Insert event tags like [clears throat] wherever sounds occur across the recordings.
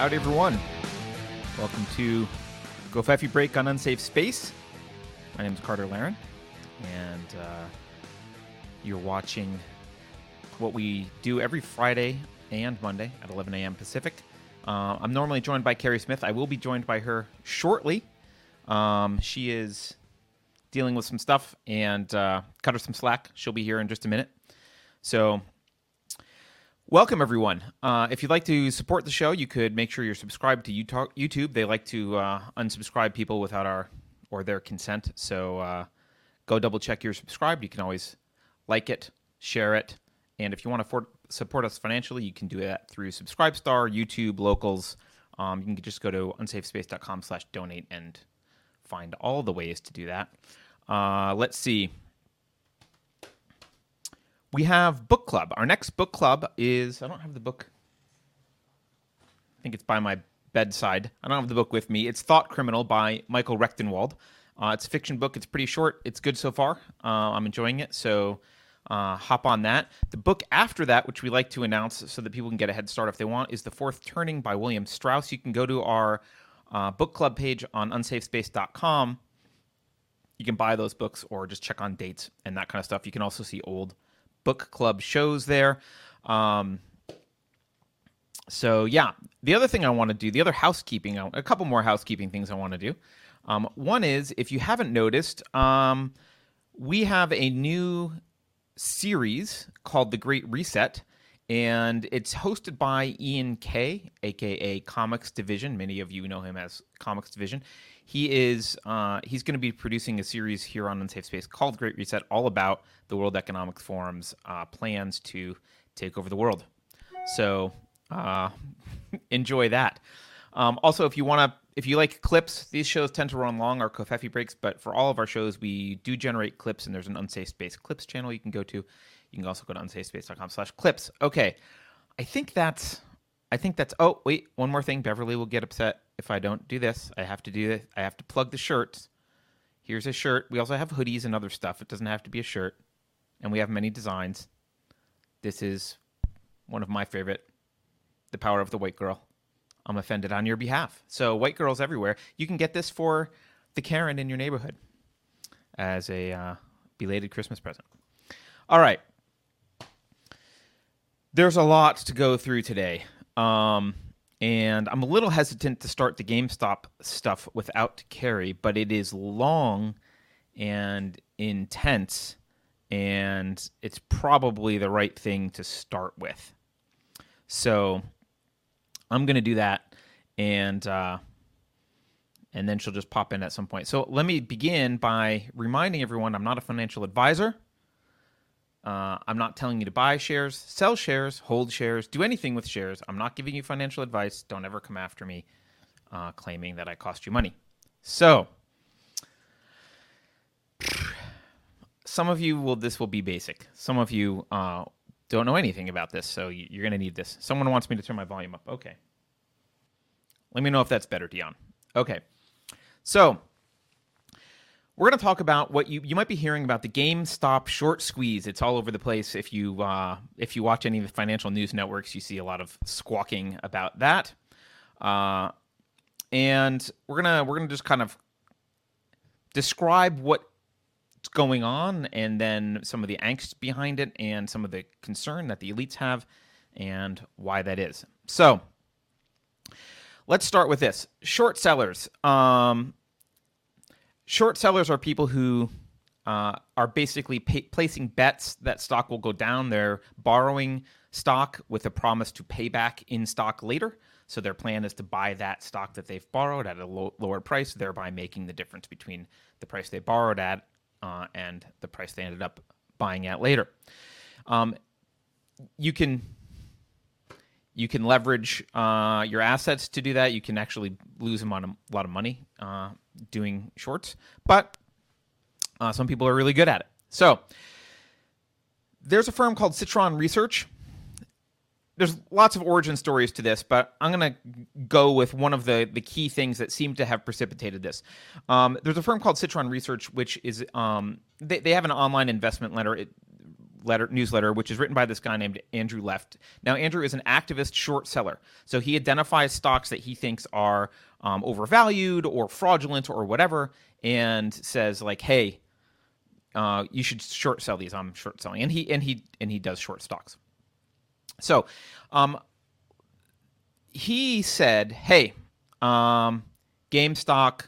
Howdy, everyone. Welcome to Go Break on Unsafe Space. My name is Carter Laren, and uh, you're watching what we do every Friday and Monday at 11 a.m. Pacific. Uh, I'm normally joined by Keri Smith. I will be joined by her shortly. Um, she is dealing with some stuff, and uh, cut her some slack. She'll be here in just a minute. So Welcome, everyone. Uh, if you'd like to support the show, you could make sure you're subscribed to YouTube. They like to uh, unsubscribe people without our or their consent. So uh, go double check you're subscribed. You can always like it, share it, and if you want to for- support us financially, you can do that through Subscribestar, YouTube, Locals. Um, you can just go to unsafespace.com slash donate and find all the ways to do that. Uh, let's see we have book club. Our next book club is I don't have the book. I think it's by my bedside. I don't have the book with me. It's Thought Criminal by Michael Rectenwald. Uh, it's a fiction book. It's pretty short. It's good so far. Uh, I'm enjoying it. So uh, hop on that. The book after that, which we like to announce so that people can get a head start if they want, is The Fourth Turning by William Strauss. You can go to our uh, book club page on unsafespace.com. You can buy those books or just check on dates and that kind of stuff. You can also see old book club shows there. Um, so yeah, the other thing I want to do, the other housekeeping, a couple more housekeeping things I want to do. Um, one is if you haven't noticed, um, we have a new series called The Great Reset, and it's hosted by Ian Kay, aka Comics Division. Many of you know him as Comics Division. He is uh, he's going to be producing a series here on Unsafe Space called Great Reset, all about the World Economic Forum's uh, plans to take over the world. So uh, [laughs] enjoy that. Um, also, if you want to, if you like clips, these shows tend to run long, our Covfefe breaks. But for all of our shows, we do generate clips, and there's an Unsafe Space clips channel you can go to. You can also go to unsafespace.com/clips. Okay, I think that's I think that's. Oh, wait, one more thing. Beverly will get upset if I don't do this. I have to do this. I have to plug the shirts. Here's a shirt. We also have hoodies and other stuff. It doesn't have to be a shirt. And we have many designs. This is one of my favorite The Power of the White Girl. I'm offended on your behalf. So, white girls everywhere. You can get this for the Karen in your neighborhood as a uh, belated Christmas present. All right. There's a lot to go through today. Um, and I'm a little hesitant to start the GameStop stuff without Keri, but it is long and intense, and it's probably the right thing to start with. So I'm going to do that, and uh, and then she'll just pop in at some point. So let me begin by reminding everyone I'm not a financial advisor. Uh, I'm not telling you to buy shares, sell shares, hold shares, do anything with shares. I'm not giving you financial advice. Don't ever come after me uh, claiming that I cost you money. So, some of you will, this will be basic. Some of you uh, don't know anything about this, so you're going to need this. Someone wants me to turn my volume up. Okay. Let me know if that's better, Dion. Okay. So, we're going to talk about what you you might be hearing about the GameStop short squeeze. It's all over the place. If you uh, if you watch any of the financial news networks, you see a lot of squawking about that. Uh, and we're gonna we're gonna just kind of describe what's going on, and then some of the angst behind it, and some of the concern that the elites have, and why that is. So. Let's start with this. Short sellers. Um, short sellers are people who uh, are basically pay- placing bets that stock will go down. They're borrowing stock with a promise to pay back in stock later. So their plan is to buy that stock that they've borrowed at a low, lower price, thereby making the difference between the price they borrowed at uh, and the price they ended up buying at later. Um, you can you can leverage uh, your assets to do that. You can actually lose them on a lot of money uh, doing shorts, but uh, some people are really good at it. So there's a firm called Citron Research. There's lots of origin stories to this, but I'm going to go with one of the, the key things that seem to have precipitated this. Um, there's a firm called Citron Research, which is um, they, they have an online investment letter. It, letter newsletter, which is written by this guy named Andrew Left. Now, Andrew is an activist short seller, so he identifies stocks that he thinks are um, overvalued or fraudulent or whatever, and says like, "Hey, uh, you should short sell these. I'm short selling," and he and he and he does short stocks. So, um, he said, "Hey, um, GameStop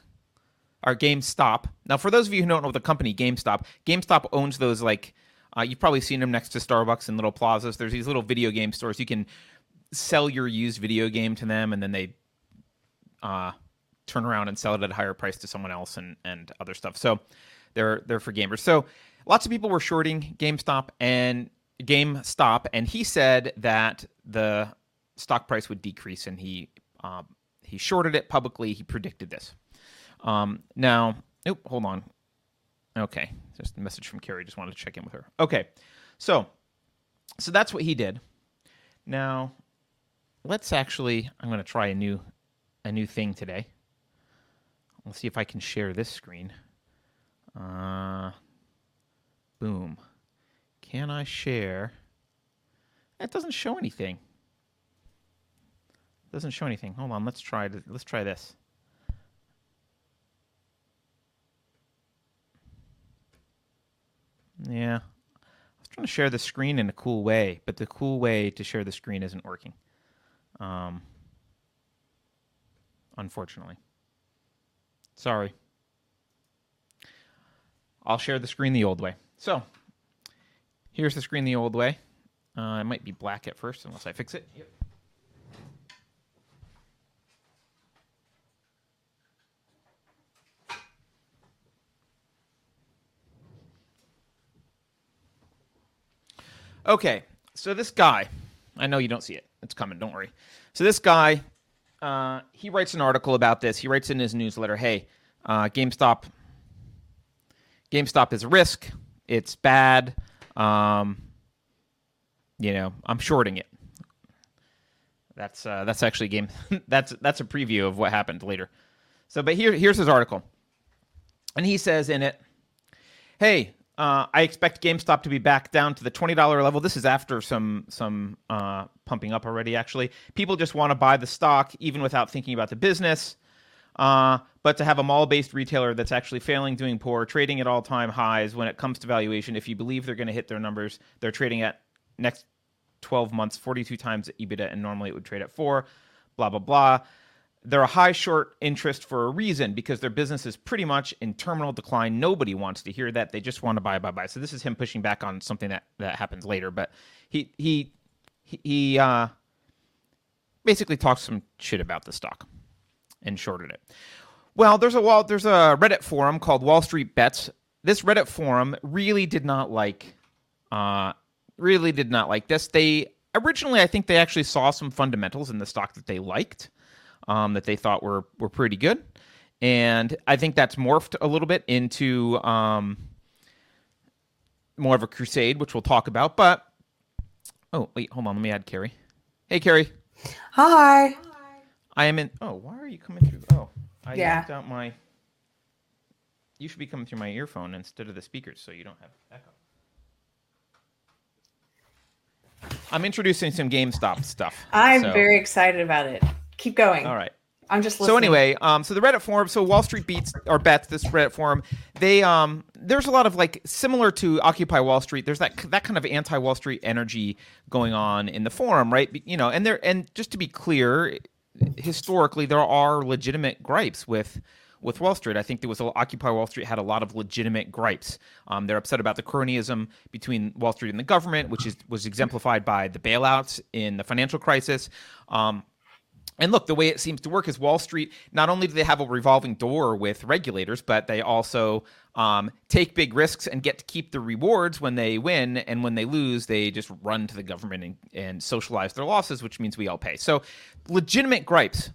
or GameStop. Now, for those of you who don't know the company GameStop, GameStop owns those like uh, you've probably seen them next to Starbucks and little plazas. There's these little video game stores. You can sell your used video game to them, and then they uh, turn around and sell it at a higher price to someone else and and other stuff. So they're they're for gamers. So lots of people were shorting GameStop and GameStop, and he said that the stock price would decrease, and he um, he shorted it publicly. He predicted this. Um, now, hold on. Okay, just a message from Keri. Just wanted to check in with her. Okay, so so that's what he did. Now, let's actually. I'm going to try a new a new thing today. Let's see if I can share this screen. Uh, boom. Can I share? It doesn't show anything. Doesn't show anything. Hold on. Let's try. Let's try this. Yeah. I was trying to share the screen in a cool way, but the cool way to share the screen isn't working. Um, unfortunately. Sorry. I'll share the screen the old way. So, here's the screen the old way. Uh, it might be black at first unless I fix it. Yep. Okay, so this guy, I know you don't see it. It's coming. Don't worry. So this guy, uh, he writes an article about this. He writes in his newsletter, "Hey, uh, GameStop. GameStop is a risk. It's bad. Um, you know, I'm shorting it. That's uh, that's actually game. [laughs] that's that's a preview of what happened later. So, but here here's his article, and he says in it, "Hey, uh, I expect GameStop to be back down to the twenty dollar level. This is after some some uh, pumping up already. Actually, people just want to buy the stock even without thinking about the business. Uh, but to have a mall based retailer that's actually failing, doing poor, trading at all time highs when it comes to valuation, if you believe they're going to hit their numbers, they're trading at next 12 months, 42 times EBITDA, and normally it would trade at four. Blah blah blah they're a high short interest for a reason because their business is pretty much in terminal decline. Nobody wants to hear that. They just want to buy, buy, buy. So this is him pushing back on something that, that happens later. But he he he uh, basically talks some shit about the stock and shorted it. Well, there's a wall. There's a Reddit forum called Wall Street Bets. This Reddit forum really did not like, uh, really did not like this. They originally, I think, they actually saw some fundamentals in the stock that they liked um, that they thought were were pretty good, and I think that's morphed a little bit into um, more of a crusade, which we'll talk about. But oh wait, hold on, let me add Keri. Hey, Keri. Hi. I am in. Oh, why are you coming through? Oh, I Yeah. knocked out my. You should be coming through my earphone instead of the speakers, so you don't have echo. I'm introducing some GameStop stuff. I'm so- very excited about it. Keep going. All right. I'm just listening. So anyway, um, so the Reddit forum, so Wall Street beats or bets this Reddit forum. They um, there's a lot of like similar to Occupy Wall Street. There's that that kind of anti Wall Street energy going on in the forum, right? You know, and there and just to be clear, historically there are legitimate gripes with with Wall Street. I think there was a, Occupy Wall Street had a lot of legitimate gripes. Um, they're upset about the cronyism between Wall Street and the government, which is was exemplified by the bailouts in the financial crisis. Um, and look, the way it seems to work is Wall Street. Not only do they have a revolving door with regulators, but they also um, take big risks and get to keep the rewards when they win, and when they lose, they just run to the government and, and socialize their losses, which means we all pay. So, legitimate gripes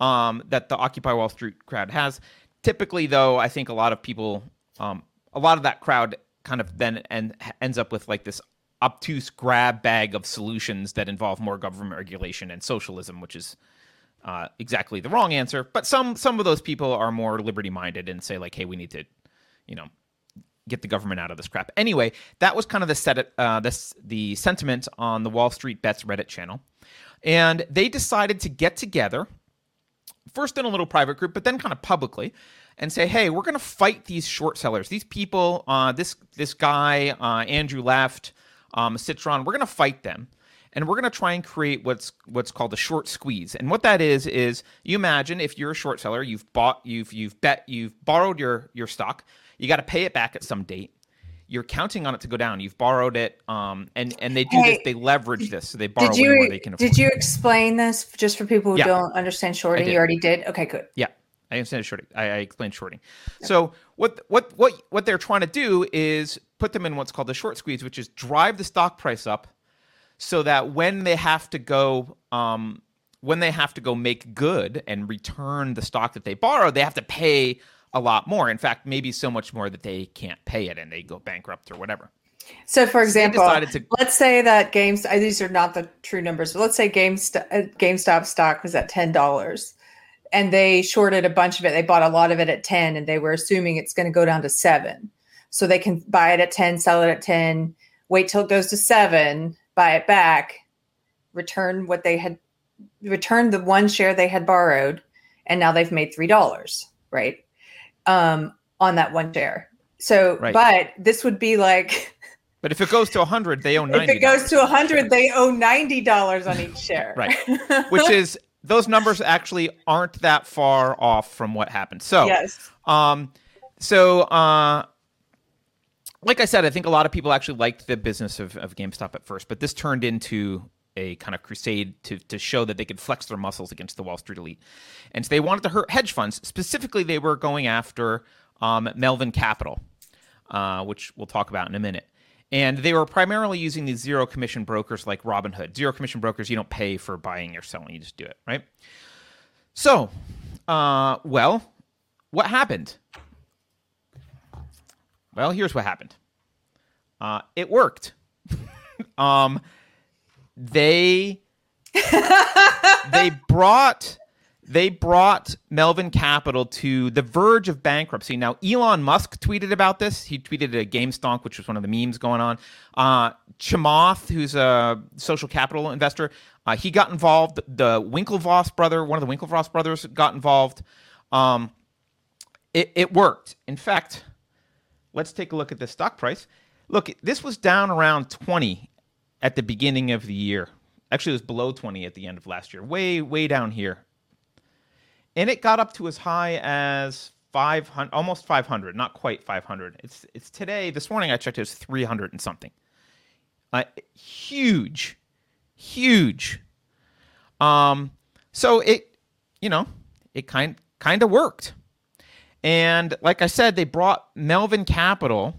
um, that the Occupy Wall Street crowd has. Typically, though, I think a lot of people, um, a lot of that crowd, kind of then and ends up with like this obtuse grab bag of solutions that involve more government regulation and socialism, which is uh, exactly the wrong answer. But some some of those people are more liberty minded and say like, hey, we need to, you know, get the government out of this crap. Anyway, that was kind of the set uh, this the sentiment on the Wall Street Bets Reddit channel, and they decided to get together first in a little private group, but then kind of publicly, and say, "Hey, we're going to fight these short sellers. These people, uh, this this guy uh, Andrew Left, um, Citron. We're going to fight them." And we're going to try and create what's what's called a short squeeze. And what that is is you imagine if you're a short seller, you've bought, you've you've bet, you've borrowed your your stock, you got to pay it back at some date. You're counting on it to go down. You've borrowed it, um, and and they do hey, this. They leverage this, so they borrow you, more they can afford. Did you explain this just for people who yeah. don't understand shorting? You already did. Okay, good. Yeah, I understand shorting. I, I explained shorting. Okay. So what what what what they're trying to do is put them in what's called the short squeeze, which is drive the stock price up so that when they have to go um, when they have to go make good and return the stock that they borrowed, they have to pay a lot more. In fact, maybe so much more that they can't pay it and they go bankrupt or whatever. So, for example, to- let's say that games these are not the true numbers, but let's say GameStop, uh, GameStop stock was at ten dollars, and they shorted a bunch of it. They bought a lot of it at ten, and they were assuming it's going to go down to seven, so they can buy it at ten, sell it at ten, wait till it goes to seven, buy it back, return what they had, return the one share they had borrowed, and now they've made three dollars, right? Um, on that one share. So, right. but this would be like. [laughs] But if it goes to 100, they own 90. If it goes to 100, they owe $90 on each share. [laughs] right. [laughs] Which is those numbers actually aren't that far off from what happened. So, yes. Um, so, uh, like I said, I think a lot of people actually liked the business of, of GameStop at first, but this turned into a kind of crusade to, to show that they could flex their muscles against the Wall Street elite. And so they wanted to hurt hedge funds. Specifically, they were going after um, Melvin Capital, uh, which we'll talk about in a minute. And they were primarily using these zero commission brokers like Robinhood. Zero commission brokers, you don't pay for buying or selling, you just do it, right? So, uh, well, what happened? Well, here's what happened. Uh, it worked. [laughs] um, they they brought they brought Melvin Capital to the verge of bankruptcy. Now, Elon Musk tweeted about this. He tweeted a GameStonk, which was one of the memes going on. Uh, Chamath, who's a social capital investor, uh, he got involved. The Winklevoss brother, one of the Winklevoss brothers, got involved. Um, it, it worked. In fact, let's take a look at the stock price. Look, this was down around 20 at the beginning of the year. Actually, it was below 20 at the end of last year, way, way down here. And it got up to as high as 500, almost 500, not quite 500. It's, it's today, this morning I checked, it was 300 and something. Uh, huge, huge. Um, so it, you know, it kind, kind of worked. And like I said, they brought Melvin Capital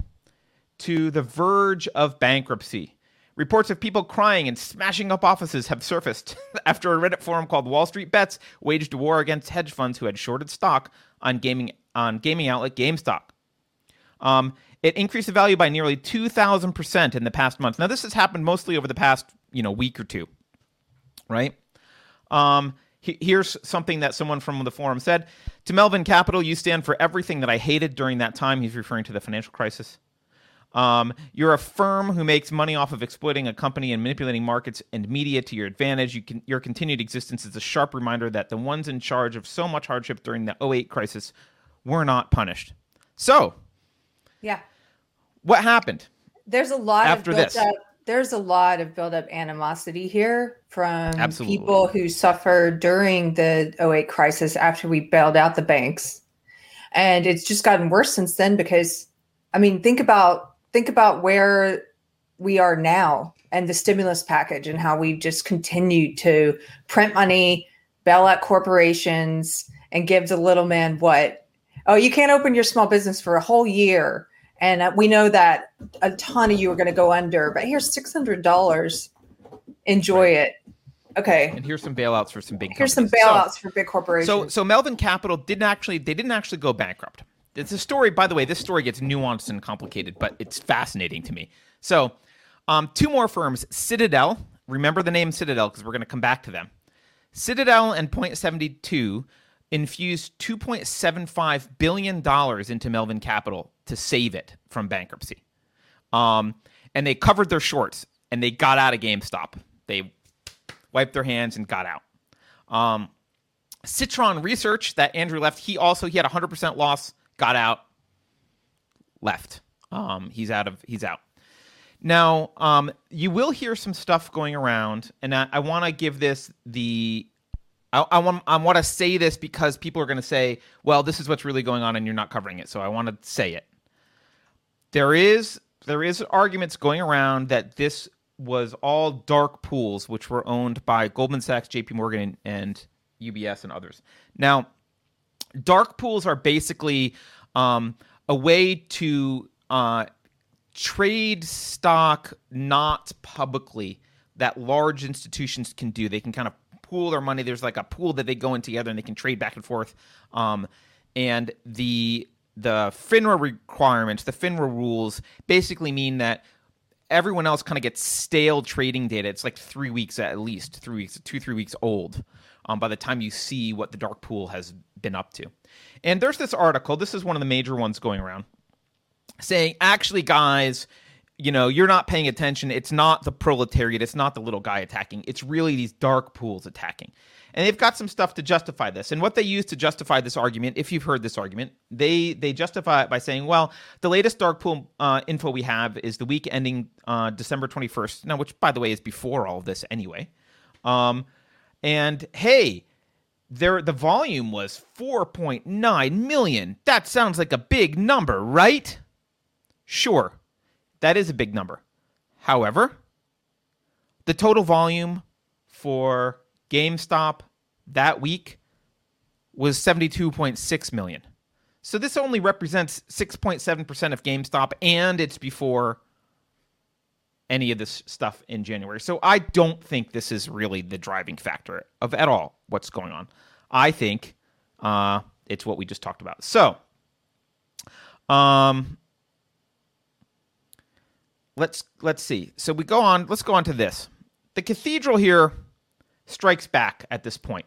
to the verge of bankruptcy. Reports of people crying and smashing up offices have surfaced [laughs] after a Reddit forum called Wall Street Bets waged war against hedge funds who had shorted stock on gaming on gaming outlet GameStop. Um, it increased the value by nearly two thousand percent in the past month. Now, this has happened mostly over the past you know week or two, right? Um, here's something that someone from the forum said to Melvin Capital. You stand for everything that I hated during that time. He's referring to the financial crisis. Um, you're a firm who makes money off of exploiting a company and manipulating markets and media to your advantage. You can, your continued existence is a sharp reminder that the ones in charge of so much hardship during the 08 crisis were not punished. So, yeah, what happened? There's a lot after this. Up, there's a lot of build up animosity here from Absolutely. people who suffered during the 08 crisis after we bailed out the banks. And it's just gotten worse since then because I mean, think about think about where we are now and the stimulus package and how we've just continued to print money, bail out corporations, and give the little man what? Oh, you can't open your small business for a whole year. And uh, we know that a ton of you are going to go under, but here's $600. Enjoy it. Okay. And here's some bailouts for some big. Here's companies. some bailouts so, for big corporations. So, so Melvin Capital didn't actually they didn't actually go bankrupt. It's a story, by the way, this story gets nuanced and complicated, but it's fascinating to me. So, um, two more firms Citadel, remember the name Citadel because we're going to come back to them. Citadel and Point 72 infused 2.75 billion dollars into Melvin Capital to save it from bankruptcy. Um, and they covered their shorts and they got out of GameStop. They wiped their hands and got out. Um, Citron Research that Andrew left, he also he had 100% loss, got out, left. Um, he's out of he's out. Now, um, you will hear some stuff going around, and I, I want to give this the. I, I want I want to say this because people are going to say, "Well, this is what's really going on, and you're not covering it." So I want to say it. There is there is arguments going around that this was all dark pools, which were owned by Goldman Sachs, J.P. Morgan, and UBS and others. Now, dark pools are basically um, a way to uh, trade stock not publicly that large institutions can do. They can kind of pool their money. There's like a pool that they go in together and they can trade back and forth. Um, and the the FINRA requirements, the FINRA rules, basically mean that everyone else kind of gets stale trading data. It's like three weeks at least, three weeks, two, three weeks old um, by the time you see what the dark pool has been up to. And there's this article, this is one of the major ones going around, saying, actually, guys, you know, you're not paying attention. It's not the proletariat, it's not the little guy attacking, it's really these dark pools attacking. And they've got some stuff to justify this. And what they use to justify this argument, if you've heard this argument, they they justify it by saying, well, the latest dark pool uh, info we have is the week ending uh, December 21st. Now, which by the way is before all of this anyway. Um, and hey, there the volume was 4.9 million. That sounds like a big number, right? Sure. That is a big number. However, the total volume for GameStop that week was 72.6 million. So this only represents 6.7% of GameStop and it's before any of this stuff in January. So I don't think this is really the driving factor of at all what's going on. I think uh, it's what we just talked about. So, um, let's let's see. So we go on. Let's go on to this. The cathedral here strikes back at this point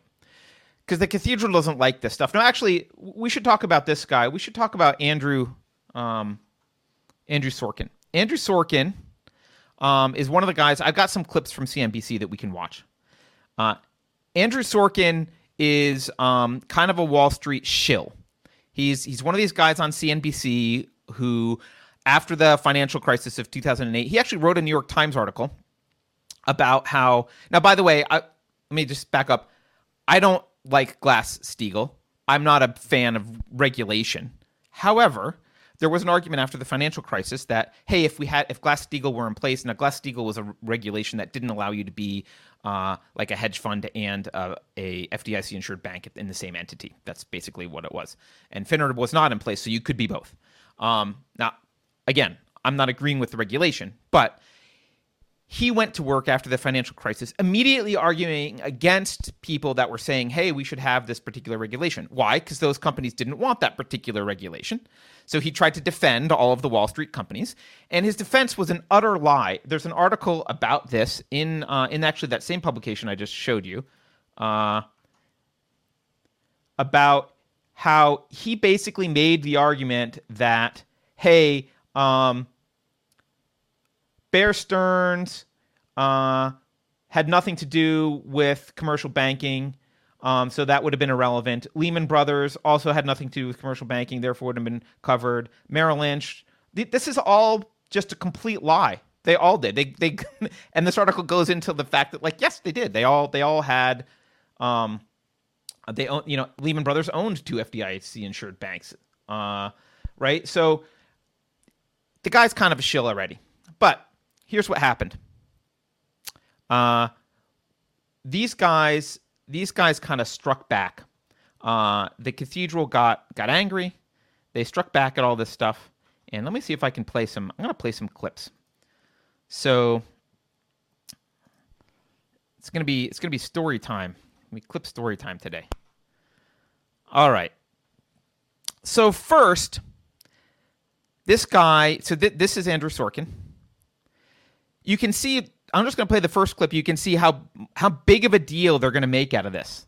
because the cathedral doesn't like this stuff. No, actually, we should talk about this guy. We should talk about Andrew, um, Andrew Sorkin. Andrew Sorkin um, is one of the guys. I've got some clips from CNBC that we can watch. Uh, Andrew Sorkin is um, kind of a Wall Street shill. He's he's one of these guys on CNBC who, after the financial crisis of 2008, he actually wrote a New York Times article about how. Now, by the way, I, let me just back up. I don't like Glass Steagall. I'm not a fan of regulation. However, there was an argument after the financial crisis that hey, if we had if Glass Steagall were in place, now Glass Steagall was a regulation that didn't allow you to be uh, like a hedge fund and uh, a FDIC insured bank in the same entity. That's basically what it was. And FINRA was not in place, so you could be both. Um, now, again, I'm not agreeing with the regulation, but he went to work after the financial crisis, immediately arguing against people that were saying, hey, we should have this particular regulation. Why? Because those companies didn't want that particular regulation. So he tried to defend all of the Wall Street companies, and his defense was an utter lie. There's an article about this in uh, in actually that same publication I just showed you, uh, about how he basically made the argument that, hey, um, Bear Stearns uh, had nothing to do with commercial banking. Um, so that would have been irrelevant. Lehman Brothers also had nothing to do with commercial banking, therefore would have been covered. Merrill Lynch. Th- this is all just a complete lie. They all did. They they [laughs] and this article goes into the fact that like yes, they did. They all they all had um they own you know Lehman Brothers owned two FDIC insured banks. Uh right? So the guy's kind of a shill already. But here's what happened. Uh, these guys, these guys kind of struck back. Uh, the cathedral got got angry. They struck back at all this stuff. And let me see if I can play some. I'm gonna play some clips. So it's gonna be it's gonna be story time. We clip story time today. All right. So first, this guy. So th- this is Andrew Sorkin you can see I'm just going to play the first clip. You can see how how big of a deal they're going to make out of this.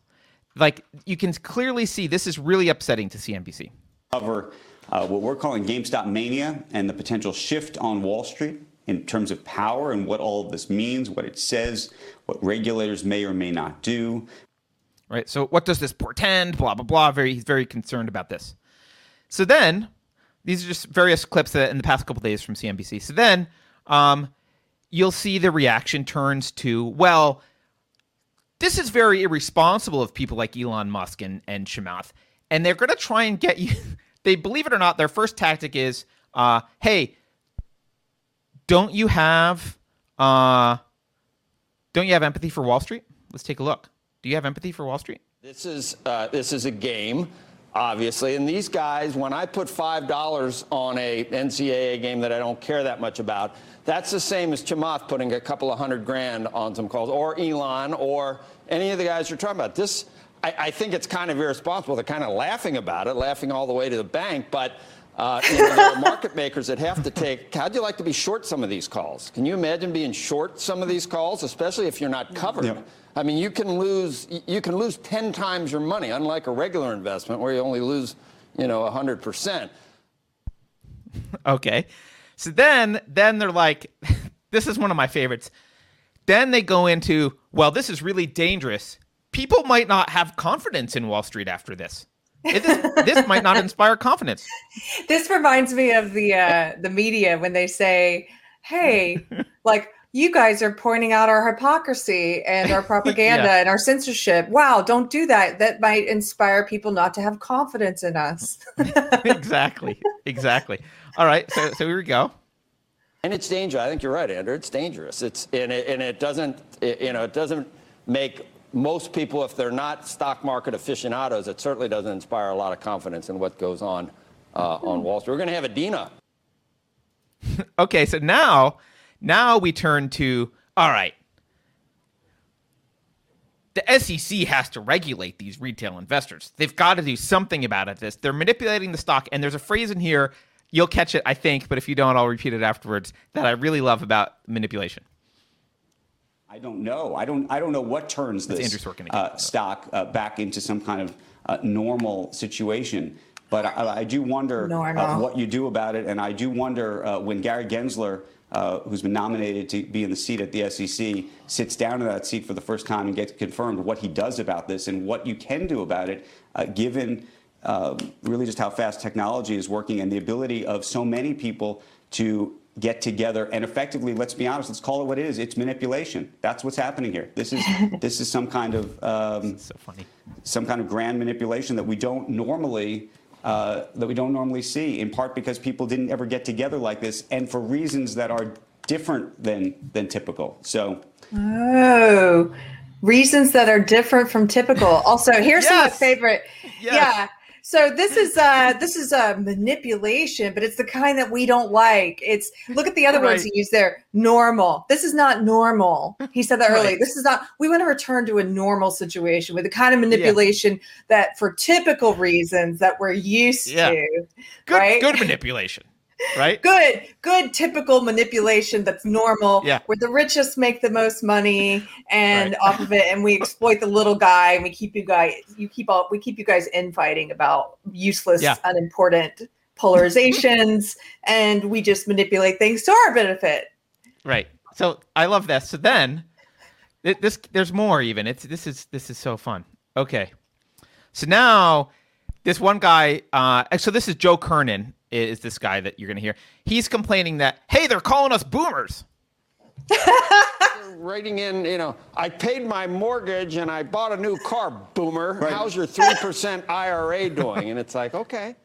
Like you can clearly see this is really upsetting to CNBC. Cover uh, what we're calling GameStop mania and the potential shift on Wall Street in terms of power and what all of this means, what it says, what regulators may or may not do. Right. So what does this portend? Blah blah blah. Very he's very concerned about this. So then these are just various clips that in the past couple days from CNBC. So then um, you'll see the reaction turns to well this is very irresponsible of people like Elon Musk and, and Chamath. And they're going to try and get you. [laughs] they believe it or not, their first tactic is, uh, hey, don't you have, uh, don't you have empathy for Wall Street? Let's take a look. Do you have empathy for Wall Street? This is uh, this is a game, obviously, and these guys. When I put five dollars on a NCAA game that I don't care that much about, that's the same as Chamath putting a couple of hundred grand on some calls, or Elon, or any of the guys you're talking about. This, I, I think it's kind of irresponsible. They're kind of laughing about it, laughing all the way to the bank, but. Uh, you know, market makers that have to take. How'd you like to be short some of these calls? Can you imagine being short some of these calls, especially if you're not covered? Yeah. I mean, you can lose you can lose ten times your money, unlike a regular investment where you only lose, you know, hundred percent. [laughs] Okay, so then, then they're like, [laughs] this is one of my favorites. Then they go into, well, this is really dangerous. People might not have confidence in Wall Street after this. This, [laughs] this might not inspire confidence. This reminds me of the uh, the media when they say, "Hey, like you guys are pointing out our hypocrisy and our [laughs] propaganda yeah. and our censorship. Wow, don't do that. That might inspire people not to have confidence in us." [laughs] exactly. Exactly. All right, so so here we go. And it's dangerous. I think you're right, Andrew. It's dangerous. It's and it, and it doesn't it, you know it doesn't make most people if they're not stock market aficionados. It certainly doesn't inspire a lot of confidence in what goes on uh, on Wall Street. We're going to have Adena. [laughs] okay, so now now we turn to all right. The SEC has to regulate these retail investors. They've got to do something about it. This they're manipulating the stock, and there's a phrase in here You'll catch it, I think, but if you don't, I'll repeat it afterwards. That I really love about manipulation. I don't know. I don't. I don't know what turns this uh, stock uh, back into some kind of uh, normal situation. But I, I do wonder uh, what you do about it, and I do wonder uh, when Gary Gensler, uh, who's been nominated to be in the seat at the SEC, sits down in that seat for the first time and gets confirmed what he does about this and what you can do about it, given um, really just how fast technology is working and the ability of so many people to get together and effectively let's be honest let's call it what it is it's manipulation. That's what's happening here. This is [laughs] this is some kind of um, so funny. some kind of grand manipulation that we don't normally uh, that we don't normally see in part because people didn't ever get together like this and for reasons that are different than than typical so oh reasons that are different from typical also here's yes. my favorite yes. yeah so this is uh this is a manipulation, but it's the kind that we don't like. It's look at the other right. words he used there. Normal. This is not normal. He said that right. earlier. This is not. We want to return to a normal situation with the kind of manipulation yeah. that, for typical reasons, that we're used yeah. to. Good, right? good manipulation right? good, good, typical manipulation that's normal. Yeah. Where the richest make the most money and right. off of it, and we [laughs] exploit the little guy, and we keep you guys, you keep all, we keep you guys infighting about useless, yeah. unimportant polarizations, [laughs] and we just manipulate things to our benefit. Right. So I love this. So then, this there's more. Even it's this is this is so fun. Okay. So now this one guy uh so this is joe kernan is this guy that you're going to hear. He's complaining that, hey, they're calling us boomers. writing in, you know, I paid my mortgage and I bought a new car, boomer. Right. How's your 3% IRA doing? And it's like, okay.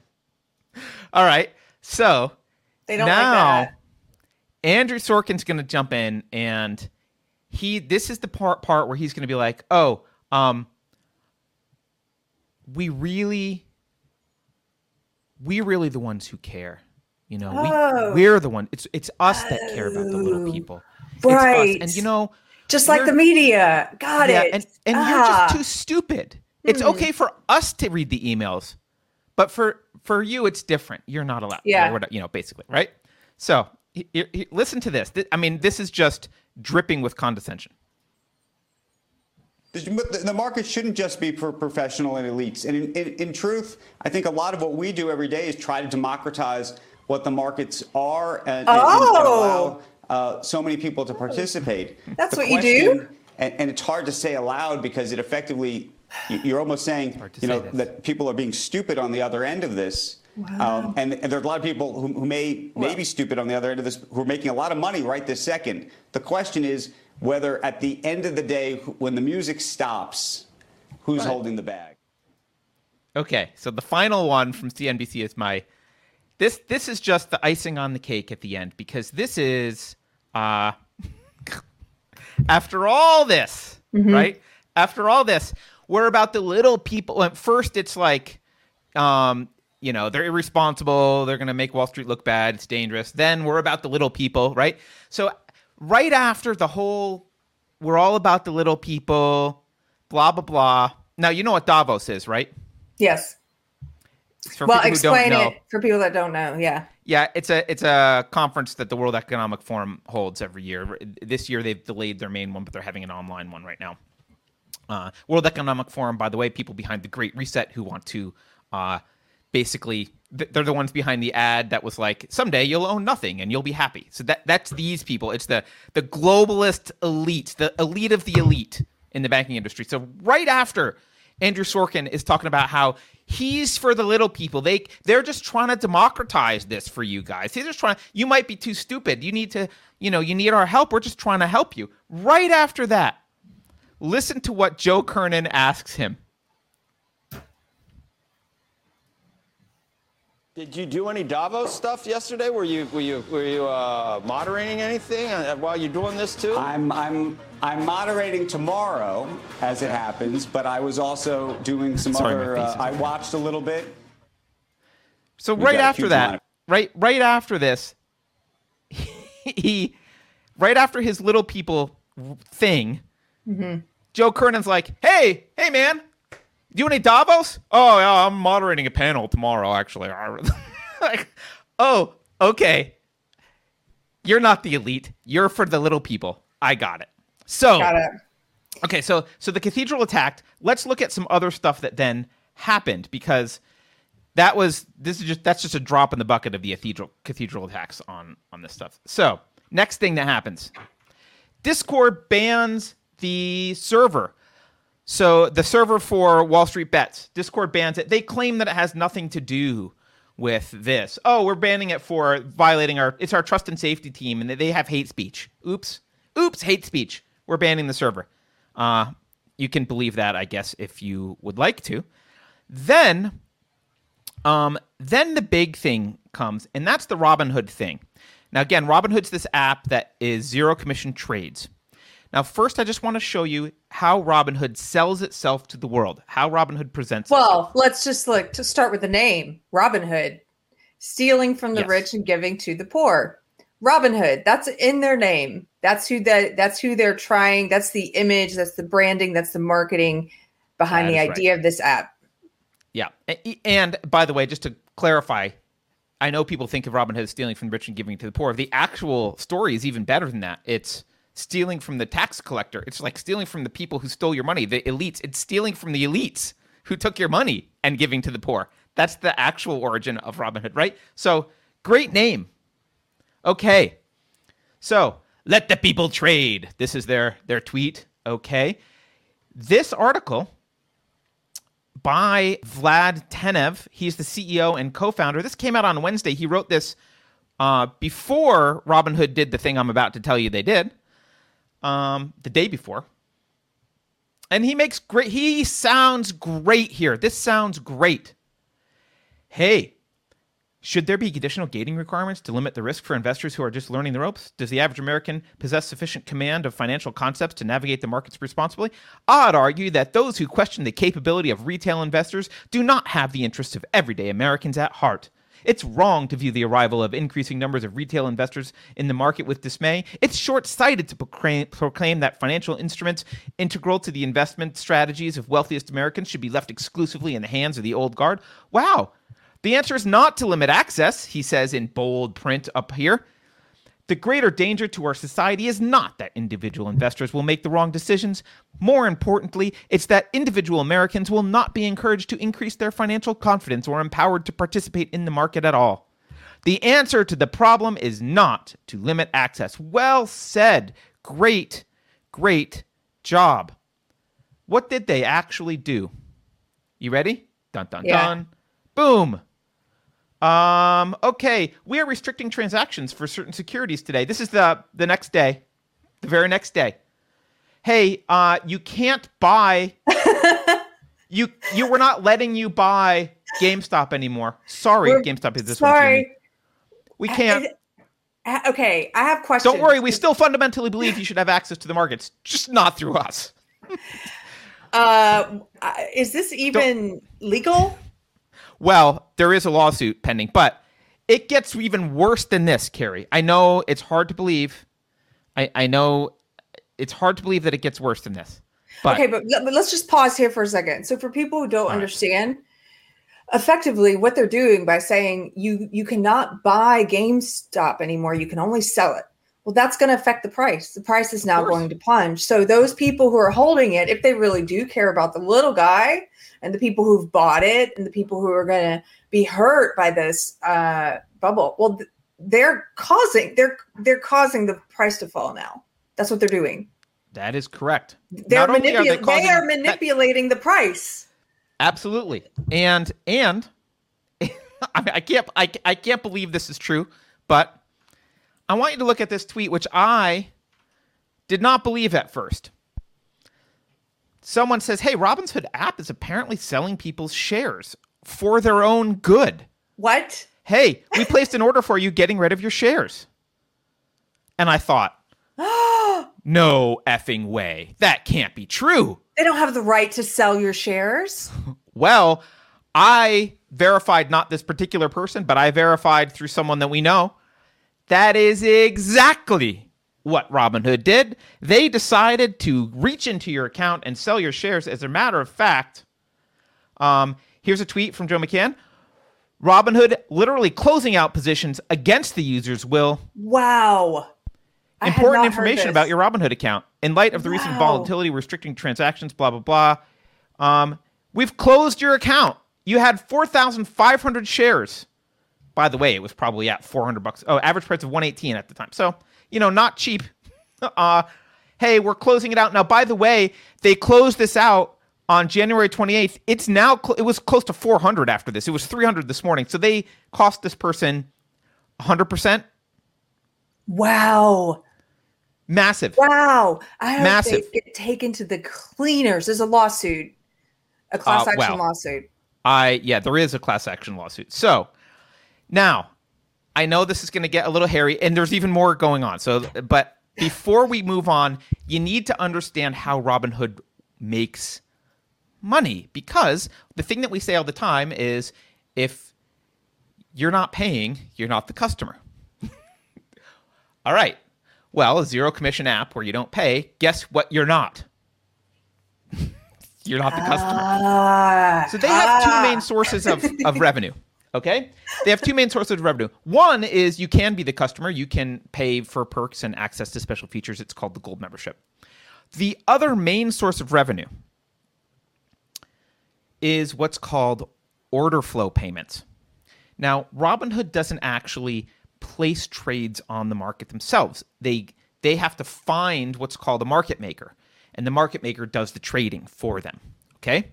All right. So they don't now, like Andrew Sorkin's going to jump in and he, this is the part, part where he's going to be like, oh, um, we really we're really the ones who care. You know, oh. we we're the one. It's it's us that care about the little oh. people. Right. And you know, just like the media. Got yeah, it. And and ah. you're just ah. too stupid. It's hmm. okay for us to read the emails, but for for you, it's different. You're not allowed. Yeah. you know, basically, right? So he, he, listen to this. I mean, this is just dripping with condescension. The market shouldn't just be for professional and elites. And in, in, in, truth, I think a lot of what we do every day is try to democratize what the markets are and, oh. and allow uh, so many people to participate. That's the what question, you do. And, and, it's hard to say aloud because it effectively, you're almost saying, you know, this. that people are being stupid on the other end of this. Wow. Um, and, and there's a lot of people who, who may, may be stupid on the other end of this who are making a lot of money right this second. The question is, whether at the end of the day, when the music stops, who's right. holding the bag? Okay, so the final one from CNBC is my this this is just the icing on the cake at the end because this is uh [laughs] after all this, mm-hmm. right? After all this, we're about the little people. At first, it's like, um, you know, they're irresponsible. They're going to make Wall Street look bad. It's dangerous. Then we're about the little people, right? So right after the whole we're all about the little people, blah blah blah. Now you know what Davos is, right? Yes. well, explain it for people that don't know. Yeah. Yeah, it's a it's a conference that the World Economic Forum holds every year. This year they've delayed their main one, but they're having an online one right now. Uh, World Economic Forum, by the way, people behind the Great Reset who want to uh, basically they're the ones behind the ad that was like someday you'll own nothing and you'll be happy. So that that's these people. It's the the globalist elite the elite of the elite in the banking industry. So right after andrew sorkin is talking about how he's for the little people. They they're just trying to democratize this for you guys. They're just trying you might be too stupid. You need to you know you need our help. We're just trying to help you. Right after that listen to what joe kernan asks him Did you do any Davos stuff yesterday? Were you were you were you uh, moderating anything uh, while you're doing this too? I'm I'm I'm moderating tomorrow, as it happens, but I was also doing some Sorry, other. Uh, I watched a little bit. So we right after that, right right after this, [laughs] he right after his little people thing, mm-hmm. Joe Kernan's like, "Hey, hey, man, do you want any Davos? Oh, yeah, I'm moderating a panel tomorrow, actually. [laughs] like, oh, okay. You're not the elite. You're for the little people. I got it. So, got it. okay, so so the cathedral attacked. Let's look at some other stuff that then happened because that was this is just that's just a drop in the bucket of the cathedral cathedral attacks on on this stuff. So, next thing that happens. Discord bans the server so the server for Wall Street Bets, Discord bans it. They claim that it has nothing to do with this. Oh, we're banning it for violating our it's our trust and safety team and they have hate speech. Oops. Oops, hate speech. We're banning the server. Uh you can believe that, I guess, if you would like to. Then um then the big thing comes, and that's the Robinhood thing. Now again, Robinhood's this app that is zero commission trades. Now, first, I just want to show you how Robinhood sells itself to the world, how Robinhood presents. Well, itself. let's just look to start with the name Robinhood, stealing from the yes. rich and giving to the poor. Robinhood, that's in their name. That's who that that's who they're trying. That's the image. That's the branding. That's the marketing behind that the idea right. of this app. Yeah, and by the way, just to clarify, I know people think of Robinhood as stealing from the rich and giving to the poor. The actual story is even better than that. It's stealing from the tax collector. It's like stealing from the people who stole your money, the elites. It's stealing from the elites who took your money and giving to the poor. That's the actual origin of Robin Hood, right? So, great name. Okay. So, let the people trade. This is their their tweet, okay? This article by Vlad Tenev, he's the CEO and co-founder. This came out on Wednesday. He wrote this uh, before Robinhood did the thing I'm about to tell you they did um, the day before. And he makes great, he sounds great here. This sounds great. Hey, should there be additional gating requirements to limit the risk for investors who are just learning the ropes? Does the average American possess sufficient command of financial concepts to navigate the markets responsibly? I'd argue that those who question the capability of retail investors do not have the interests of everyday Americans at heart. It's wrong to view the arrival of increasing numbers of retail investors in the market with dismay. It's short sighted to proclaim, proclaim, that financial instruments integral to the investment strategies of wealthiest Americans should be left exclusively in the hands of the old guard. Wow. The answer is not to limit access, he says in bold print up here. The greater danger to our society is not that individual investors will make the wrong decisions. More importantly, it's that individual Americans will not be encouraged to increase their financial confidence or empowered to participate in the market at all. The answer to the problem is not to limit access. Well said. Great, great job. What did they actually do? You ready? Dun dun yeah. dun. Boom. Um, okay, we are restricting transactions for certain securities today. This is the the next day, the very next day. Hey, uh, you can't buy. [laughs] you you were not letting you buy GameStop anymore. Sorry, we're, GameStop is this sorry. one. We can't. okay, I have questions. Don't worry, we still fundamentally believe you should have access to the markets, just not through us. [laughs] uh, is this even Don't, legal? Well, there is a lawsuit pending, but it gets even worse than this, Keri. I know it's hard to believe. I, I know it's hard to believe that it gets worse than this. But, okay, but, but let's just pause here for a second. So, for people who don't understand, right. effectively, what they're doing by saying you you cannot buy GameStop anymore, you can only sell it. Well, that's going to affect the price. The price is now going to plunge. So, those people who are holding it, if they really do care about the little guy, and the people who've bought it and the people who are going to be hurt by this uh, bubble. Well they're causing they're they're causing the price to fall now. That's what they're doing. That is correct. They're manipulating are they, they, are manipulating that, the price. Absolutely. And and [laughs] I, I can't I, I can't believe this is true but i want you to look at this tweet which i did not believe at first someone says, "Hey, Robinhood app is apparently selling people's shares for their own good." What? Hey, we placed an order for you getting rid of your shares. And I thought, [gasps] no effing way. That can't be true. They don't have the right to sell your shares. [laughs] well, I verified not this particular person, but I verified through someone that we know. That is exactly what Robinhood did. They decided to reach into your account and sell your shares. As a matter of fact, um, here's a tweet from Joe McCann. Robinhood literally closing out positions against the user's will. Wow. Important information about your Robinhood account. In light of the wow. recent volatility restricting transactions, blah, blah, blah. Um, we've closed your account. You had 4,500 shares. By the way, it was probably at 400 bucks. Oh, average price of 118 at the time. So you know, not cheap. [laughs] uh, hey, we're closing it out. Now, by the way, they closed this out on January 28th. It's now, cl- it was close to 400 after this. It was 300 this morning. So they cost this person 100%. Wow. Massive. Wow. I hope Massive. they get taken to the cleaners. There's a lawsuit, a class uh, action well, lawsuit. I, yeah, there is a class action lawsuit. So now, I know this is going to get a little hairy, and there's even more going on. So, but before we move on, you need to understand how Robinhood makes money because the thing that we say all the time is if you're not paying, you're not the customer. [laughs] all right. Well, a zero commission app where you don't pay, guess what you're not? [laughs] you're not the customer. Uh, so they have two main sources of, of [laughs] revenue. Okay. They have two main sources of revenue. One is you can be the customer, you can pay for perks and access to special features. It's called the gold membership. The other main source of revenue is what's called order flow payments. Now, Robinhood doesn't actually place trades on the market themselves. They they have to find what's called a market maker, and the market maker does the trading for them. Okay?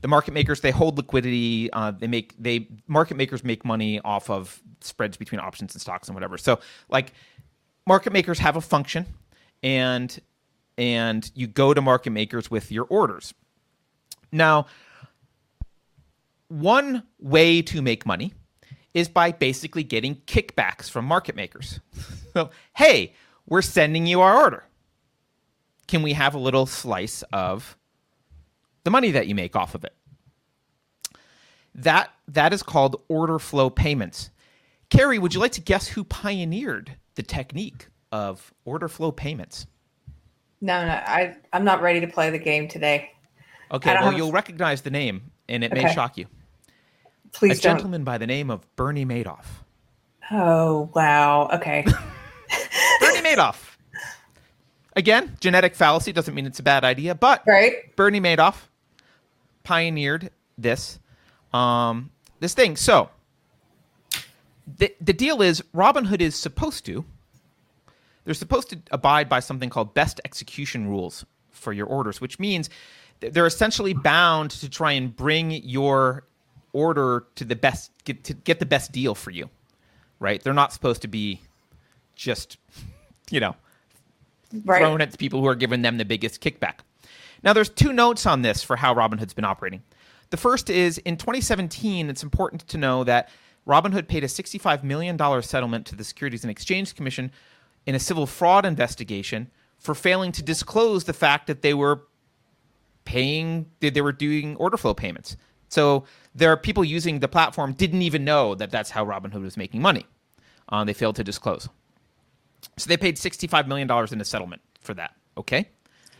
The market makers they hold liquidity. Uh, they make they market makers make money off of spreads between options and stocks and whatever. So like market makers have a function, and and you go to market makers with your orders. Now, one way to make money is by basically getting kickbacks from market makers. [laughs] so, hey, we're sending you our order. Can we have a little slice of the money that you make off of it. That that is called order flow payments. Keri, would you like to guess who pioneered the technique of order flow payments? No, no, I I'm not ready to play the game today. Okay, well have... you'll recognize the name and it okay. may shock you. Please A don't. gentleman by the name of Bernie Madoff. Oh, wow. Okay. [laughs] Bernie Madoff. Again, genetic fallacy doesn't mean it's a bad idea, but right. Bernie Madoff pioneered this um, this thing. So the the deal is Robinhood is supposed to they're supposed to abide by something called best execution rules for your orders, which means they're essentially bound to try and bring your order to the best get to get the best deal for you. Right? They're not supposed to be just you know right. thrown at the people who are giving them the biggest kickback. Now, there's two notes on this for how Robinhood's been operating. The first is in 2017, it's important to know that Robinhood paid a $65 million settlement to the Securities and Exchange Commission in a civil fraud investigation for failing to disclose the fact that they were paying, they were doing order flow payments. So there are people using the platform didn't even know that that's how Robinhood was making money. Uh, they failed to disclose. So they paid $65 million in a settlement for that. Okay.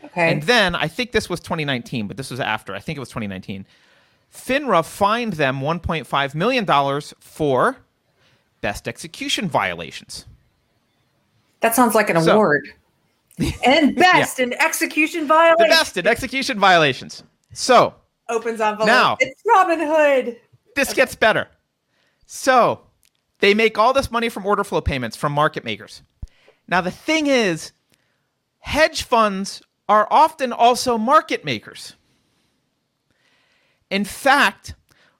Okay. And then I think this was 2019, but this was after. I think it was 2019. FINRA fined them $1.5 million for best execution violations. That sounds like an so, award. [laughs] and best yeah. in execution violations. The best in execution violations. So opens envelope. Now it's Robinhood. This gets better. So they make all this money from order flow payments from market makers. Now, the thing is, hedge funds are often also market makers. In fact,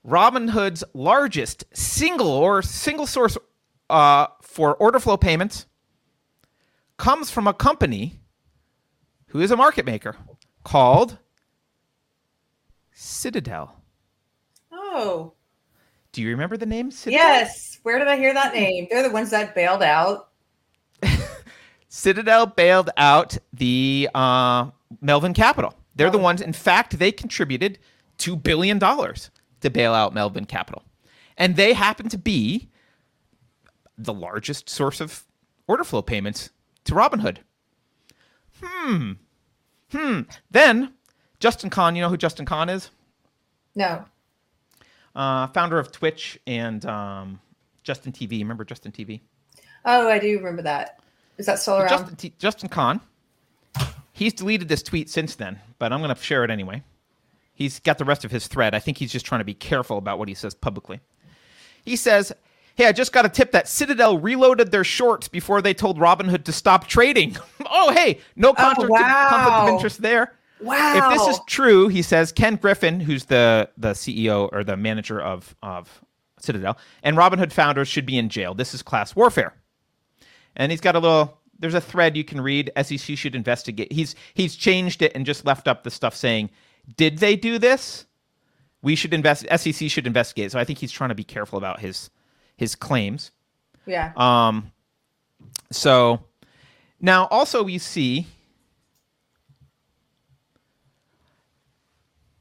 Robinhood's largest single or single source uh, for order flow payments comes from a company who is a market maker called Citadel. Oh. Do you remember the name Citadel? Yes. Where did I hear that name? They're the ones that bailed out [laughs] Citadel bailed out the uh, Melvin Capital. They're oh. the ones, in fact, they contributed $2 billion to bail out Melvin Capital. And they happen to be the largest source of order flow payments to Robinhood. Hmm. Hmm. Then Justin Kan, you know who Justin Kan is? No. Uh, founder of Twitch and um, Justin TV. Remember Justin TV? Oh, I do remember that. Is that still around? Justin, T- Justin Kan. He's deleted this tweet since then, but I'm going to share it anyway. He's got the rest of his thread. I think he's just trying to be careful about what he says publicly. He says, Hey, I just got a tip that Citadel reloaded their shorts before they told Robinhood to stop trading. [laughs] oh, hey, no oh, conflict, oh, wow. of, conflict of interest there. Wow. If this is true, he says, Ken Griffin, who's the, the CEO or the manager of, of Citadel, and Robinhood founders should be in jail. This is class warfare and he's got a little there's a thread you can read SEC should investigate. He's he's changed it and just left up the stuff saying, "Did they do this? We should invest SEC should investigate." So I think he's trying to be careful about his his claims. Yeah. Um so now also we see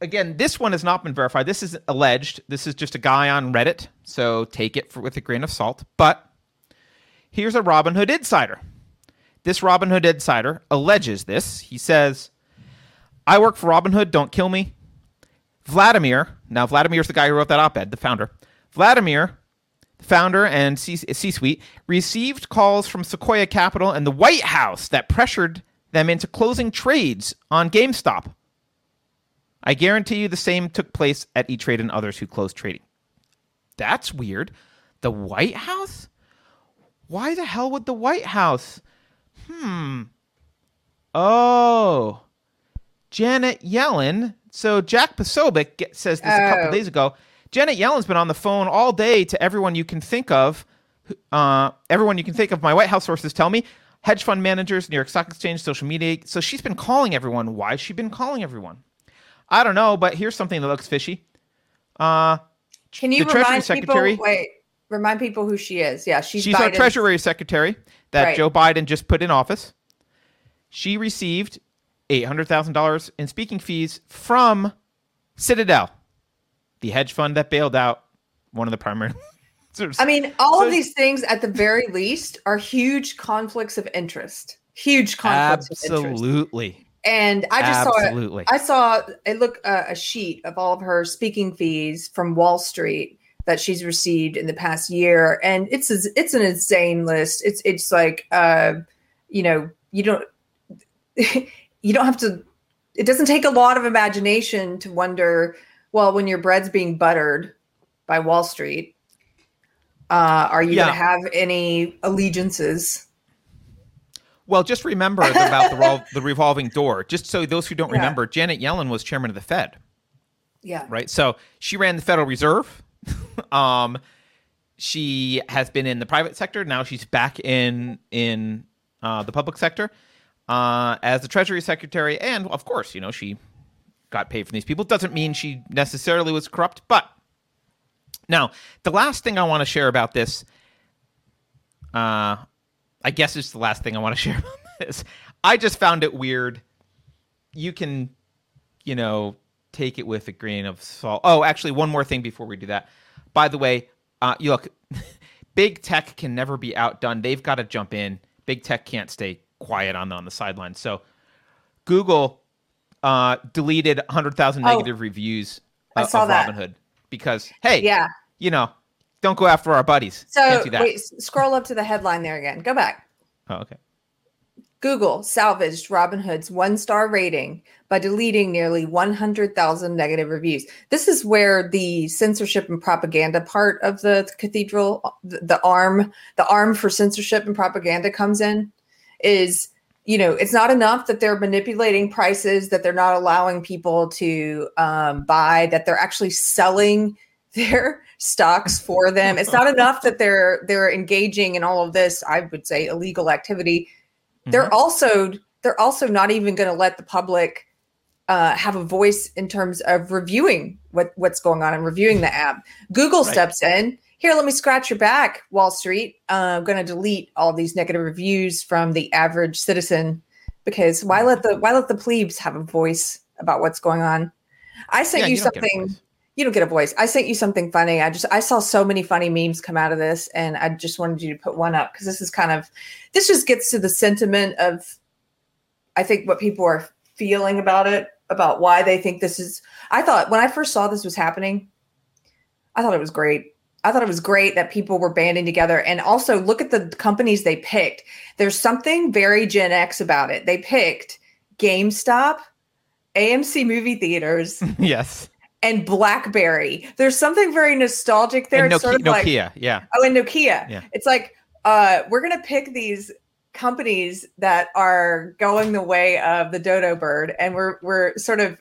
again, this one has not been verified. This is alleged. This is just a guy on Reddit, so take it for, with a grain of salt. But Here's a Robinhood insider. This Robinhood insider alleges this. He says, I work for Robinhood, don't kill me. Vladimir, now Vladimir's the guy who wrote that op ed, the founder. Vladimir, the founder and C suite, received calls from Sequoia Capital and the White House that pressured them into closing trades on GameStop. I guarantee you the same took place at E Trade and others who closed trading. That's weird. The White House? Why the hell would the White House? Hmm. Oh. Janet Yellen. So Jack Posobiec says this oh. a couple oh. days ago. Janet Yellen's been on the phone all day to everyone you can think of. Uh, everyone you can think of. My White House sources tell me hedge fund managers, New York Stock Exchange, social media. So she's been calling everyone. Why has she been calling everyone? I don't know, but here's something that looks fishy. Uh, Can you the Treasury Secretary? People, wait, Remind people who she is. Yeah, she's she's Biden's... our Treasury Secretary that right. Joe Biden just put in office. She received eight hundred thousand dollars in speaking fees from Citadel, the hedge fund that bailed out one of the primary. [laughs] I mean, all so, of these things, at the very least, are huge conflicts of interest. Huge conflicts absolutely. And I just absolutely. saw it. I saw it look uh, a sheet of all of her speaking fees from Wall Street that she's received in the past year, and it's it's an insane list. It's it's like uh, you know, you don't [laughs] you don't have to it doesn't take a lot of imagination to wonder, well, when your bread's being buttered by Wall Street, uh, are you yeah. going to have any allegiances? Well, just remember about the, [laughs] the, revolving door. Just so those who don't yeah. remember, Janet Yellen was chairman of the Fed. Yeah. Right. So she ran the Federal Reserve. [laughs] um, she has been in the private sector. Now she's back in in uh, the public sector uh, as the Treasury Secretary, and of course, you know she got paid from these people. Doesn't mean she necessarily was corrupt, but now the last thing I want to share about this, uh, I guess it's the last thing I want to [laughs] share about this. I just found it weird. You can, you know, take it with a grain of salt. Oh, actually, one more thing before we do that. By the way, uh, you look, [laughs] big tech can never be outdone. They've got to jump in. Big tech can't stay quiet on the, on the sidelines. So Google uh, deleted 100,000 negative oh, reviews uh, of that. Robinhood because hey, yeah, you know, don't go after our buddies. So wait, scroll up to the headline there again. Go back. Oh, okay. Google salvaged Robinhood's one star rating by deleting nearly 100,000 negative reviews. This is where the censorship and propaganda part of the cathedral, the arm, the arm for censorship and propaganda comes in. Is you know, it's not enough that they're manipulating prices, that they're not allowing people to um, buy, that they're actually selling [laughs] their stocks for them. It's not [laughs] enough that they're they're engaging in all of this. I would say illegal activity they're mm-hmm. also they're also not even going to let the public uh, have a voice in terms of reviewing what what's going on and reviewing the app. Google right. steps in. Here, let me scratch your back, Wall Street. Uh, I'm going to delete all these negative reviews from the average citizen because why let the why let the plebes have a voice about what's going on? I sent yeah, you, you something. You don't get a voice. I sent you something funny. I just I saw so many funny memes come out of this, and I just wanted you to put one up because this is kind of this just gets to the sentiment of I think what people are feeling about it, about why they think this is. I thought when I first saw this was happening, I thought it was great. I thought it was great that people were banding together. And also look at the companies they picked. There's something very Gen X about it. They picked GameStop, AMC movie theaters. [laughs] yes and BlackBerry. There's something very nostalgic there. And Nokia, sort of like, Nokia, yeah. Oh, and Nokia. Yeah. It's like uh, we're gonna pick these companies that are going the way of the dodo bird, and we're we're sort of.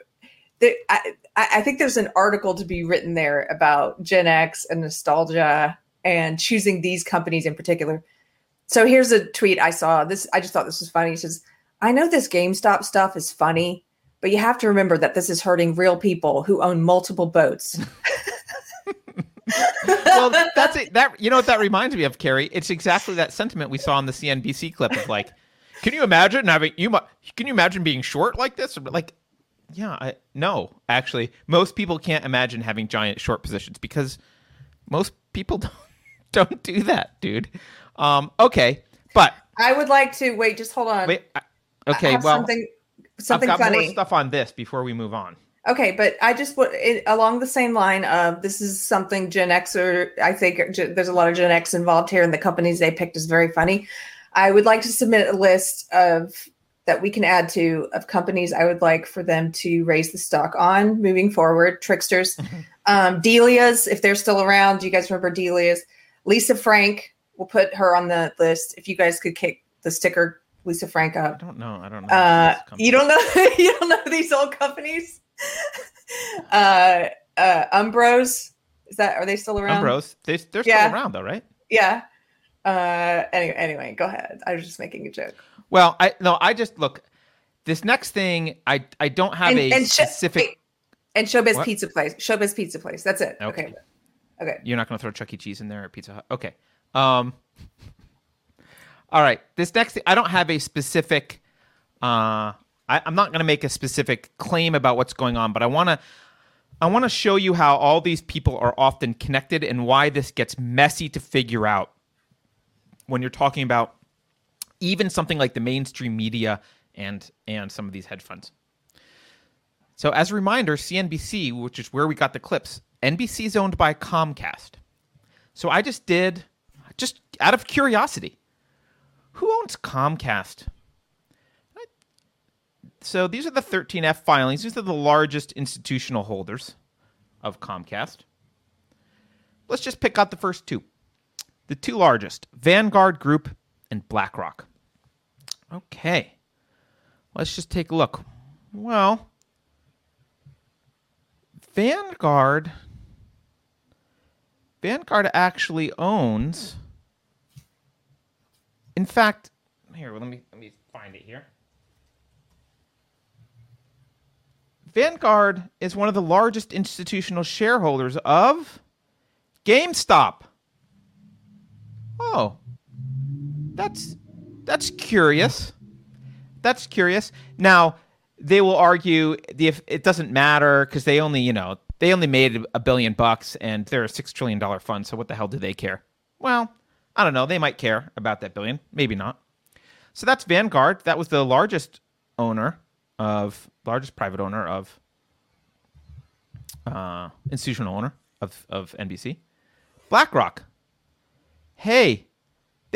I, I think there's an article to be written there about Gen X and nostalgia and choosing these companies in particular. So here's a tweet I saw. This I just thought this was funny. He says, "I know this GameStop stuff is funny, but you have to remember that this is hurting real people who own multiple boats. [laughs] well, that's it. That you know what that reminds me of, Keri. It's exactly that sentiment we saw in the CNBC clip of like, can you imagine having you? Can you imagine being short like this? Like, yeah, I, no, actually, most people can't imagine having giant short positions because most people [laughs] don't don't do that, dude. Um, okay, but I would like to wait. Just hold on. Wait. I, okay, well, something something I've got funny. more stuff on this before we move on. Okay, but I just put it along the same line of this is something Gen X or I think there's a lot of Gen X involved here, and the companies they picked is very funny. I would like to submit a list of that we can add to of companies I would like for them to raise the stock on moving forward. Tricksters, um, Delia's, if they're still around. Do you guys remember Delia's? Lisa Frank, we'll put her on the list. If you guys could kick the sticker Lisa Frank up. I don't know. I don't know. Uh, you don't know. [laughs] you don't know these old companies. [laughs] uh, uh, Umbros. Is that are they still around? Umbros. They they're yeah. still around though, right? Yeah. Uh, anyway, anyway, go ahead. I was just making a joke. Well, I no, I just look. This next thing, I I don't have and, a and specific. Sh- and Showbiz what? Pizza Place. Showbiz Pizza Place. That's it. Okay. Okay. okay. You're not going to throw Chuck E. Cheese in there or Pizza Hut. Okay. Um. [laughs] All right. This next thing, I don't have a specific. Uh, I, I'm not going to make a specific claim about what's going on, but I want to. I want to show you how all these people are often connected and why this gets messy to figure out when you're talking about even something like the mainstream media and and some of these hedge funds. So as a reminder, CNBC, which is where we got the clips, NBC is owned by Comcast. So I just did just out of curiosity, Who owns Comcast? So these are the 13F filings. These are the largest institutional holders of Comcast. Let's just pick out the first two. The two largest Vanguard Group and BlackRock. Okay. Let's just take a look. Well, Vanguard Vanguard actually owns In fact, here, let me let me find it here. Vanguard is one of the largest institutional shareholders of GameStop. Oh. That's that's curious. That's curious. Now, they will argue if it doesn't matter because they only, you know, they only made a billion bucks and they're a six trillion dollar fund. So what the hell do they care? Well, I don't know. They might care about that billion, maybe not. So that's Vanguard. That was the largest owner of largest private owner of uh, institutional owner of of NBC. BlackRock. Hey,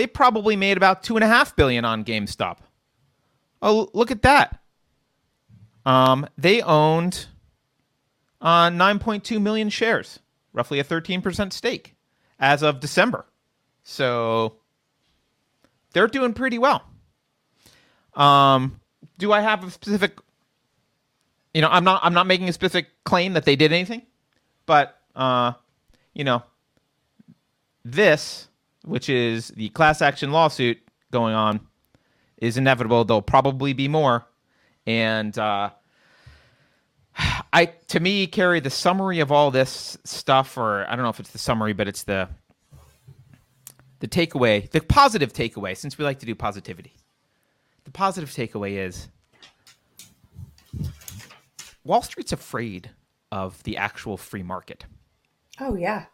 they probably made about two and a half billion on GameStop. Oh, look at that. Um, they owned uh, 9.2 million shares, roughly a 13% stake as of December. So they're doing pretty well. Um, do I have a specific you know, I'm not I'm not making a specific claim that they did anything, but uh, you know, this, which is the class action lawsuit going on, is inevitable. There'll probably be more, and uh, [sighs] I to me Keri the summary of all this stuff, or I don't know if it's the summary, but it's the the takeaway, the positive takeaway. Since we like to do positivity, the positive takeaway is Wall Street's afraid of the actual free market. Oh yeah.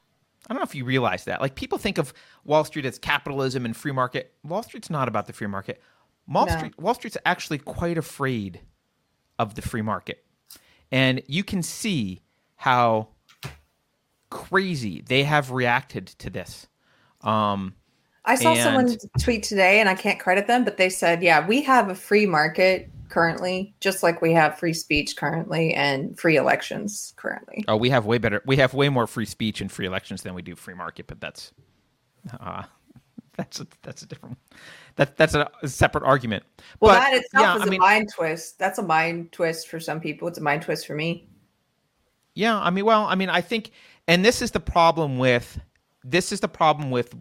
I don't know if you realize that. Like people think of Wall Street as capitalism and free market. Wall Street's not about the free market. Wall no. Street Wall Street's actually quite afraid of the free market. And you can see how crazy they have reacted to this. Um, I saw and... someone tweet today, and I can't credit them, but they said, "Yeah, we have a free market currently, just like we have free speech currently and free elections currently. Oh, we have way better. We have way more free speech and free elections than we do free market, but that's uh, [laughs] that's a, that's a different that that's a, separate argument. Well, but, that itself yeah, is I a mean, mind twist. That's a mind twist for some people. It's a mind twist for me. Yeah, I mean, well, I mean, I think, and this is the problem with this is the problem with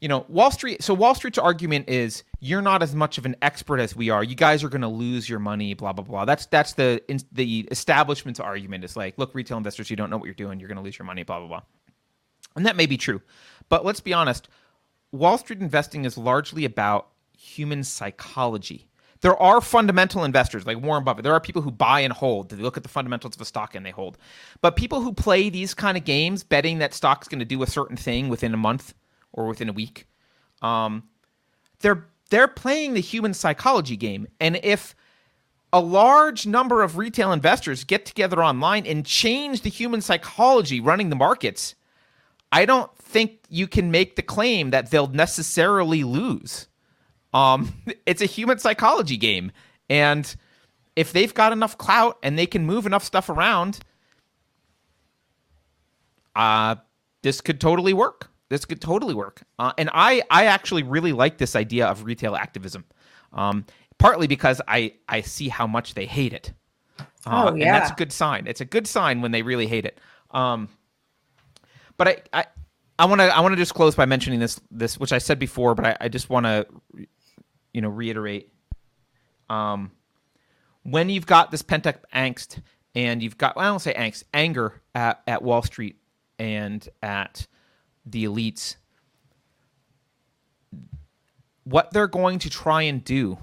you know, Wall Street. So Wall Street's argument is you're not as much of an expert as we are. You guys are going to lose your money. Blah blah blah. That's that's the the establishment's argument. Is like, look, retail investors, you don't know what you're doing. You're going to lose your money. Blah blah blah. And that may be true, but let's be honest. Wall Street investing is largely about human psychology. There are fundamental investors like Warren Buffett. There are people who buy and hold. They look at the fundamentals of a stock and they hold. But people who play these kind of games, betting that stock's going to do a certain thing within a month or within a week. Um, they're they're playing the human psychology game, and if a large number of retail investors get together online and change the human psychology running the markets, I don't think you can make the claim that they'll necessarily lose. Um, [laughs] it's a human psychology game, and if they've got enough clout and they can move enough stuff around, uh, this could totally work. This could totally work. Uh, and I, I actually really like this idea of retail activism, um, partly because I, I see how much they hate it. Uh, oh, yeah. And that's a good sign. It's a good sign when they really hate it. Um, but I, I, want to I want to just close by mentioning this this which I said before, but I, I just want to you know reiterate. Um, when you've got this pent up angst and you've got well, I don't say angst, anger at, at Wall Street and at the elites what they're going to try and do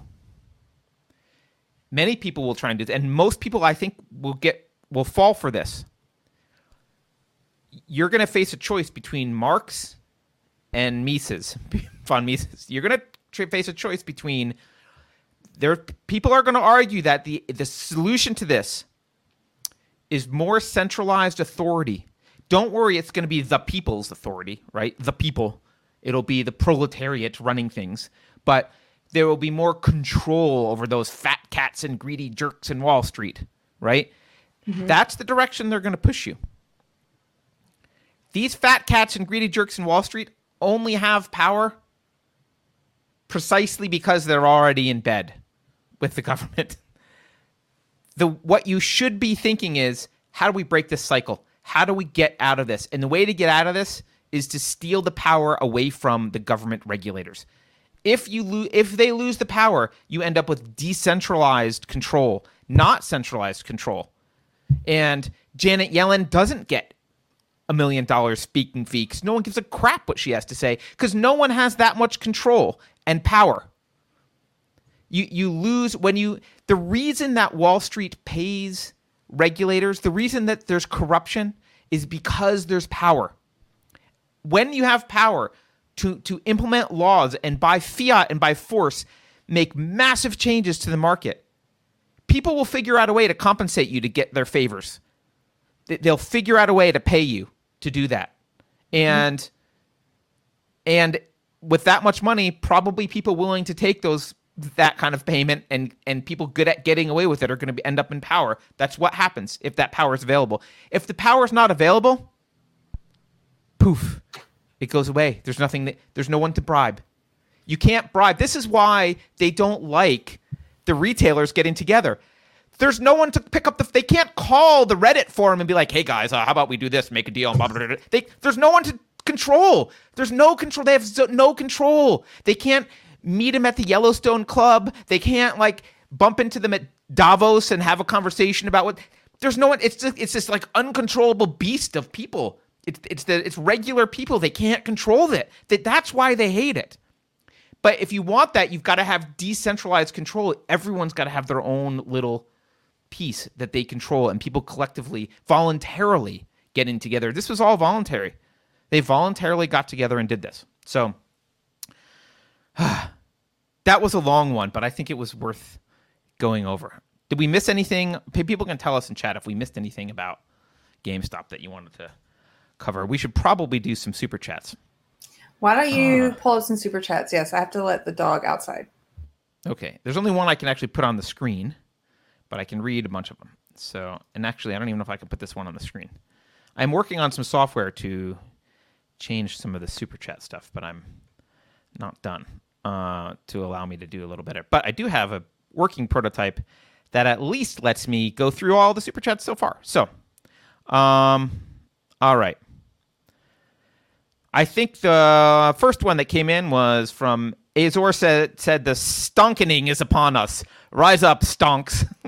many people will try and do and most people i think will get will fall for this you're going to face a choice between marx and mises [laughs] von mises you're going to face a choice between there people are going to argue that the the solution to this is more centralized authority don't worry, it's going to be the people's authority, right? The people. It'll be the proletariat running things. but there will be more control over those fat cats and greedy jerks in Wall Street, right? Mm-hmm. That's the direction they're going to push you. These fat cats and greedy jerks in Wall Street only have power precisely because they're already in bed with the [laughs] government. The what you should be thinking is how do we break this cycle? How do we get out of this? And the way to get out of this is to steal the power away from the government regulators. If you lo- if they lose the power, you end up with decentralized control, not centralized control. And Janet Yellen doesn't get a million dollars speaking fee because no one gives a crap what she has to say because no one has that much control and power. You you lose when you the reason that Wall Street pays regulators, the reason that there's corruption is because there's power. When you have power to to implement laws and by fiat and by force make massive changes to the market, people will figure out a way to compensate you to get their favors. They'll figure out a way to pay you to do that. And mm-hmm. and with that much money, probably people willing to take those that kind of payment and and people good at getting away with it are going to end up in power. That's what happens if that power is available. If the power is not available, poof, it goes away. There's nothing that, there's no one to bribe. You can't bribe. This is why they don't like the retailers getting together. There's no one to pick up the. They can't call the Reddit forum and be like, "Hey guys, uh, how about we do this? Make a deal." Blah, blah, blah. They, there's no one to control. There's no control. They have no control. They can't meet him at the Yellowstone Club. They can't like bump into them at Davos and have a conversation about what. There's no one. It's just, it's this like uncontrollable beast of people. It's it's the it's regular people. They can't control it. That that's why they hate it. But if you want that, you've got to have decentralized control. Everyone's got to have their own little piece that they control, and people collectively, voluntarily getting together. This was all voluntary. They voluntarily got together and did this. So [sighs] that was a long one, but I think it was worth going over. Did we miss anything? People can tell us in chat if we missed anything about GameStop that you wanted to cover. We should probably do some super chats. Why don't you uh, [sighs] pull up some super chats? Yes, I have to let the dog outside. Okay. There's only one I can actually put on the screen, but I can read a bunch of them. So, and actually, I don't even know if I can put this one on the screen. I'm working on some software to change some of the super chat stuff, but I'm not done uh, to allow me to do a little better. But I do have a working prototype that at least lets me go through all the super chats so far. So, um, all right. I think the first one that came in was from Azor said said the stonkening is upon us. Rise up, stonks. [laughs]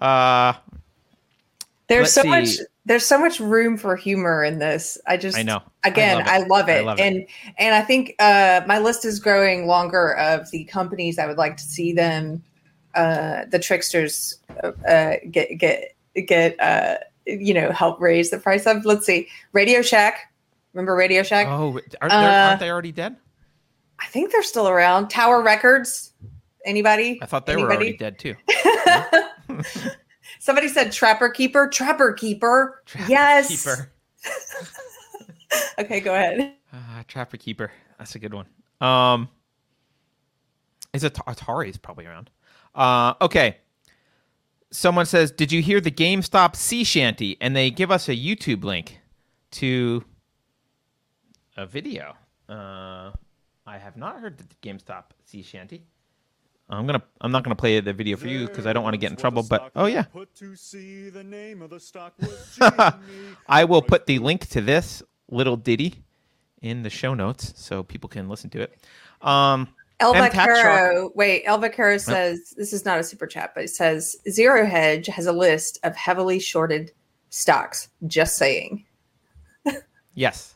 uh, There's so see. much there's so much room for humor in this. I just I know. Again, I love it. I love it. I love and it. and I think uh, my list is growing longer of the companies I would like to see them uh, the tricksters uh, get get get uh, you know help raise the price of. Let's see, Radio Shack. Remember Radio Shack? Oh, are, aren't they already dead? I think they're still around. Tower Records. Anybody? I thought they Anybody? were already dead too. [laughs] Somebody said Trapper Keeper. Trapper Keeper. Trapper yes. Keeper. [laughs] okay, go ahead. Uh, Trapper Keeper. That's a good one. Um, is it Atari is probably around. Uh, okay. Someone says, "Did you hear the GameStop sea shanty?" And they give us a YouTube link to a video. Uh, I have not heard the GameStop sea shanty. I'm gonna. I'm not gonna play the video for you because I don't want to get in trouble. But oh yeah, [laughs] I will put the link to this little ditty in the show notes so people can listen to it. Um, Elva Caro, wait, Elva Caro says this is not a super chat, but it says Zero Hedge has a list of heavily shorted stocks. Just saying. [laughs] yes.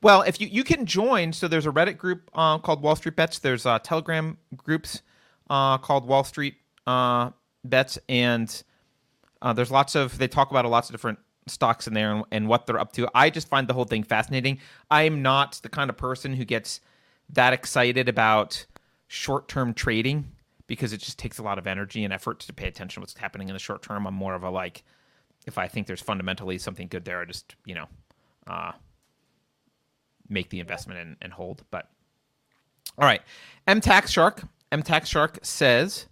Well, if you you can join, so there's a Reddit group uh, called Wall Street Bets. There's uh, Telegram groups uh, called Wall Street uh, Bets, and uh, there's lots of they talk about a lots of different stocks in there and, and, what they're up to. I just find the whole thing fascinating. I'm not the kind of person who gets that excited about short-term trading because it just takes a lot of energy and effort to pay attention to what's happening in the short term. I'm more of a like if I think there's fundamentally something good there, I just you know uh, make the investment and, and hold. But All right. M Tax Shark. M Tax Shark says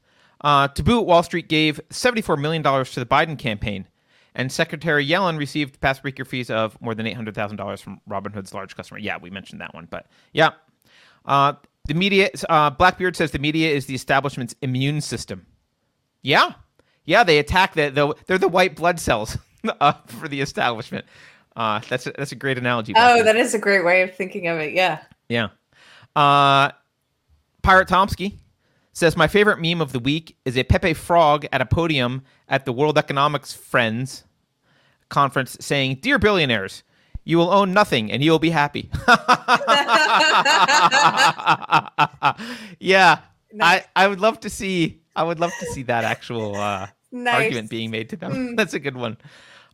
uh, to boot, Wall Street gave $74 million to the Biden campaign, and Secretary Yellen received past breaker fees of more than $800,000 from Robinhood's large customer. Yeah, we mentioned that one, but yeah. Uh, the media, uh, Blackbeard says the media is the establishment's immune system. Yeah, yeah, they attack the, the they're the white blood cells [laughs] uh, for the establishment. Uh, that's a, that's a great analogy. Oh, that is a great way of thinking of it. Yeah. Yeah. Uh, Pirate Tomsky says my favorite meme of the week is a Pepe Frog at a podium at the World Economics Friends conference saying, "Dear billionaires." You will own nothing and you will be happy. [laughs] yeah, nice. I, I would love to see I would love to see that actual uh, [laughs] nice. argument being made to them. Mm. [laughs] That's a good one.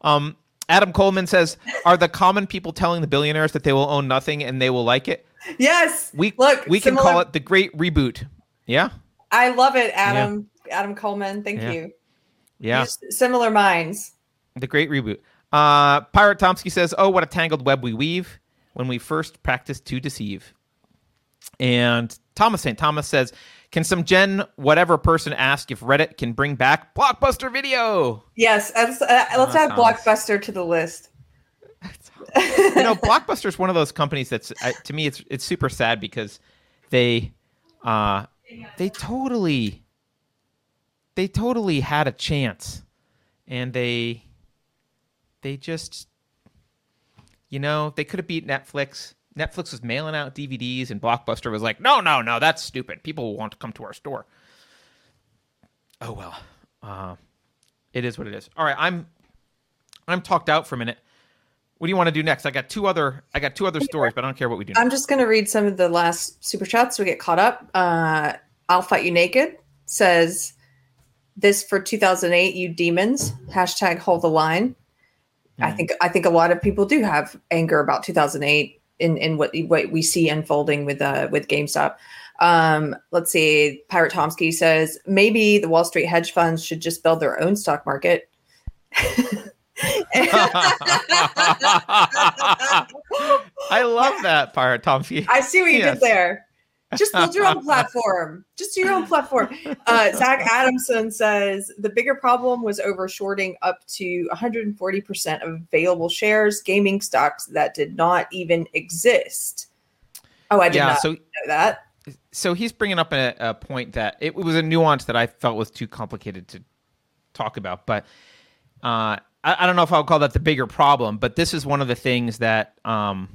Um, Adam Coleman says, "Are the common people telling the billionaires that they will own nothing and they will like it?" Yes. We look. We similar... can call it the Great Reboot. Yeah. I love it, Adam. Yeah. Adam Coleman. Thank yeah. you. Yeah. similar minds. The Great Reboot. Uh, Pirate Tomsky says, "Oh, what a tangled web we weave when we first practice to deceive." And Thomas St. Thomas says, "Can some Gen whatever person ask if Reddit can bring back Blockbuster Video?" Yes, let's, uh, let's add Thomas. Blockbuster to the list. [laughs] you know, [laughs] Blockbuster is one of those companies that's uh, to me it's it's super sad because they uh they totally they totally had a chance. And they they just you know they could have beat netflix. Netflix was mailing out dvds and blockbuster was like no no no that's stupid. People want to come to our store. Oh well. Uh, it is what it is. All right i'm i'm talked out for a minute what do you want to do next? I got two other I got two other stories, but I don't care what we do. I'm just going to read some of the last super chats so we get caught up. Uh, I'll fight you naked says this for 2008 you demons hashtag hold the line. Mm. I hmm. think I think a lot of people do have anger about 2008 in in what what we see unfolding with uh with GameStop. Um, let's see. Pirate Tomsky says maybe the Wall Street hedge funds should just build their own stock market. [laughs] [laughs] I love that part, Tomsky. I see what you yes. did there. Just build your own [laughs] platform. Just do your own platform. Uh, Zach Adamson says the bigger problem was over shorting up to 140% of available shares, gaming stocks that did not even exist. Oh, I did yeah, not so, know that. So he's bringing up a, a point that it was a nuance that I felt was too complicated to talk about, but uh, I, I, don't know if I'll call that the bigger problem, but this is one of the things that um,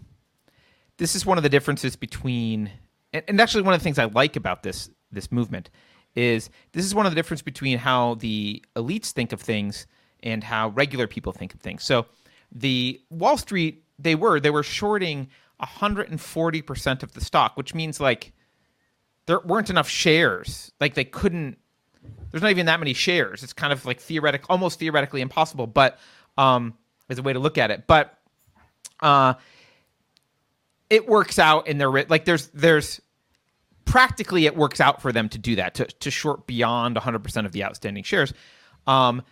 this is one of the differences between, and, and actually one of the things I like about this this movement is this is one of the difference between how the elites think of things and how regular people think of things. So the Wall Street they were they were shorting 140% of the stock, which means like there weren't enough shares. Like they couldn't there's not even that many shares. It's kind of like theoretic, almost theoretically impossible, but um, is a way to look at it. But uh, it works out in their like there's there's practically it works out for them to do that to to short beyond 100% of the outstanding shares. Um,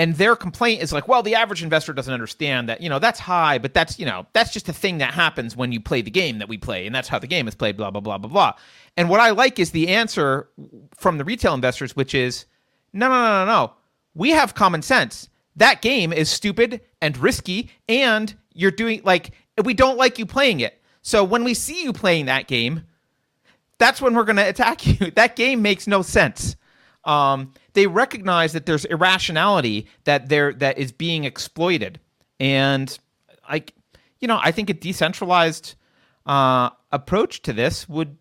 and their complaint is like, well, the average investor doesn't understand that, you know, that's high, but that's, you know, that's just a thing that happens when you play the game that we play, and that's how the game is played, blah, blah, blah, blah, blah. And what I like is the answer from the retail investors, which is, no, no, no, no, no. We have common sense. That game is stupid and risky, and you're doing like we don't like you playing it. So when we see you playing that game, that's when we're going to attack [laughs] you. That game makes no sense. Um, they recognize that there's irrationality that there that is being exploited, and I, you know, I think a decentralized uh, approach to this would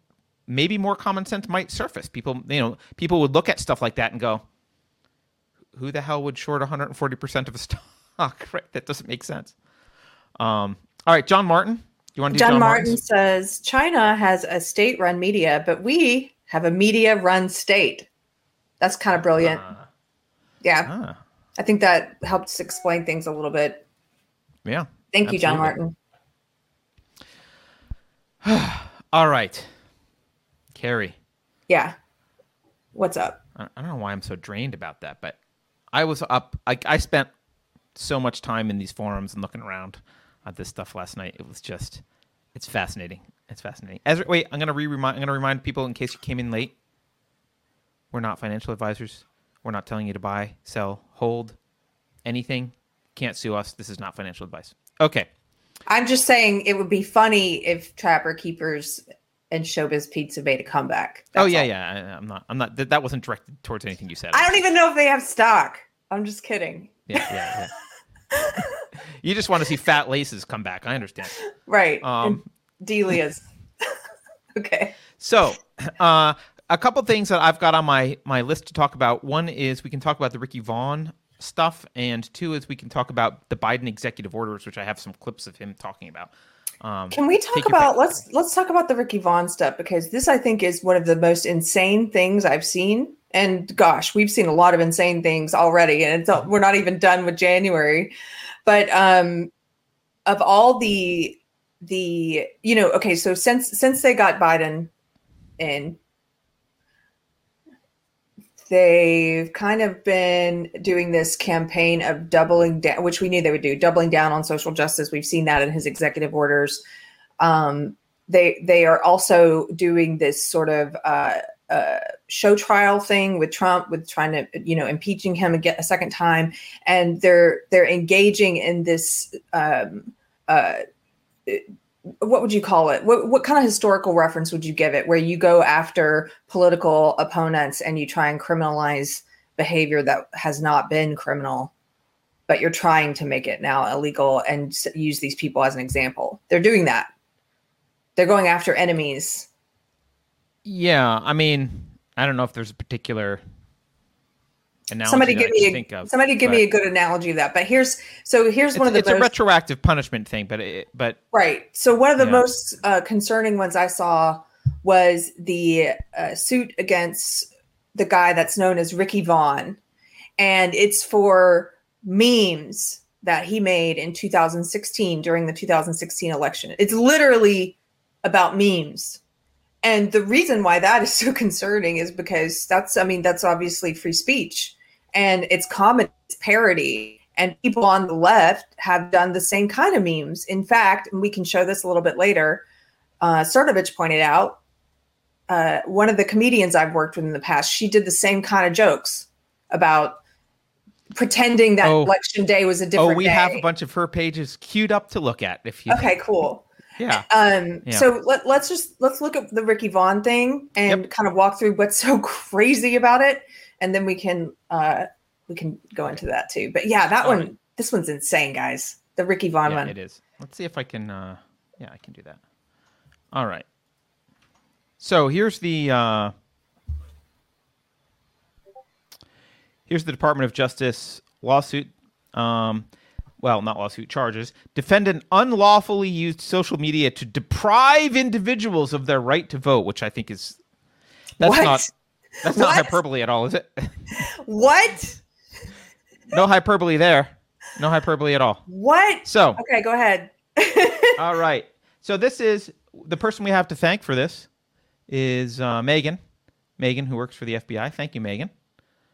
maybe more common sense might surface. People, you know, people would look at stuff like that and go, "Who the hell would short 140 percent of a [laughs] stock? right? That doesn't make sense." Um, all right, John Martin. You want to John, John Martin says China has a state-run media, but we have a media-run state. That's kind of brilliant. Uh, yeah. Uh. I think that helps explain things a little bit. Yeah. Thank absolutely. you, John Martin. [sighs] All right. Keri. Yeah. What's up? I don't know why I'm so drained about that, but I was up. I, I spent so much time in these forums and looking around at this stuff last night. It was just, It's fascinating. It's fascinating. Ezra, wait, I'm gonna re-remind. I'm gonna remind people in case you came in late. We're not financial advisors. We're not telling you to buy, sell, hold, anything. Can't sue us. This is not financial advice. Okay. I'm just saying it would be funny if Trapper Keepers and Showbiz Pizza made a comeback. That's oh yeah, all. yeah. I, am not. I'm not. That, that wasn't directed towards anything you said. I don't even know if they have stock. I'm just kidding. Yeah, yeah, yeah. [laughs] you just want to see fat laces come back. I understand. Right. Um, Delia's. [laughs] okay. So, uh, a couple things that I've got on my my list to talk about. One is we can talk about the Ricky Vaughn stuff, and two is we can talk about the Biden executive orders, which I have some clips of him talking about. Um, can we talk about let's let's talk about the Ricky Vaughn stuff because this I think is one of the most insane things I've seen. And gosh, we've seen a lot of insane things already, and it's we're not even done with January. But um, of all the the you know okay, so since since they got Biden in they've kind of been doing this campaign of doubling down, which we knew they would do, doubling down on social justice. We've seen that in his executive orders. Um, they they are also doing this sort of uh, uh, show trial thing with Trump, with trying to you know impeaching him again a second time, and they're they're engaging in this. Um, uh, what would you call it? What what kind of historical reference would you give it where you go after political opponents and you try and criminalize behavior that has not been criminal, but you're trying to make it now illegal and use these people as an example? They're doing that. They're going after enemies. Yeah, I mean, I don't know if there's a particular somebody give me a, of, somebody give but, me a good analogy of that. But here's so here's one of the it's most, a retroactive punishment thing, but it, but right. So one of the most uh, concerning ones I saw was the uh, suit against the guy that's known as Ricky Vaughn, and it's for memes that he made in 2016 during the 2016 election. It's literally about memes. And the reason why that is so [laughs] concerning is because that's, I mean, that's obviously free speech and it's comedy, it's parody. And people on the left have done the same kind of memes. In fact, and we can show this a little bit later, uh, Cernovich pointed out, uh, one of the comedians I've worked with in the past, she did the same kind of jokes about pretending that oh. election day was a different. Day. Oh, we day. have a bunch of her pages queued up to look at. If you okay, cool. Yeah. Um. Yeah. So let, let's just let's look at the Ricky Vaughn thing and yep. kind of walk through what's so [laughs] crazy about it, and then we can uh we can go into that too. But yeah, that All one, right. this one's insane, guys. The Ricky Vaughn yeah, one. It is. Let's see if I can. uh Yeah, I can do that. All right. So here's the. uh Here's the Department of Justice lawsuit. Um, well, not lawsuit charges. Defendant unlawfully used social media to deprive individuals of their right to vote, which I think is that's what? not that's not hyperbole at all, is it? what? no hyperbole there. No hyperbole at all. What? So okay, go ahead. [laughs] all right. So this is the person we have to thank for this is uh, Megan. Megan, who works for the FBI. Thank you, Megan,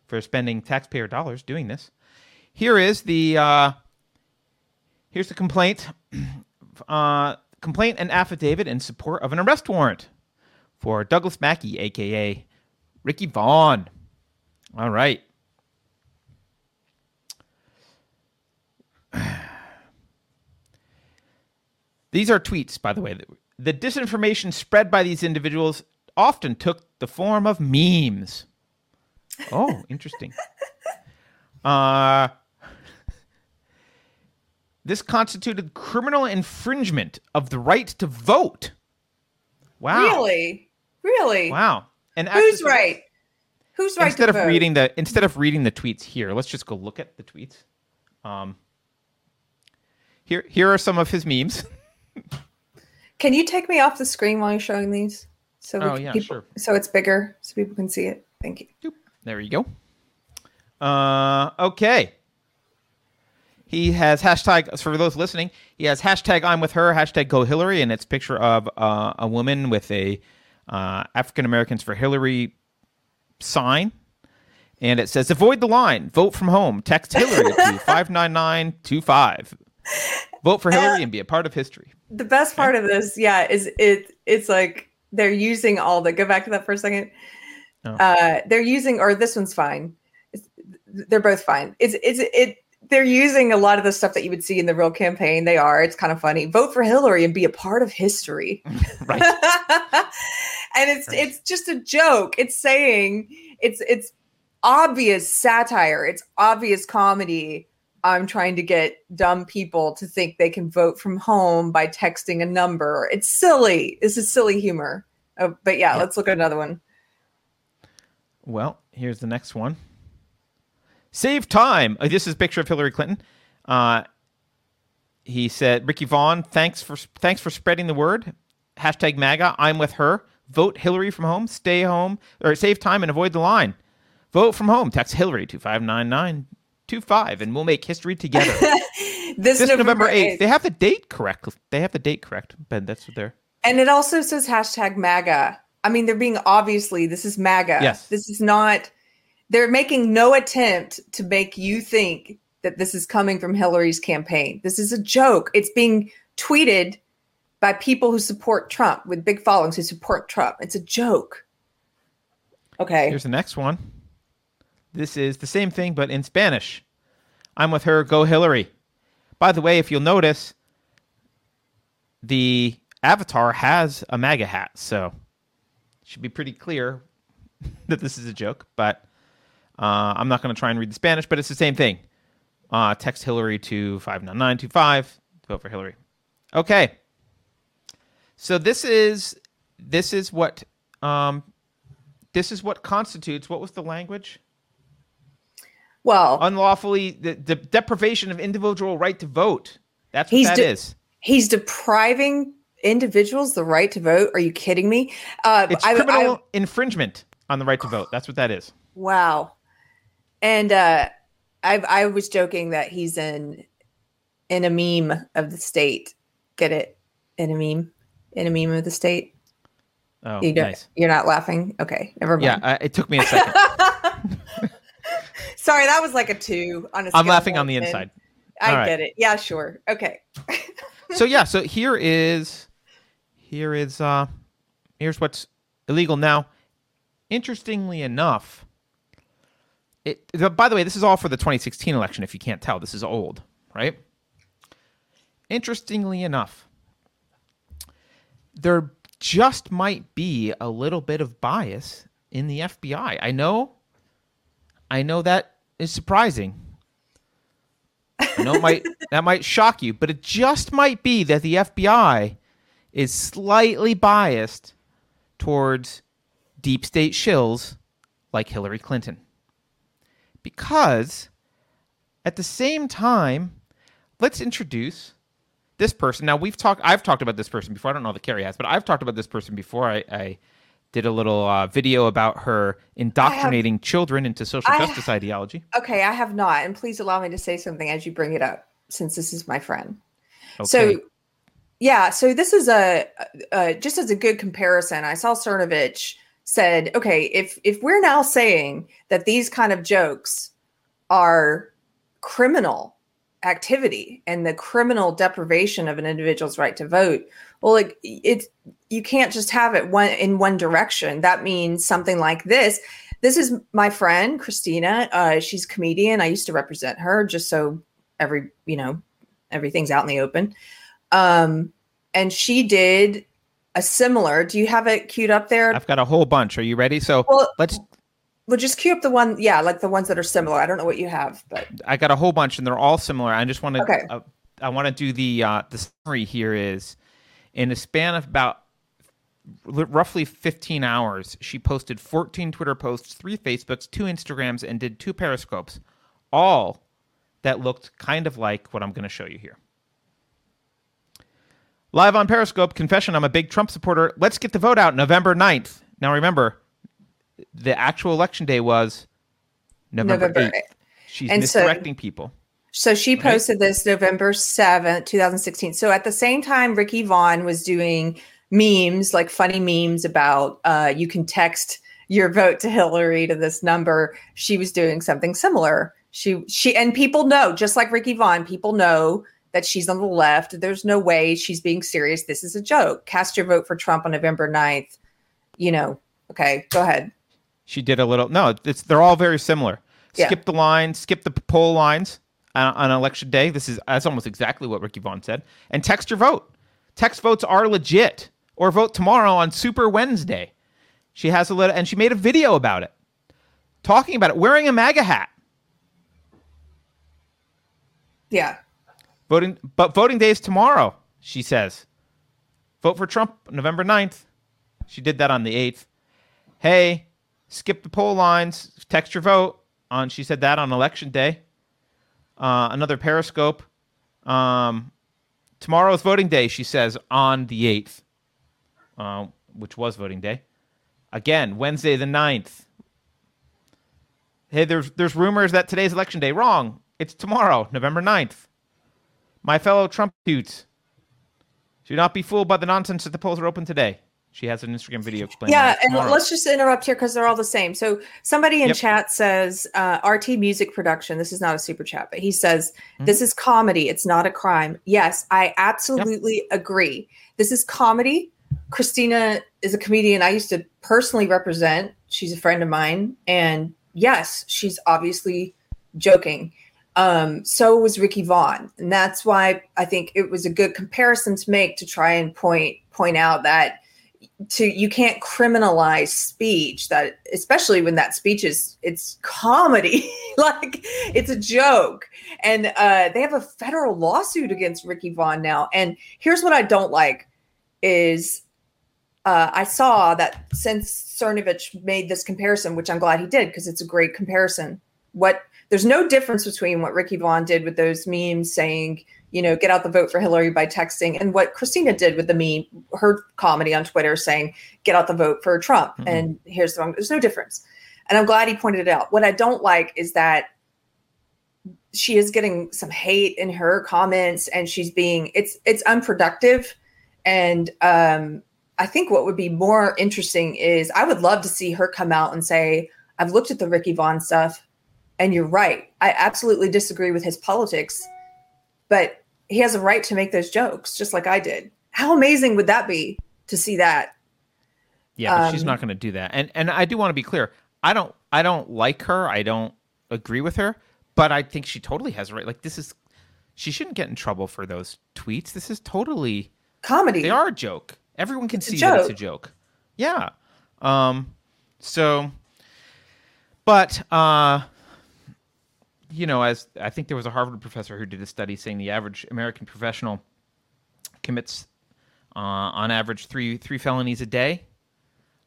for spending taxpayer dollars doing this. Here is the uh, here's the complaint. [clears throat] Uh, complaint and affidavit in support of an arrest warrant for Douglas Mackey, aka Ricky Vaughn. All right. [sighs] These are tweets, by the way. The disinformation spread by these individuals often took the form of memes. Oh, [laughs] interesting. uh, this constituted criminal infringement of the right to vote. Wow. Really? Really? Wow. And who's right? Who's right? Instead of vote? reading the instead of reading the tweets here, let's just go look at the tweets. Um, here here are some of his memes. [laughs] can you take me off the screen while you're showing these? So oh yeah, people, sure. So it's bigger, so people can see it. Thank you. There you go. Uh, okay. He has hashtag for those listening. He has hashtag I'm with her, hashtag Go Hillary, and it's picture of uh, a woman with a uh, African Americans for Hillary sign. And it says, avoid the line, vote from home, text Hillary to [laughs] 59925. vote for Hillary and be a part of history. The best part of this, yeah, is it. It's like they're using all the. Go back to that for a second. Oh. Uh, they're using, or this one's fine. It's, they're both fine. It's it's it. They're using a lot of the stuff that you would see in the real campaign. They are. It's kind of funny. Vote for Hillary and be a part of history. [laughs] right. [laughs] and it's right. it's just a joke. It's saying it's it's obvious satire. It's obvious comedy I'm trying to get dumb people to think they can vote from home by texting a number. It's silly. This is silly humor. Oh, but yeah, yeah, let's look at another one. Well, here's the next one. Save time. Uh, this is a picture of Hillary Clinton. Uh, he said, "Ricky Vaughn, thanks for thanks for spreading the word. Hashtag MAGA. I'm with her. Vote Hillary from home. Stay home or save time and avoid the line. Vote from home. Text Hillary two five nine nine two five, and we'll make history together. [laughs] this, this, November eighth. They have the date correct. They have the date correct, Ben. That's what they're. And it also says hashtag MAGA. I mean, they're being obviously this is MAGA. Yes. This is not. They're making no attempt to make you think that this is coming from Hillary's campaign. This is a joke. It's being tweeted by people who support Trump with big followings who support Trump. It's a joke. Okay. Here's the next one. This is the same thing, but in Spanish. I'm with her, go Hillary. By the way, if you'll notice, the avatar has a MAGA hat, so it should be pretty clear [laughs] that this is a joke. But uh, I'm not going to try and read the Spanish, but it's the same thing. Uh, text Hillary to 59925. Vote for Hillary. Okay. So this is this is what um, this is what constitutes. What was the language? Well, unlawfully the, the deprivation of individual right to vote. That's what that de- is. He's depriving individuals the right to vote. Are you kidding me? Uh, it's I, criminal I, infringement on the right to vote. That's what that is. Wow. And uh, I I was joking that he's in in a meme of the state. Get it? In a meme? In a meme of the state? Oh, you nice. You're not laughing. Okay, never mind. Yeah, uh, it took me a second. [laughs] Sorry, that was like a two on a I'm laughing on the inside. I right. get it. Yeah, sure. Okay. so yeah, [laughs] so here is here is uh here's what's illegal now. Interestingly enough, it by the way, this is all for the 2016 election if you can't tell. This is old, right? Interestingly enough, there just might be a little bit of bias in the FBI. I know I know that is surprising. I know it might [laughs] that might shock you, but it just might be that the FBI is slightly biased towards deep state shills like Hillary Clinton. Because at the same time, let's introduce this person. Now we've talked I've talked about this person before. I don't know that Keri has, but I've talked about this person before. I, I did a little uh, video about her indoctrinating have, children into social I, justice ideology. Okay, I have not, and please allow me to say something as you bring it up, since this is my friend. Okay. So, yeah, so this is a, a just as a good comparison. I saw Cernovich said, okay, if if we're now saying that these kind of jokes are criminal activity and the criminal deprivation of an individual's right to vote, well, like it you can't just have it one in one direction. That means something like this. This is my friend Kristina. Uh, she's a comedian. I used to represent her, just so every you know everything's out in the open. Um, and she did a similar. Do you have it queued up there? I've got a whole bunch. Are you ready? So well, let's. Well, just queue up the one, yeah, like the ones that are similar. I don't know what you have, but I got a whole bunch, and they're all similar. I just want to. Okay. Uh, I want to do the uh, the summary here. Is in a span of about roughly 15 hours, she posted 14 Twitter posts, three Facebooks, two Instagrams, and did two Periscopes, all that looked kind of like what I'm going to show you here. Live on Periscope, confession I'm a big Trump supporter. Let's get the vote out November 9th. Now remember, the actual election day was November, November 8th. She's and misdirecting so, people. So she posted right. this November 7th, 2016. So at the same time, Ricky Vaughn was doing memes, like funny memes about uh, you can text your vote to Hillary to this number. She was doing something similar. She she and people know, just like Ricky Vaughn, people know that she's on the left. There's no way she's being serious. This is a joke. Cast your vote for Trump on November 9th. You know, okay, go ahead. She did a little. No, it's they're all very similar. Yeah. Skip the lines, skip the poll lines on, on election day. This is that's almost exactly what Ricky Vaughn said. And text your vote. Text votes are legit. Or vote tomorrow on Super Wednesday. She has a little, and she made a video about it, talking about it, wearing a MAGA hat. Yeah. Voting, but voting day is tomorrow, she says. Vote for Trump November 9th. She did that on the 8th. Hey, skip the poll lines, text your vote on she said that on election day. Uh, another periscope. Um, tomorrow's voting day, she says, on the 8th, uh, which was voting day. Again, Wednesday the 9th. Hey, there's there's rumors that today's election day. Wrong. It's tomorrow, November 9th. My fellow Trump dudes, do not be fooled by the nonsense that the polls are open today. She has an Instagram video explaining. Yeah, and let's just interrupt here because they're all the same. So somebody in yep. chat says uh, RT Music Production. This is not a super chat, but he says mm-hmm. this is comedy. It's not a crime. Yes, I absolutely yep. agree. This is comedy. Kristina is a comedian I used to personally represent. She's a friend of mine, and yes, she's obviously joking. Um, so was Ricky Vaughn, and that's why I think it was a good comparison to make to try and point point out that to you can't criminalize speech that especially when that speech is it's comedy [laughs] like it's a joke and uh they have a federal lawsuit against ricky vaughn now and here's what i don't like is uh, I saw that since Cernovich made this comparison, which I'm glad he did because it's a great comparison. What there's no difference between what Ricky Vaughn did with those memes saying, you know, get out the vote for Hillary by texting, and what Kristina did with the meme, her comedy on Twitter saying, get out the vote for Trump. Mm-hmm. And here's the wrong, there's no difference. And I'm glad he pointed it out. What I don't like is that she is getting some hate in her comments and she's being it's it's unproductive and um i think what would be more interesting is i would love to see her come out and say i've looked at the ricky vaughn stuff and you're right i absolutely disagree with his politics but he has a right to make those jokes just like I did. How amazing would that be to see that? Yeah, um, she's not going to do that. And and I do want to be clear. I don't I don't like her. I don't agree with her, but I think she totally has a right. Like this is she shouldn't get in trouble for those tweets. This is totally comedy. They are a joke. Everyone can it's see that it's a joke. Yeah. Um so but uh you know, as I think there was a Harvard professor who did a study saying the average American professional commits, uh, on average, three three felonies a day.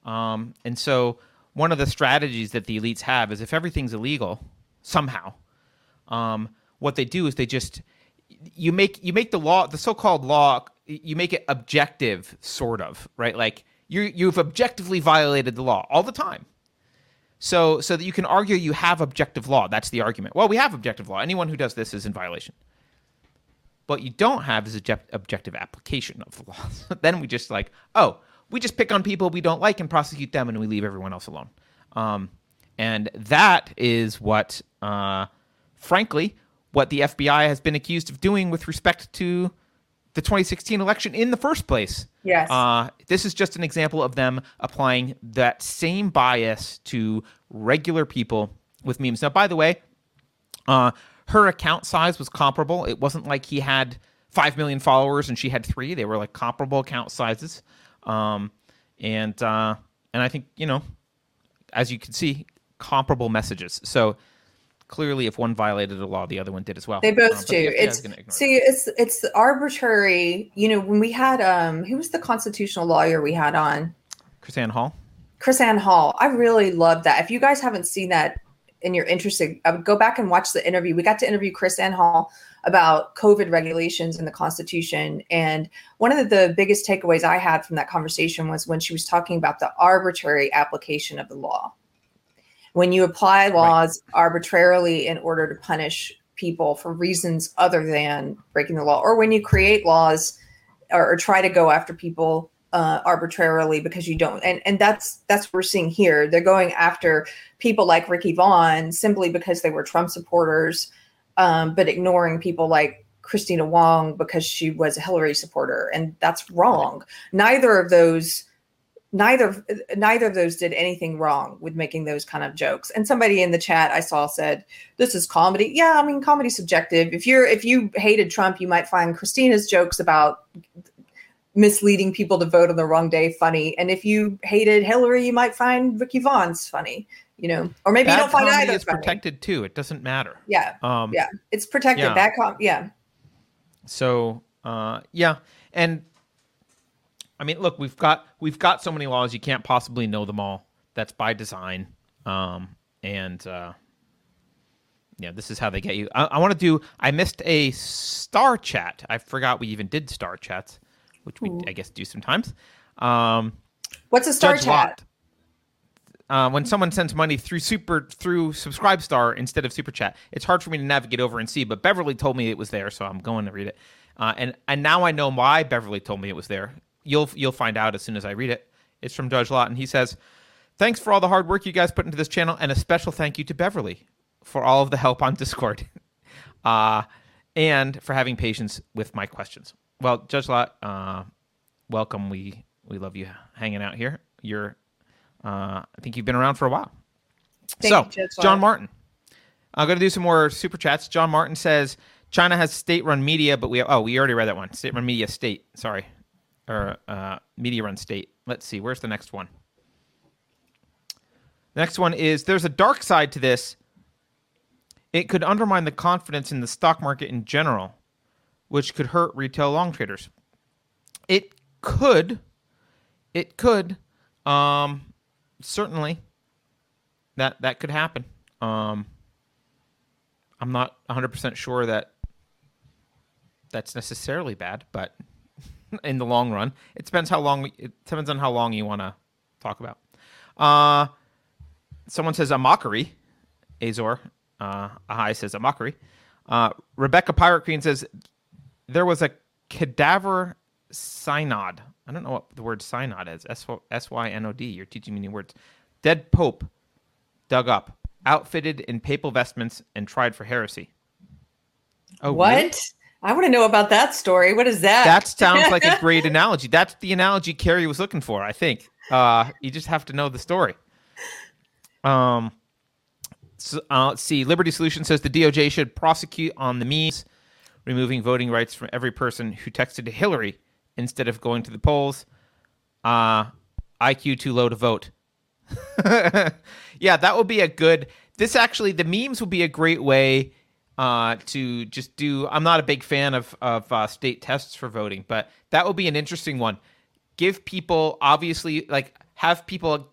Um, and so, one of the strategies that the elites have is if everything's illegal somehow, um, what they do is they just you make you make the law the so-called law you make it objective sort of right like you you've objectively violated the law all the time so, so that you can argue you have objective law. That's the argument. Well, we have objective law. Anyone who does this is in violation. What you don't have is object- objective application of the laws. [laughs] then we just like, oh, we just pick on people we don't like and prosecute them, and we leave everyone else alone. Um, and that is what, uh, frankly, what the FBI has been accused of doing with respect to the 2016 election in the first place. Yes. Uh, this is just an example of them applying that same bias to regular people with memes. Now, by the way, uh, her account size was comparable. It wasn't like he had 5 million followers and she had three. They were like comparable account sizes. Um, and, uh, and I think, you know, as you can see, comparable messages. So clearly if one violated a law the other one did as well. They both um, do. It's see it. it's it's arbitrary. You know when we had um who was the constitutional lawyer we had on? KrisAnne Hall. KrisAnne Hall. I really love that. If you guys haven't seen that and you're interested I would go back and watch the interview. We got to interview KrisAnne Hall about covid regulations in the constitution. And one of the biggest takeaways i had from that conversation was when she was talking about the arbitrary application of the law when you apply laws right. arbitrarily in order to punish people for reasons other than breaking the law, or when you create laws or, or try to go after people uh, arbitrarily because you don't, and and that's that's what we're seeing here. They're going after people like Ricky Vaughn simply because they were Trump supporters, um, but ignoring people like Kristina Wong because she was a Hillary supporter, and that's wrong. Neither of those neither neither of those did anything wrong with making those kind of jokes. And somebody in the chat i saw said this is comedy. Yeah i mean comedy subjective. If you're if you hated trump you might find Kristina's jokes about misleading people to vote on the wrong day funny. And if you hated hillary you might find ricky vaughn's funny you know? Or maybe you don't find either funny. protected too. It doesn't matter. Yeah. Um yeah. It's protected. yeah. that com- yeah. So uh yeah. And I mean, look, we've got we've got so many laws you can't possibly know them all. That's by design. Um, and uh, yeah, this is how they get you. I, I want to do. I missed a star chat. I forgot we even did star chats, which we Ooh. I guess do sometimes. Um, What's a star Judge chat? uh, when someone sends money through super through SubscribeStar instead of super chat it's hard for me to navigate over and see but beverly told me it was there so i'm going to read it uh, and and now i know why beverly told me it was there you'll you'll find out as soon as I read it. It's from Judge Lot, and he says, "Thanks for all the hard work you guys put into this channel, and a special thank you to Beverly for all of the help on [laughs] Discord, uh, and for having patience with my questions." Well, Judge Lot, uh, welcome. We we love you hanging out here. You're, uh, I think you've been around for a while. Thank so, you, John Martin. I'm going to do some more super chats. John Martin says China has state-run media, but we have, oh we already read that one. State-run media state. Sorry, or uh, media run state. Let's see, where's the next one? The next one is there's a dark side to this. It could undermine the confidence in the stock market in general, which could hurt retail long traders. It could, it could, um, certainly that that could happen. Um, I'm not 100% sure that that's necessarily bad, but in the long run. It depends how long. It depends on how long you want to talk about. Uh, someone says a mockery. Azor uh, Ahai says a mockery. Uh, Rebecca Pirate Queen says there was a cadaver synod. I don't know what the word synod is. S Y N O D. You're teaching me new words. Dead Pope dug up, outfitted in papal vestments, and tried for heresy. Oh, what? Really? I want to know about that story. What is that? That sounds like a great [laughs] analogy. That's the analogy Keri was looking for, I think. Uh, you just have to know the story. Um, so, uh, let's see. Liberty Solution says the DOJ should prosecute on the means, removing voting rights from every person who texted to Hillary instead of going to the polls. Uh, IQ too low to vote. [laughs] yeah, that would be a good. This actually, the memes would be a great way uh, to just do. I'm not a big fan of of uh, state tests for voting, but that would be an interesting one. Give people obviously like have people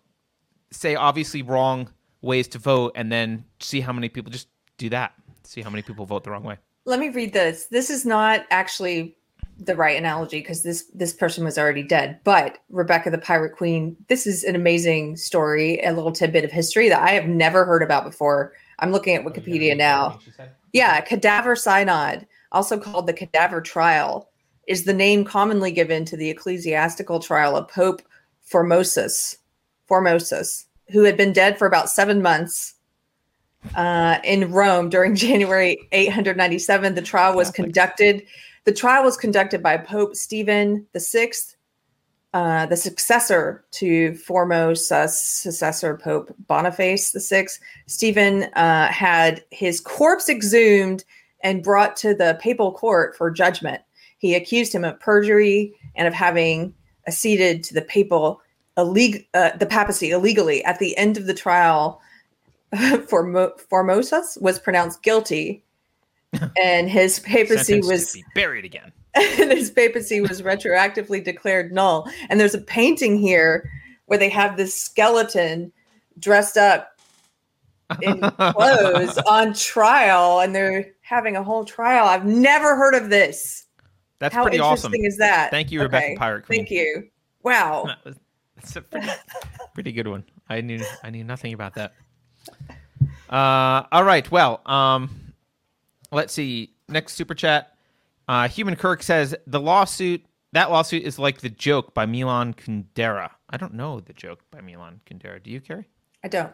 say obviously wrong ways to vote, and then see how many people just do that. See how many people vote the wrong way. Let me read this. This is not actually the right analogy because this this person was already dead. But Rebecca the Pirate Queen, this is an amazing story, a little tidbit of history that I have never heard about before. I'm looking at oh, Wikipedia now. Yeah, cadaver synod, also called the cadaver trial, is the name commonly given to the ecclesiastical trial of Pope Formosus, Formosus, who had been dead for about seven months uh, in Rome during [laughs] January 897. The trial was conducted. The trial was conducted by Pope Stephen the Sixth, uh, the successor to Formosus, successor Pope Boniface VI, Stephen uh, had his corpse exhumed and brought to the papal court for judgment. He accused him of perjury and of having acceded to the papal illeg- uh, the papacy illegally. At the end of the trial, [laughs] Formo- Formosus was pronounced guilty, [laughs] and his papacy was buried again [laughs] and his papacy was retroactively declared null. And there's a painting here where they have this skeleton dressed up in clothes [laughs] on trial, and they're having a whole trial. I've never heard of this. That's How pretty interesting awesome. is that? Thank you, Rebecca okay. Pirate Queen. Thank you. Wow. [laughs] That's a pretty, pretty good one. I knew I knew nothing about that. Uh, all right. Well, um, let's see. Next super chat. Uh, Human Kirk says the lawsuit that lawsuit is like the joke by Milan Kundera. I don't know the joke by Milan Kundera. Do you, Keri? I don't.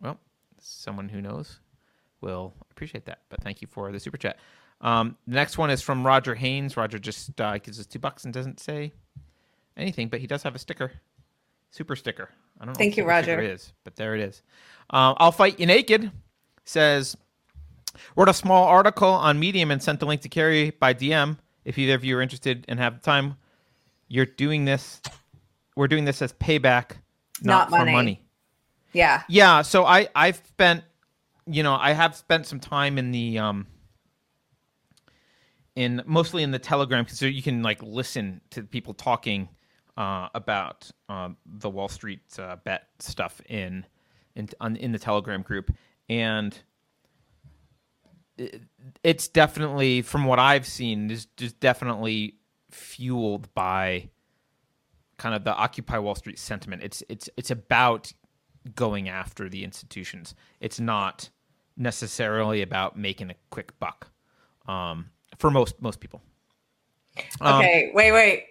Well, someone who knows will appreciate that. But thank you for the super chat. Um, the next one is from Roger Haynes. Roger just uh, gives us two bucks and doesn't say anything, but he does have a sticker, super sticker. I don't know. Thank you, Roger. Is but there it is. Um, I'll fight you naked. Says wrote a small article on Medium and sent the link to Keri by DM. If either of you are interested and have the time, you're doing this. We're doing this as payback, not, not money. for money. Yeah. Yeah. So I I've spent, you know, I have spent some time in the um in mostly in the Telegram because so you can like listen to people talking uh, about uh, the Wall Street uh, bet stuff in in on, in the Telegram group, and it's definitely from what I've seen is just definitely fueled by kind of the Occupy Wall Street sentiment. It's it's it's about going after the institutions. It's not necessarily about making a quick buck um, for most most people. Um, okay, wait, wait.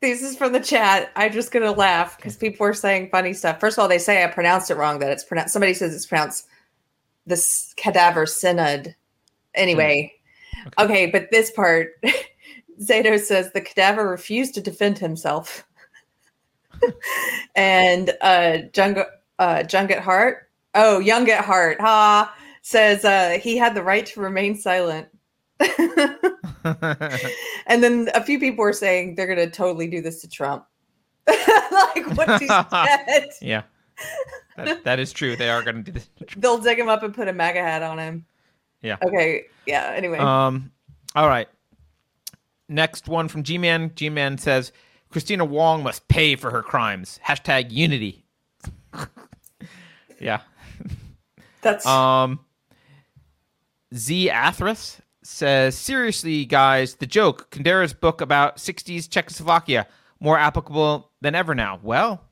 This is from the chat. I'm just gonna laugh because people are saying funny stuff. First of all, they say I pronounced it wrong. That it's pronounced. Somebody says it's pronounced this cadaver synod. Anyway, okay. okay, but this part, [laughs] Zato says the cadaver refused to defend himself, [laughs] and uh, Jung uh, Junget Hart. Oh, Young at Heart, ha! Says uh, he had the right to remain silent. [laughs] and then a few people were saying they're going to totally do this to Trump. like what he said. Yeah. That, that is true. They are going to do this. They'll dig him up and put a MAGA hat on him. Yeah. Okay. Yeah. Anyway. Um. All right. Next one from G Man. G Man says Kristina Wong must pay for her crimes. Hashtag unity. [laughs] yeah. That's um. Z Athras says, seriously, guys, the joke, Kundera's book about 60s Czechoslovakia, more applicable than ever now. Well,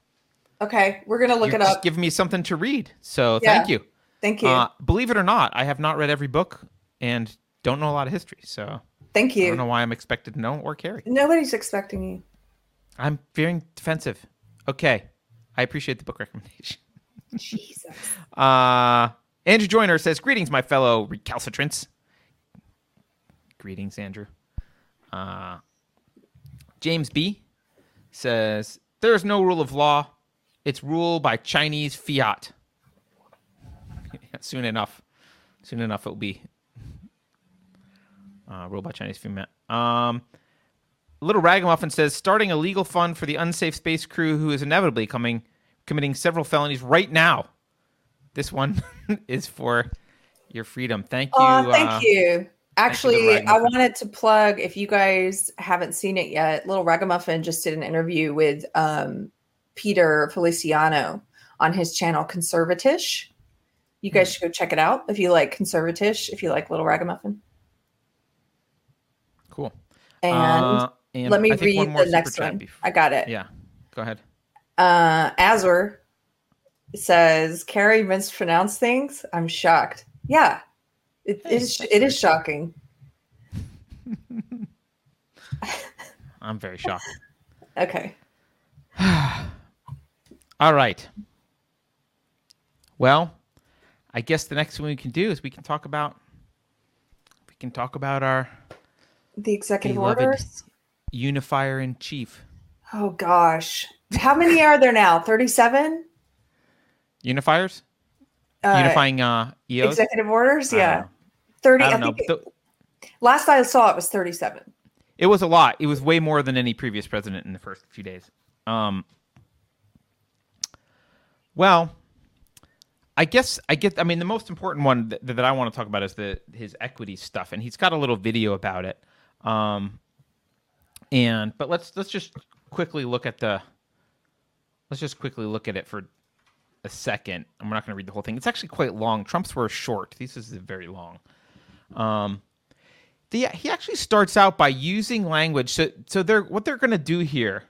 okay, we're going to look it up. Give me something to read. So yeah. thank you. Thank you. Uh, believe it or not, I have not read every book and don't know a lot of history. So thank you. I don't know why I'm expected to know or carry. Nobody's expecting you. I'm very defensive. Okay. I appreciate the book recommendation. Jesus. [laughs] uh, Andrew Joyner says, Greetings, my fellow recalcitrants. Greetings, Andrew. Uh, James B says there is no rule of law; it's rule by Chinese fiat. Soon enough, soon enough, it will be uh, ruled by Chinese female. Um, Little Ragamuffin says starting a legal fund for the unsafe space crew who is inevitably coming committing several felonies right now. This one [laughs] is for your freedom. Thank you. Oh, thank uh, you. Actually, I wanted to plug if you guys haven't seen it yet, Little Ragamuffin just did an interview with um, Peter Feliciano on his channel Conservatish. You guys hmm. should go check it out if you like Conservatish, if you like Little Ragamuffin. Cool. And, uh, and let me read the next one. Before. I got it. Yeah. Go ahead. Uh, Azur says Keri mispronounced things. I'm shocked. Yeah, it is. It is shocking. [laughs] I'm very shocked. [laughs] okay. [sighs] All right. Well, I guess the next thing we can do is we can talk about we can talk about our the executive orders unifier in chief. Oh gosh. How many are there now? 37? Unifiers? Uh, Unifying uh, EOs? Executive orders? Yeah. 30. I, I think it, last I saw it was 37. It was a lot. It was way more than any previous president in the first few days. Um, well, I guess I get. I mean, the most important one that, that, I want to talk about is the his equity stuff, and he's got a little video about it. Um, and but let's let's just quickly look at the. Let's just quickly look at it for a second. We're not going to read the whole thing. It's actually quite long. Trump's were short. This is very long. Um, the, he actually starts out by using language. So, so they're what they're going to do here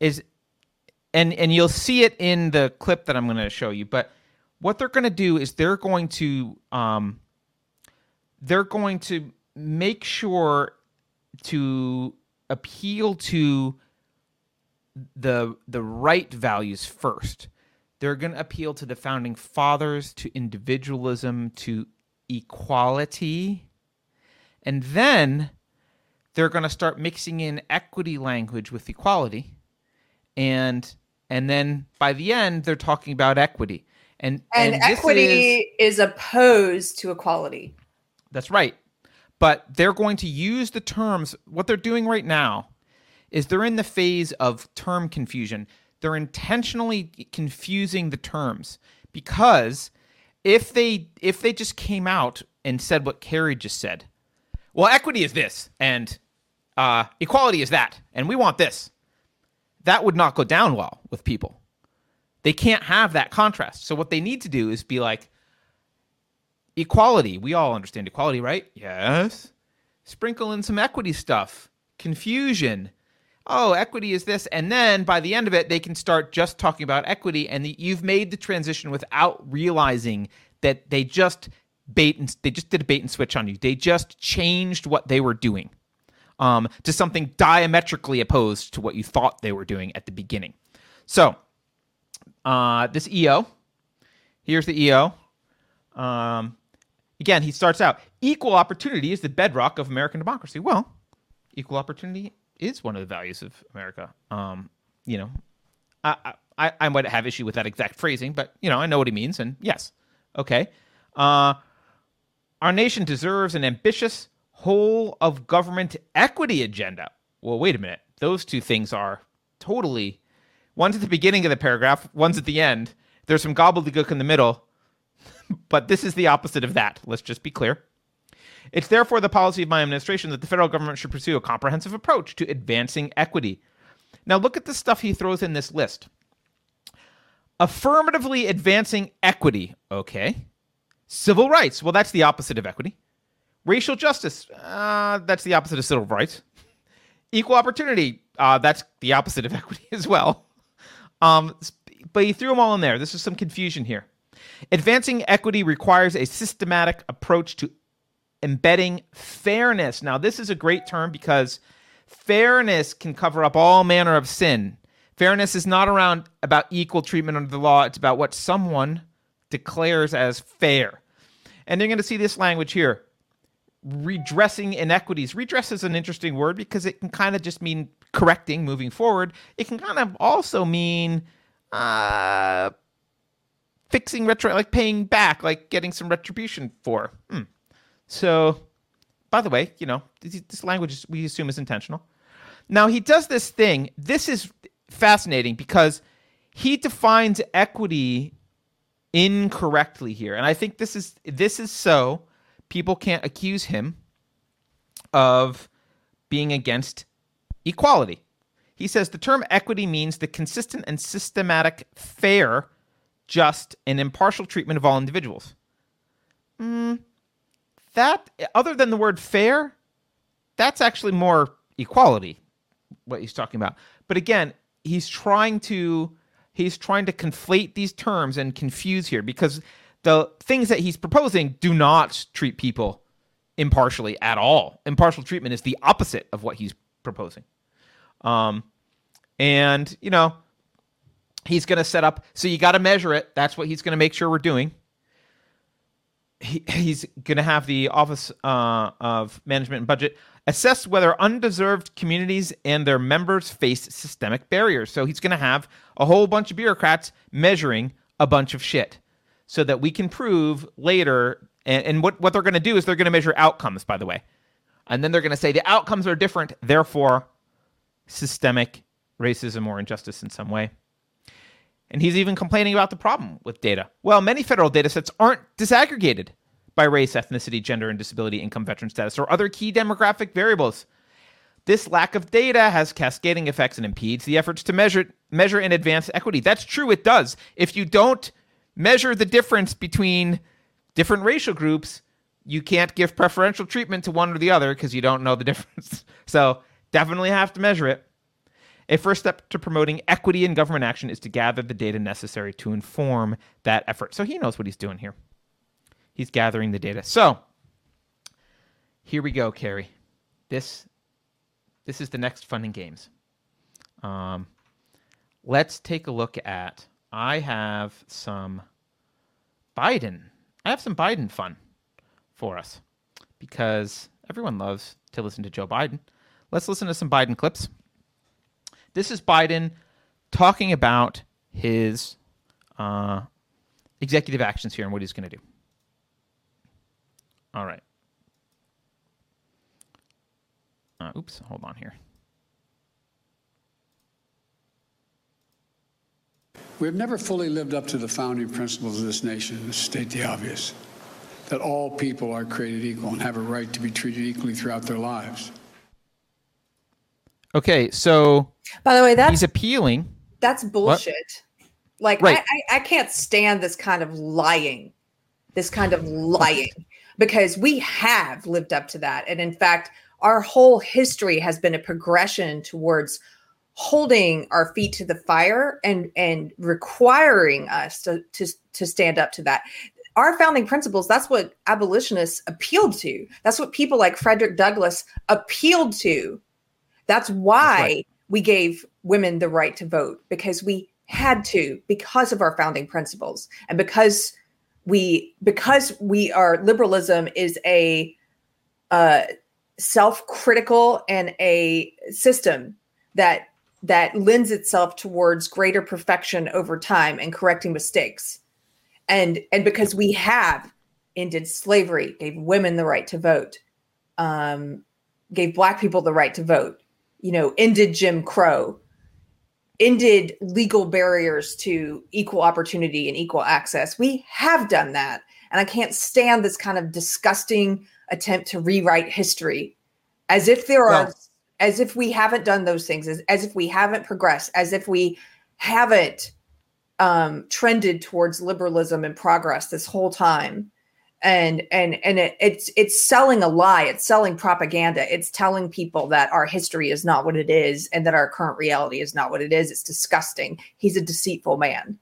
is, and and you'll see it in the clip that I'm going to show you. But what they're going to do is they're going to um, they're going to make sure to appeal to the the right values first. They're going to appeal to the founding fathers, to individualism, to equality, And then they're going to start mixing in equity language with equality. And and then by the end they're talking about equity. And and, and equity is, is opposed to equality. That's right. But they're going to use the terms what they're doing right now is they're in the phase of term confusion. They're intentionally confusing the terms because if they if they just came out and said what Keri just said, well, equity is this and uh, equality is that, and we want this, that would not go down well with people. They can't have that contrast. So what they need to do is be like, equality. We all understand equality, right? Yes. Sprinkle in some equity stuff, confusion, oh, equity is this. And then by the end of it, they can start just talking about equity. And the, you've made the transition without realizing that they just bait and they just did a bait and switch on you. They just changed what they were doing um, to something diametrically opposed to what you thought they were doing at the beginning. So uh, this EO, here's the EO. Um, again, he starts out equal opportunity is the bedrock of American democracy. Well, equal opportunity is one of the values of America. Um, you know, I, I I might have issue with that exact phrasing, but you know, I know what he means, and yes, okay. Uh, our nation deserves an ambitious whole of government equity agenda. Well, wait a minute. Those two things are totally one's at the beginning of the paragraph, one's at the end. There's some gobbledygook in the middle, [laughs] but this is the opposite of that. Let's just be clear. It's therefore the policy of my administration that the federal government should pursue a comprehensive approach to advancing equity. Now, look at the stuff he throws in this list affirmatively advancing equity. Okay. Civil rights. Well, that's the opposite of equity. Racial justice. Uh, that's the opposite of civil rights. Equal opportunity. Uh, that's the opposite of [laughs] equity as well. Um, but he threw them all in there. This is some confusion here. Advancing equity requires a systematic approach to embedding fairness. Now, this is a great term because fairness can cover up all manner of sin. Fairness is not around about equal treatment under the law, it's about what someone declares as fair. And you're going to see this language here redressing inequities. Redress is an interesting word because it can kind of just mean correcting, moving forward. It can kind of also mean uh, fixing retro, like paying back, like getting some retribution for. Hmm. So, by the way, you know, this language we assume is intentional. Now, he does this thing. This is fascinating because he defines equity incorrectly here. And I think this is this is so people can't accuse him of being against equality. He says the term equity means the consistent and systematic, fair, just, and impartial treatment of all individuals. Mm, that other than the word fair, that's actually more equality what he's talking about. But again, he's trying to he's trying to conflate these terms and confuse here because the things that he's proposing do not treat people impartially at all. Impartial treatment is the opposite of what he's proposing. Um, and you know, he's going to set up. So you got to measure it. That's what he's going to make sure we're doing he, he's going to have the Office uh, of Management and Budget assess whether undeserved communities and their members face systemic barriers. So he's going to have a whole bunch of bureaucrats measuring a bunch of shit so that we can prove later. And, and what, what they're going to do is they're going to measure outcomes, by the way. And then they're going to say the outcomes are different, therefore, systemic racism or injustice in some way. And he's even complaining about the problem with data. Well, many federal data sets aren't disaggregated by race, ethnicity, gender, and disability income veteran status or other key demographic variables. This lack of data has cascading effects and impedes the efforts to measure measure and advance equity. That's true, it does. If you don't measure the difference between different racial groups, you can't give preferential treatment to one or the other because you don't know the [laughs] difference. So definitely have to measure it. A first step to promoting equity in government action is to gather the data necessary to inform that effort. So he knows what he's doing here. He's gathering the data. So here we go, Keri. This this is the next fun and games. Um, let's take a look at. I have some Biden. I have some Biden fun for us because Everyone loves to listen to Joe Biden. Let's listen to some Biden clips. This is Biden talking about his uh, executive actions here and what he's going to do. All right. Uh, oops, hold on here. We have never fully lived up to the founding principles of this nation, to state the obvious, that all people are created equal and have a right to be treated equally throughout their lives. Okay, so by the way, that's he's appealing. That's bullshit. What? Like right. I, I, I can't stand this kind of lying, this kind of lying, because we have lived up to that, and in fact, our whole history has been a progression towards holding our feet to the fire and and requiring us to to to stand up to that. Our founding principles that's what abolitionists appealed to. That's what people like frederick douglass appealed to. That's why that's right. we gave women the right to vote because we had to because of our founding principles and because we because we are liberalism is a uh, self-critical and a system that that lends itself towards greater perfection over time and correcting mistakes. And and because we have ended slavery gave women the right to vote um, gave black people the right to vote you know ended jim crow ended legal barriers to equal opportunity and equal access. We have done that. And i can't stand this kind of disgusting attempt to rewrite history as if there are as if we haven't done those things, as, as if we haven't progressed, as if we haven't um, trended towards liberalism and progress this whole time. And and and it, it's it's selling a lie. It's selling propaganda. It's telling people that our history is not what it is, and that our current reality is not what it is. It's disgusting. He's a deceitful man.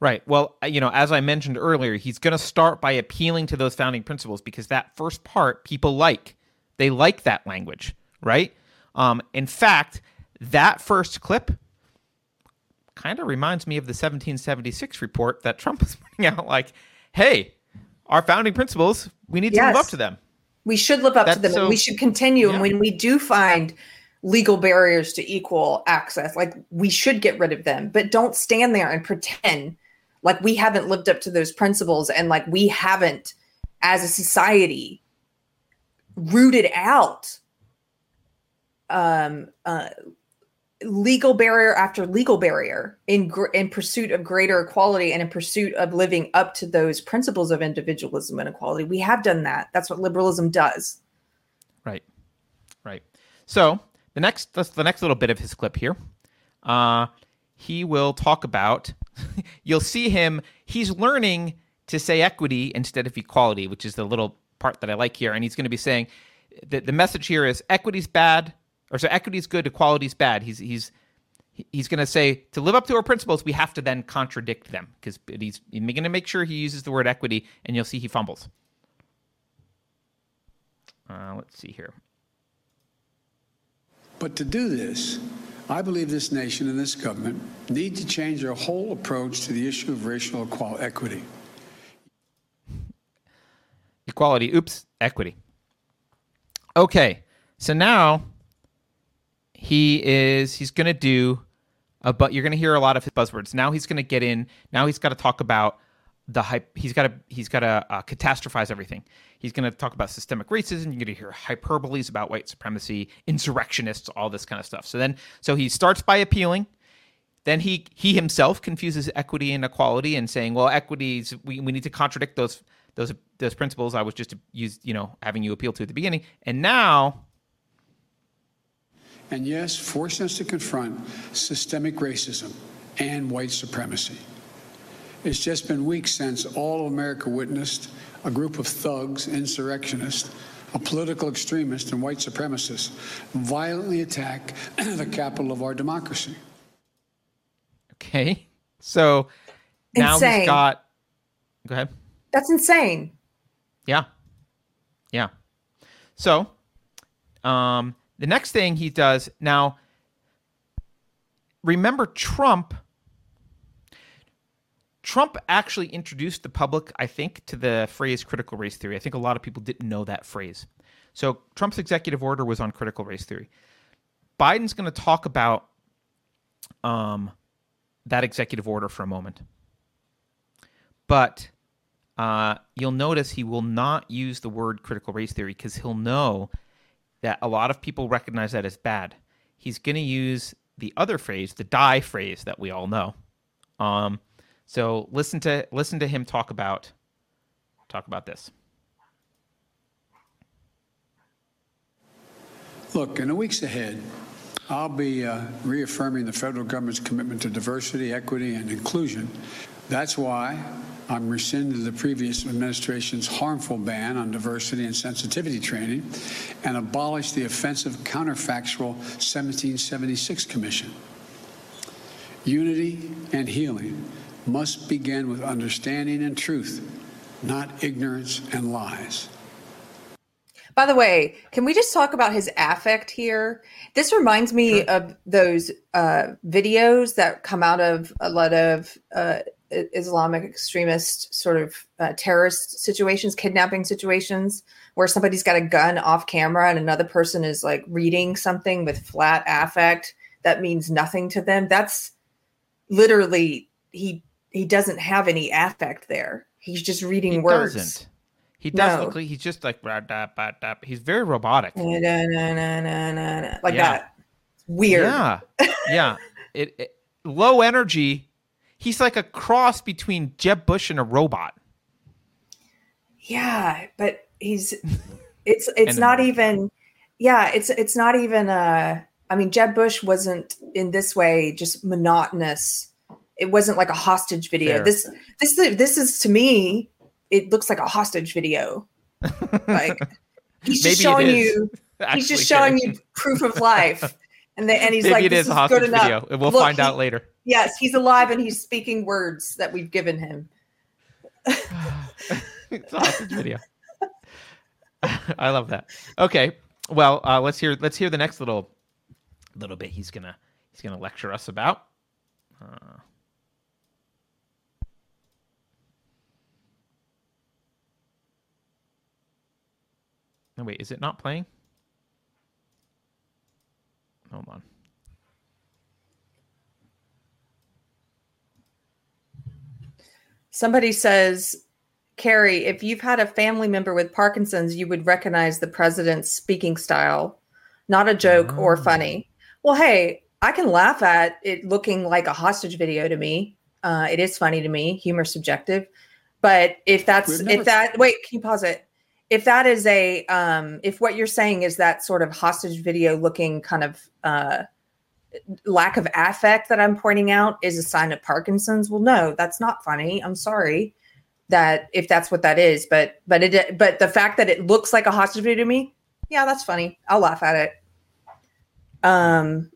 Right. Well, uh, you know, as I mentioned earlier, he's going to start by appealing to those founding principles because that first part people like. They like that language right? Um, in fact, that first clip kind of reminds me of the 1776 report that Trump [laughs] was putting out like, hey, our founding principles, we need to yes. live up to them. We should live up That's to them. So, and we should continue. Yeah. And when we do find legal barriers to equal access, like we should get rid of them, but don't stand there and pretend like we haven't lived up to those principles and like we haven't, as a society, rooted out um, uh, legal barrier after legal barrier in gr- in pursuit of greater equality and in pursuit of living up to those principles of individualism and equality. We have done that. That's what liberalism does. Right, right. So the next the next little bit of his clip here, uh, he will talk about. [laughs] you'll see him. He's learning to say equity instead of equality, which is the little part that I like here. And he's going to be saying that the message here is equity's bad, or so equity is good, equality is bad. He's he's he's going to say to live up to our principles, we have to then contradict them because he's, he's going to make sure he uses the word equity, and you'll see he fumbles. Uh, let's see here. But to do this, I believe this nation and this government need to change their whole approach to the issue of racial equality. Equality. Oops. Equity. Okay. So now he is he's going to do a but you're going to hear a lot of his buzzwords. Now he's going to get in. Now he's got to talk about the hype. He's got to he's got to uh, catastrophize everything. He's going to talk about systemic racism. You're going to hear hyperboles about white supremacy, insurrectionists, all this kind of stuff. So then, so he starts by appealing. Then he he himself confuses equity and equality and saying, well, equities we, we need to contradict those those those principles I was just use you know having you appeal to at the beginning. And now and yes, forcing us to confront systemic racism and white supremacy. It's just been weeks since all of America witnessed a group of thugs, insurrectionists, a political extremist, and white supremacists violently attack [clears throat] the capital of our democracy. Okay. So now insane. he's got. Go ahead. That's insane. Yeah. Yeah. So, um, the next thing he does now, remember Trump. Trump actually introduced the public, I think, to the phrase critical race theory. I think a lot of people didn't know that phrase. So Trump's executive order was on critical race theory. Biden's going to talk about um, that executive order for a moment. But uh, you'll notice he will not use the word critical race theory because he'll know that a lot of people recognize that as bad. He's going to use the other phrase, the die phrase that we all know. Um, so listen to listen to him talk about talk about this. Look, in the weeks ahead, I'll be uh, reaffirming the federal government's commitment to diversity, equity, and inclusion. That's why I'm rescinding the previous administration's harmful ban on diversity and sensitivity training and abolish the offensive counterfactual 1776 Commission. Unity and healing must begin with understanding and truth, not ignorance and lies. By the way, can we just talk about his affect here? This reminds me sure. of those uh, videos that come out of a lot of uh, Islamic extremist sort of uh, terrorist situations, kidnapping situations, where somebody's got a gun off camera and another person is like reading something with flat affect that means nothing to them. That's literally he he doesn't have any affect there. He's just reading words. he words. Doesn't. He doesn't no. look like he's just like he's very robotic. Na, na, na, like yeah. that. Weird. Yeah. Yeah. [laughs] it, it, low energy. He's like a cross between Jeb Bush and a robot. Yeah, but he's [laughs] it's it's not even yeah, it's it's not even uh I mean Jeb Bush wasn't in this way just monotonous. It wasn't like a hostage video. Fair. This this this is to me it looks like a hostage video. Like [laughs] he's just showing you [laughs] he's just showing you proof of life. And then and he's Maybe like, it is a hostage video. We'll Look, find he, out later. Yes, he's alive and he's speaking words that we've given him. [laughs] video. [laughs] I love that. Okay. Well, uh, let's hear let's hear the next little little bit he's gonna he's gonna lecture us about. Uh, wait, is it not playing? Hold on. Somebody says, Keri, if you've had a family member with Parkinson's, you would recognize the president's speaking style. Not a joke oh. or funny. Well, hey, I can laugh at it looking like a hostage video to me. Uh, it is funny to me. Humor subjective. But if that's if that wait, can you pause it? if that is a um, if what you're saying is that sort of hostage video looking kind of uh, lack of affect that I'm pointing out is a sign of Parkinson's, well, no, that's not funny. I'm sorry that if that's what that is, but but it but the fact that it looks like a hostage video to me, yeah, that's funny. I'll laugh at it. Um,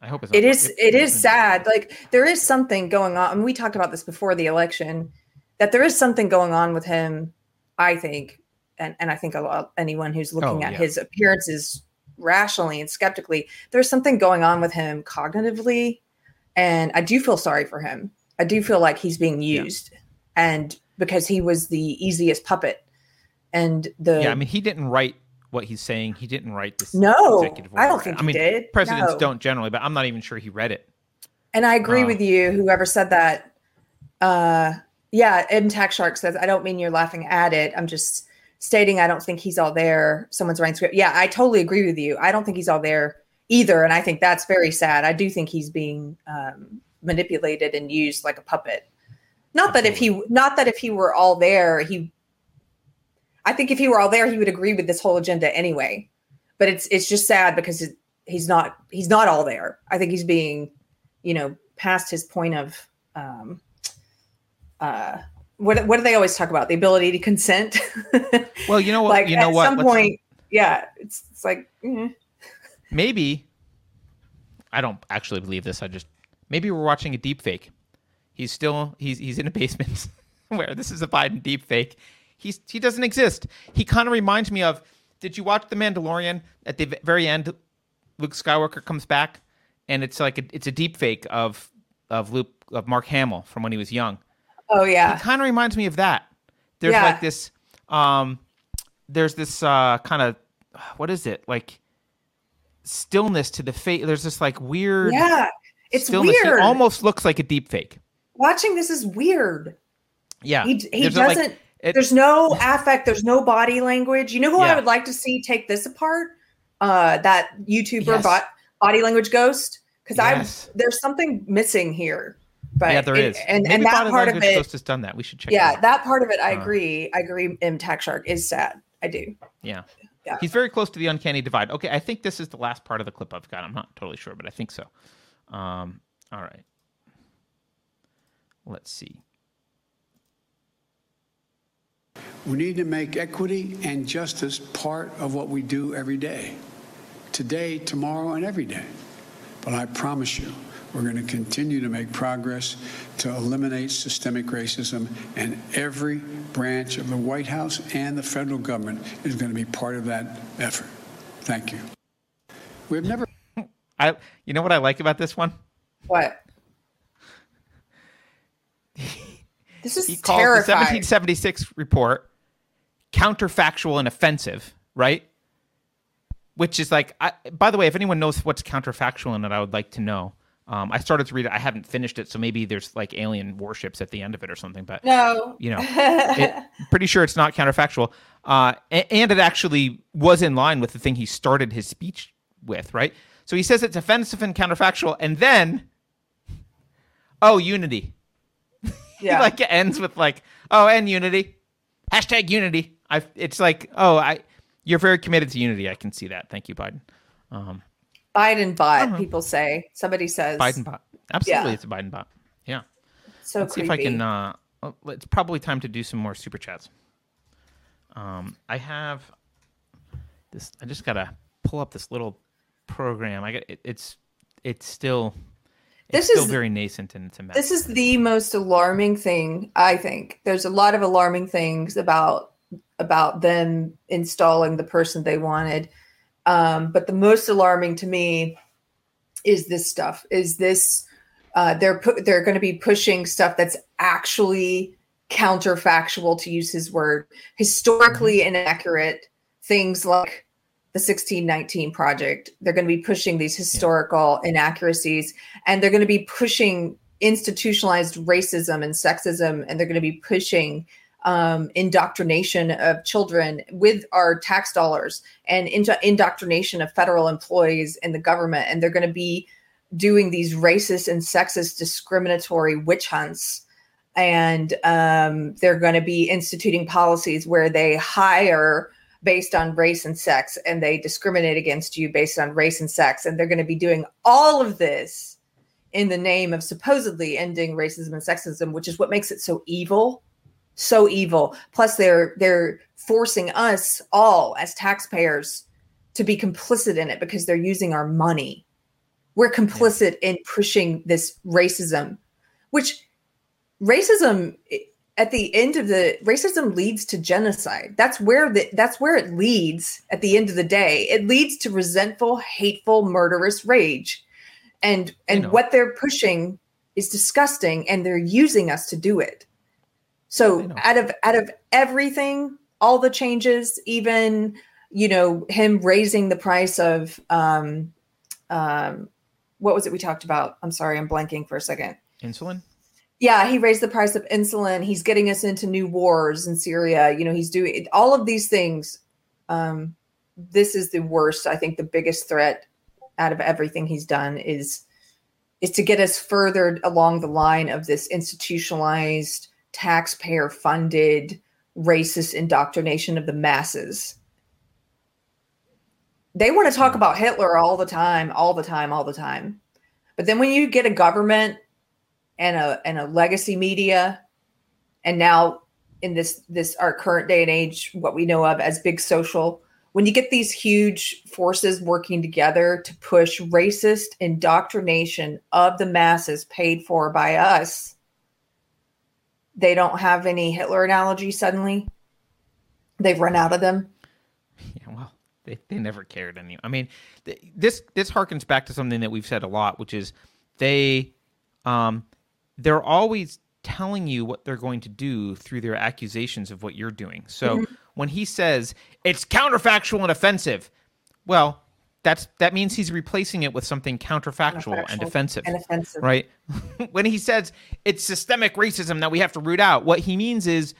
I hope it's it is it, it is sad. Like there is something going on. Mean, we talked about this before the election that there is something going on with him. I think and, and I think a lot anyone who's looking oh, at yeah. his appearances rationally and skeptically, there's something going on with him cognitively. And I do feel sorry for him. I do feel like he's being used. Yeah. And because he was the easiest puppet. And the Yeah, I mean he didn't write what he's saying. He didn't write this. No, I don't think I mean, did. Presidents no. don't generally, but I'm not even sure he read it. And I agree with you, whoever said that. Uh yeah, M Tax Shark says, I don't mean you're laughing at it. I'm just stating I don't think he's all there. Someone's writing script. Yeah, I totally agree with you. I don't think he's all there either, and I think that's very sad. I do think he's being um, manipulated and used like a puppet. Not that if he, not that if he were all there, he. I think if he were all there, he would agree with this whole agenda anyway. But it's it's just sad because it, he's not he's not all there. I think he's being, you know, past his point of um, uh, what what do they always talk about? The ability to consent. [laughs] well, you know what? like you know at what? some Let's, point, yeah, it's it's like mm. maybe. I don't actually believe this. I just maybe we're watching a deep fake. He's still he's he's in a basement [laughs] where this is a Biden deep fake. He's he doesn't exist. He kind of reminds me of. Did you watch The Mandalorian? At the very end, Luke Skywalker comes back, and it's like a, it's a deep fake of of Luke of Mark Hamill from when he was young Oh yeah. It kind of reminds me of that. There's yeah. like this um there's this uh kind of what is it like stillness to the face. There's this like weird yeah, it's stillness. weird. It almost looks like a deep fake. Watching this is weird. Yeah, he, he doesn't. Like, it, there's no affect. There's no body language. You know who yeah. I would like to see take this apart? Uh, that YouTuber yes. bot, body language ghost. Because yes. I there's something missing here. But yeah, there it, is. and Maybe and that part of it has done that. We should check. Yeah, that part of it, I uh, agree. I agree. M Tax Shark is sad. I do. Yeah. Yeah. He's very close to the uncanny divide. Okay, I think this is the last part of the clip I've got. I'm not totally sure, but I think so. Um, all right. Let's see. We need to make equity and justice part of what we do every day. Today, tomorrow, and every day. But I promise you, we're going to continue to make progress to eliminate systemic racism, and every branch of the White House and the federal government is going to be part of that effort. Thank you. We've never. I, you know what I like about this one? What? [laughs] this is he calls terrifying. the 1776 report counterfactual and offensive, right? Which is like, I, by the way, if anyone knows what's counterfactual in it, I would like to know. Um, I started to read it. I haven't finished it, so maybe there's like alien warships at the end of it or something. But no, you know, it, [laughs] pretty sure it's not counterfactual. Uh, and, and, it actually was in line with the thing he started his speech with, right? So he says it's offensive and counterfactual, and then, oh, unity. [laughs] Yeah, like it ends with like, oh, and unity, hashtag unity. I. It's like, oh, I. You're very committed to unity. I can see that. Thank you, Biden. Um, Biden bot, uh-huh. people say. Somebody says Biden bot. Absolutely, yeah. it's a Biden bot. Yeah. So Let's creepy. see if I can. Uh, it's probably time to do some more super chats. Um, I have this. I just gotta pull up this little program. I got it, it's it's still it's this still is very nascent and it's a mess. This is the most alarming thing. I think there's a lot of alarming things about about them installing the person they wanted um, but the most alarming to me is this stuff. Is this uh, they're pu- they're going to be pushing stuff that's actually counterfactual, to use his word, historically mm-hmm. inaccurate things like the 1619 project. They're going to be pushing these historical yeah. inaccuracies, and they're going to be pushing institutionalized racism and sexism, and they're going to be pushing um, indoctrination of children with our tax dollars and into indoctrination of federal employees in the government. And they're going to be doing these racist and sexist discriminatory witch hunts. And um, they're going to be instituting policies where they hire based on race and sex and they discriminate against you based on race and sex. And they're going to be doing all of this in the name of supposedly ending racism and sexism, which is what makes it so evil so evil. Plus they're they're forcing us all as taxpayers to be complicit in it because they're using our money. We're complicit yeah. in pushing this racism which racism at the end of the racism leads to genocide. That's where the that's where it leads at the end of the day. It leads to resentful hateful murderous rage. And and what they're pushing is disgusting and they're using us to do it so out of out of everything, all the changes, even you know him raising the price of um, um, what was it we talked about? I'm sorry, I'm blanking for a second. Insulin. Yeah, he raised the price of insulin. He's getting us into new wars in Syria. You know, he's doing all of these things. Um, this is the worst. I think the biggest threat out of everything he's done is is to get us further along the line of this institutionalized taxpayer funded racist indoctrination of the masses. They want to talk about Hitler all the time, all the time, all the time. But then when you get a government and a and a legacy media and now in this this our current day and age what we know of as big social when you get these huge forces working together to push racist indoctrination of the masses paid for by us they don't have any Hitler analogy suddenly. They've run out of them. Yeah, well, they, they never cared any. I mean, this this harkens back to something that we've said a lot, which is they um they're always telling you what they're going to do through their accusations of what you're doing. So mm-hmm. when he says it's counterfactual and offensive, well, that's that means he's replacing it with something counterfactual and offensive, and offensive. right? [laughs] when he says it's systemic racism that we have to root out, what he means is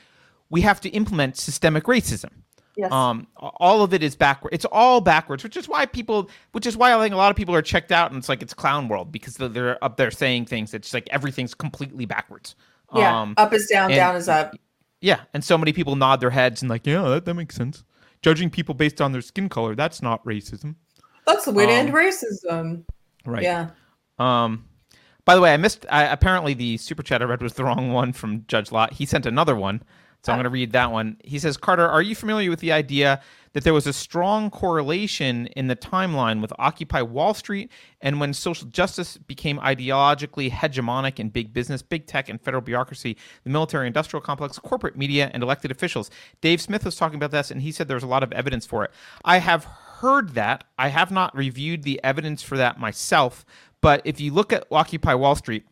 we have to implement systemic racism. Yes. Um, all of it is backward. It's all backwards, which is why people, which is why I think a lot of people are checked out, and it's like it's clown world because they're up there saying things. It's like everything's completely backwards. Yeah, um, up is down, and, down is up. Yeah, and so many people nod their heads and like, yeah, that, that makes sense. Judging people based on their skin color, that's not racism. That's the way to end um, racism. Right. Yeah. Um. By the way, I missed. I, apparently, the super chat I read was the wrong one from Judge Lot. He sent another one. So I'm going to read that one. He says, Carter, are you familiar with the idea that there was a strong correlation in the timeline with Occupy Wall Street and when social justice became ideologically hegemonic in big business, big tech, and federal bureaucracy, the military industrial complex, corporate media, and elected officials? Dave Smith was talking about this, and he said there was a lot of evidence for it. I have heard that. I have not reviewed the evidence for that myself, but if you look at Occupy Wall Street,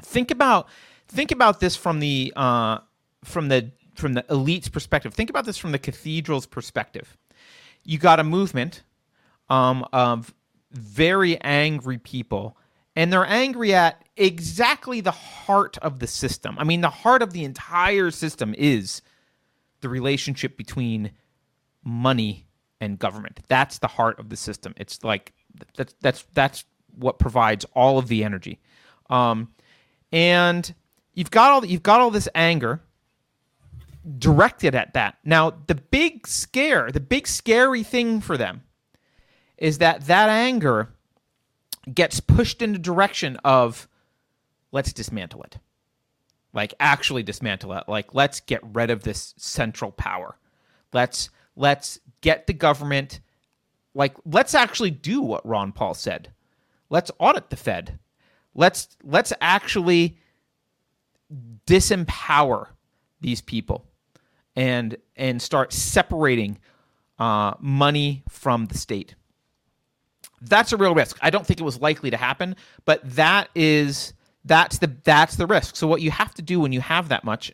think about think about this from the uh, from the from the elite's perspective. Think about this from the cathedral's perspective. You got a movement um, of very angry people, and they're angry at exactly the heart of the system. I mean, the heart of the entire system is the relationship between money and government. That's the heart of the system. It's like that's that's that's what provides all of the energy. Um, and you've got all you've got all this anger directed at that. Now, the big scare, the big scary thing for them is that that anger gets pushed in the direction of let's dismantle it. Like actually dismantle it. Like let's get rid of this central power. Let's let's get the government like let's actually do what Ron Paul said. Let's audit the Fed. Let's let's actually disempower these people and and start separating uh, money from the state. That's a real risk. I don't think it was likely to happen, but that is that's the that's the risk. So what you have to do when you have that much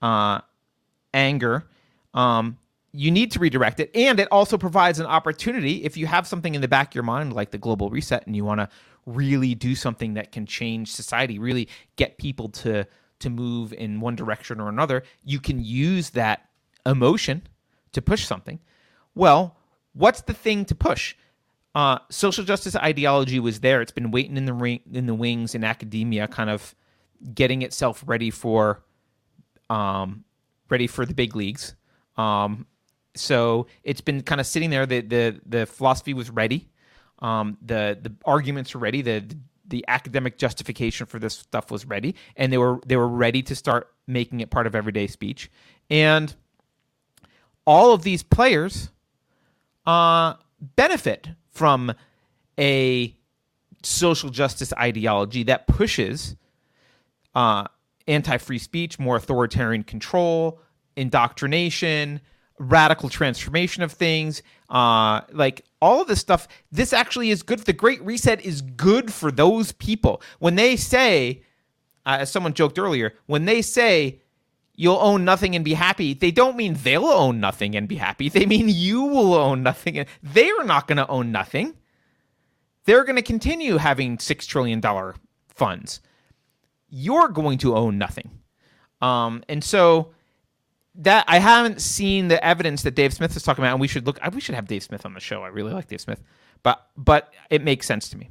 uh, anger, um, you need to redirect it, and it also provides an opportunity if you have something in the back of your mind like the global reset, and you want to really do something that can change society, really get people to to move in one direction or another, you can use that emotion to push something. Well, what's the thing to push? Uh, social justice ideology was there. It's been waiting in the ring, in the wings in academia, kind of getting itself ready for, um, ready for the big leagues. Um, so it's been kind of sitting there. The the the philosophy was ready. Um, the the arguments were ready. The, the the academic justification for this stuff was ready, and they were they were ready to start making it part of everyday speech. And all of these players uh, benefit from a social justice ideology that pushes uh, anti-free speech, more authoritarian control, indoctrination, radical transformation of things, uh, like all of this stuff. This actually is good. The Great Reset is good for those people. When they say, uh, as someone joked earlier, when they say you'll own nothing and be happy, they don't mean they'll own nothing and be happy. They mean you will own nothing. And they're not going to own nothing. They're going to continue having $6 trillion funds. You're going to own nothing. Um, and so that I haven't seen the evidence that Dave Smith is talking about, and we should look. We should have Dave Smith on the show. I really like Dave Smith, but but it makes sense to me.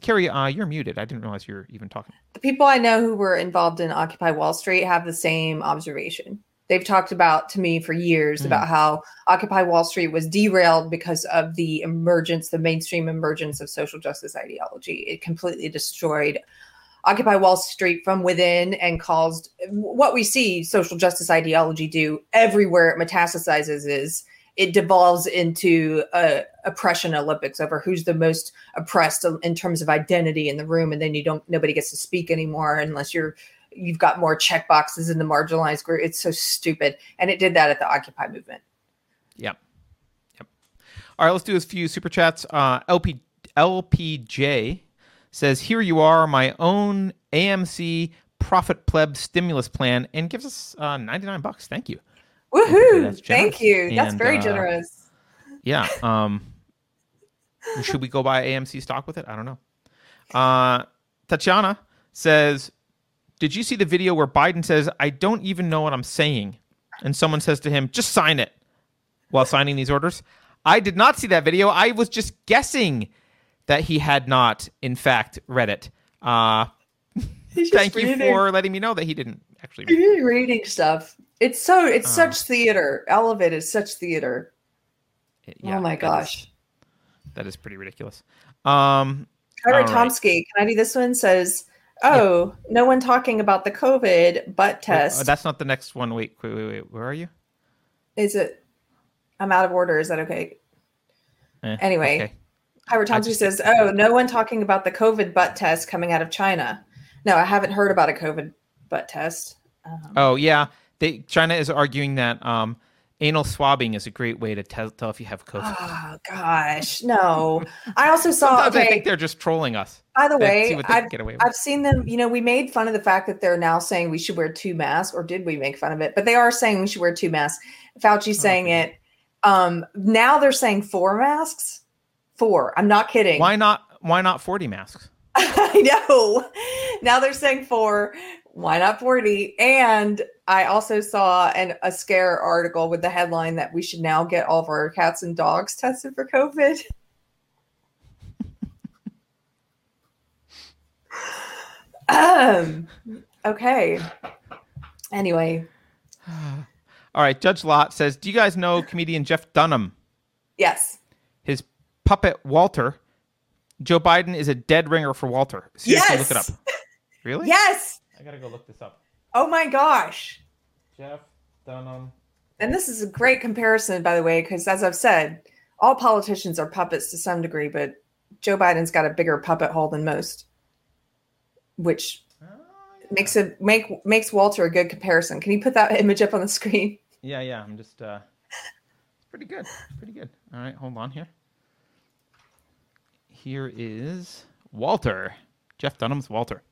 Keri, uh, you're muted. I didn't realize you're even talking. The people I know who were involved in Occupy Wall Street have the same observation. They've talked about to me for years mm. about how Occupy Wall Street was derailed because of the emergence, the mainstream emergence of social justice ideology. It completely destroyed Occupy Wall Street from within and caused what we see social justice ideology do everywhere it metastasizes is it devolves into a oppression Olympics over who's the most oppressed in terms of identity in the room, and then you don't nobody gets to speak anymore unless you're you've got more check boxes in the marginalized group. It's so stupid, and it did that at the Occupy movement. Yep. Yep. All right, let's do a few super chats. Uh, LP LPJ says, Here you are, my own AMC profit pleb stimulus plan, and gives us uh, 99 bucks. Thank you. Woohoo! Thank you. And, that's very uh, generous. Yeah. Um, should we go buy AMC stock with it? I don't know. Uh, Tatiana says, "Did you see the video where Biden says I don't even know what I'm saying?" And someone says to him, "Just sign it." While signing these orders, I did not see that video. I was just guessing that he had not, in fact, read it. Uh, [laughs] thank you for letting me know that he didn't actually. Read reading stuff. It's so it's uh, such theater. Elevate is such theater. Yeah, oh my gosh, is, that is pretty ridiculous. Um, Kyra Tomsky, right. can I do this one? Says, "Oh, yeah. no one talking about the COVID butt test." Wait, oh, that's not the next one. Wait, wait, wait, wait. Where are you? Is it? I'm out of order. Is that okay? Eh, anyway, okay. Kyra Tomsky says, "Oh, no one talking about the COVID butt test coming out of China." No, I haven't heard about a COVID butt test. Um, oh yeah, they, China is arguing that um, anal swabbing is a great way to tell, tell if you have COVID. Oh gosh, no. I also [laughs] saw. Sometimes okay, I think they're just trolling us. By the way, I've, I've seen them. You know, we made fun of the fact that they're now saying we should wear two masks, or did we make fun of it? But they are saying we should wear two masks. Fauci saying okay. it. Um, now they're saying four masks. Four. I'm not kidding. Why not? Why not forty masks? [laughs] I know. Now they're saying four. Why not 40? And I also saw an, a scare article with the headline that we should now get all of our cats and dogs tested for COVID. [laughs] um, okay. Anyway. [sighs] All right. Judge Lot says Do you guys know comedian Jeff Dunham? Yes. His puppet, Walter. Joe Biden is a dead ringer for Walter. Seriously, yes. look it up. [laughs] Really? Yes. I gotta go look this up. Oh my gosh. Jeff Dunham. And this is a great comparison, by the way, because as I've said, all politicians are puppets to some degree, but Joe Biden's got a bigger puppet hole than most, which oh, yeah. makes it make makes Walter a good comparison. Can you put that image up on the screen? Yeah, yeah. I'm just uh pretty good. Pretty good. All right, hold on here. Here is Walter. Jeff Dunham's Walter.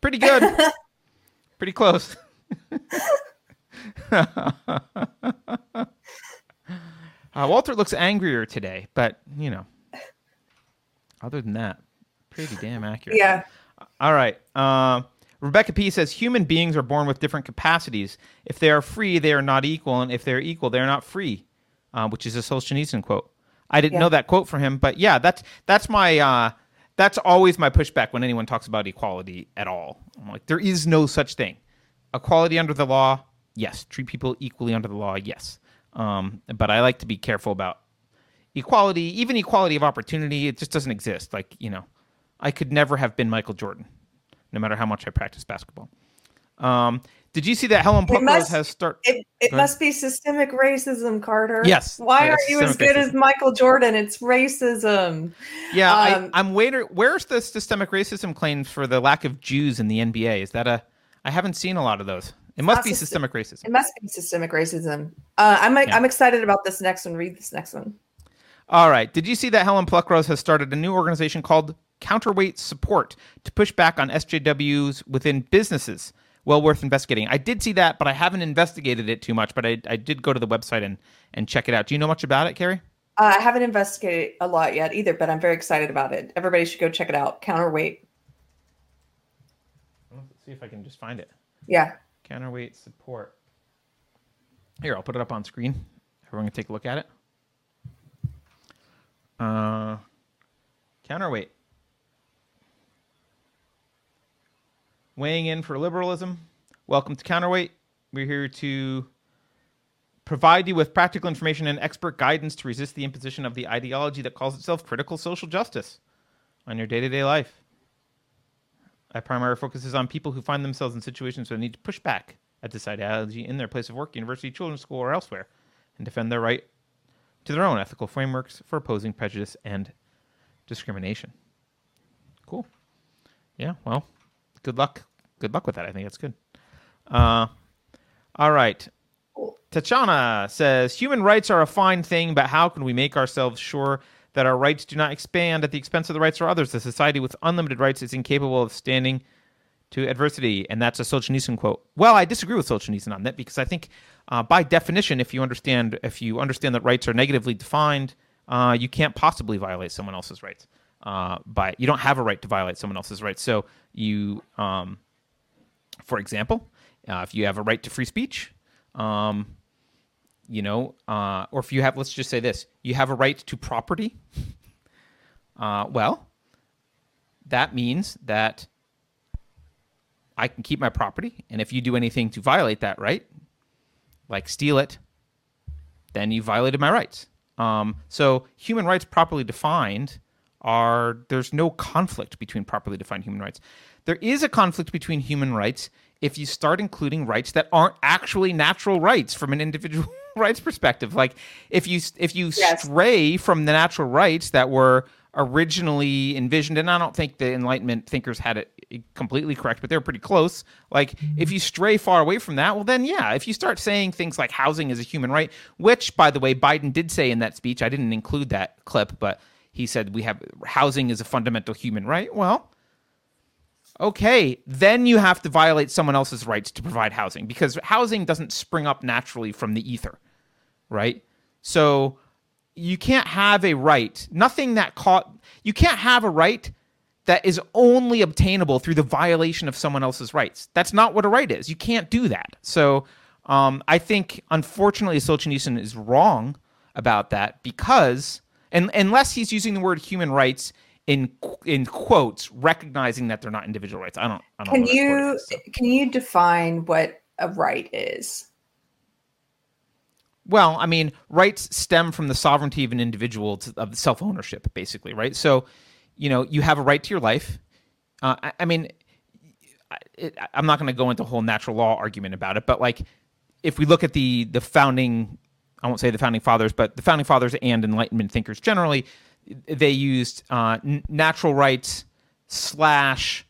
Pretty good. [laughs] Pretty close. [laughs] uh, Walter looks angrier today, but you know, other than that, pretty damn accurate. Yeah. All right. Uh, Rebecca P says human beings are born with different capacities. If they are free, they are not equal, and if they are equal, they are not free. Uh, which is a Solzhenitsyn quote. I didn't yeah. know that quote from him, but yeah, that's that's my uh, that's always my pushback when anyone talks about equality at all. I'm like, there is no such thing. Equality under the law, yes. Treat people equally under the law, yes. Um, but I like to be careful about equality, even equality of opportunity. It just doesn't exist. Like you know, I could never have been Michael Jordan, no matter how much I practice basketball. Um, did you see that Helen Pluckrose has start? It, it must be systemic racism, Carter. Yes. Why are you as good racism. as Michael Jordan? It's racism. Yeah, um, I, am waiting. Where's the systemic racism claims for the lack of Jews in the NBA? Is that a? I haven't seen a lot of those. It must be systemic racism. It must be systemic racism. Uh, I'm yeah. I'm excited about this next one. Read this next one. All right. Did you see that Helen Pluckrose has started a new organization called Counterweight Support to push back on SJWs within businesses? Well worth investigating. I did see that, but I haven't investigated it too much. But I, I did go to the website and, and check it out. Do you know much about it, Keri? Uh, I haven't investigated a lot yet either, but I'm very excited about it. Everybody should go check it out. Counterweight. Let's see if I can just find it. Yeah. Counterweight support. Here, I'll put it up on screen. Everyone can take a look at it. Uh, counterweight. Weighing in for liberalism. Welcome to Counterweight. We're here to provide you with practical information and expert guidance to resist the imposition of the ideology that calls itself critical social justice on your day to day life. Our primary focus is on people who find themselves in situations where they need to push back at this ideology in their place of work, university, children's school, or elsewhere, and defend their right to their own ethical frameworks for opposing prejudice and discrimination. Cool. Yeah, well, good luck. Good luck with that. I think that's good. Uh, all right. Tatiana says human rights are a fine thing, but how can we make ourselves sure that our rights do not expand at the expense of the rights of others? A society with unlimited rights is incapable of standing to adversity, and that's a Solzhenitsyn quote. Well, I disagree with Solzhenitsyn on that because I think uh, by definition, if you understand if you understand that rights are negatively defined, uh, you can't possibly violate someone else's rights. Uh, by you don't have a right to violate someone else's rights. So you, um, for example, uh, if you have a right to free speech, um, you know, uh, or if you have, let's just say this, you have a right to property. [laughs] Uh, well, that means that I can keep my property, and if you do anything to violate that right, like steal it, then you violated my rights. Um, so human rights properly defined are there's no conflict between properly defined human rights. There is a conflict between human rights if you start including rights that aren't actually natural rights from an individual [laughs] rights perspective. Like if you if you yes. stray from the natural rights that were originally envisioned, and I don't think the Enlightenment thinkers had it completely correct, but they're pretty close. Like, mm-hmm. if you stray far away from that, well, then yeah, if you start saying things like housing is a human right, which, by the way, Biden did say in that speech, I didn't include that clip, but he said we have housing is a fundamental human right. Well, okay, then you have to violate someone else's rights to provide housing because housing doesn't spring up naturally from the ether, right? So you can't have a right, nothing that caught, you can't have a right that is only obtainable through the violation of someone else's rights. That's not what a right is. You can't do that. So um, I think, unfortunately, Solzhenitsyn is wrong about that because, and unless he's using the word human rights in in quotes, recognizing that they're not individual rights. I don't. I don't can you is, so. can you define what a right is? Well, I mean, rights stem from the sovereignty of an individual to, of self ownership, basically, right? So, you know, you have a right to your life. Uh, I, I, mean, it, I'm not going to go into a whole natural law argument about it, but like, if we look at the the founding, I won't say the founding fathers, but the founding fathers and Enlightenment thinkers generally, they used uh, natural rights slash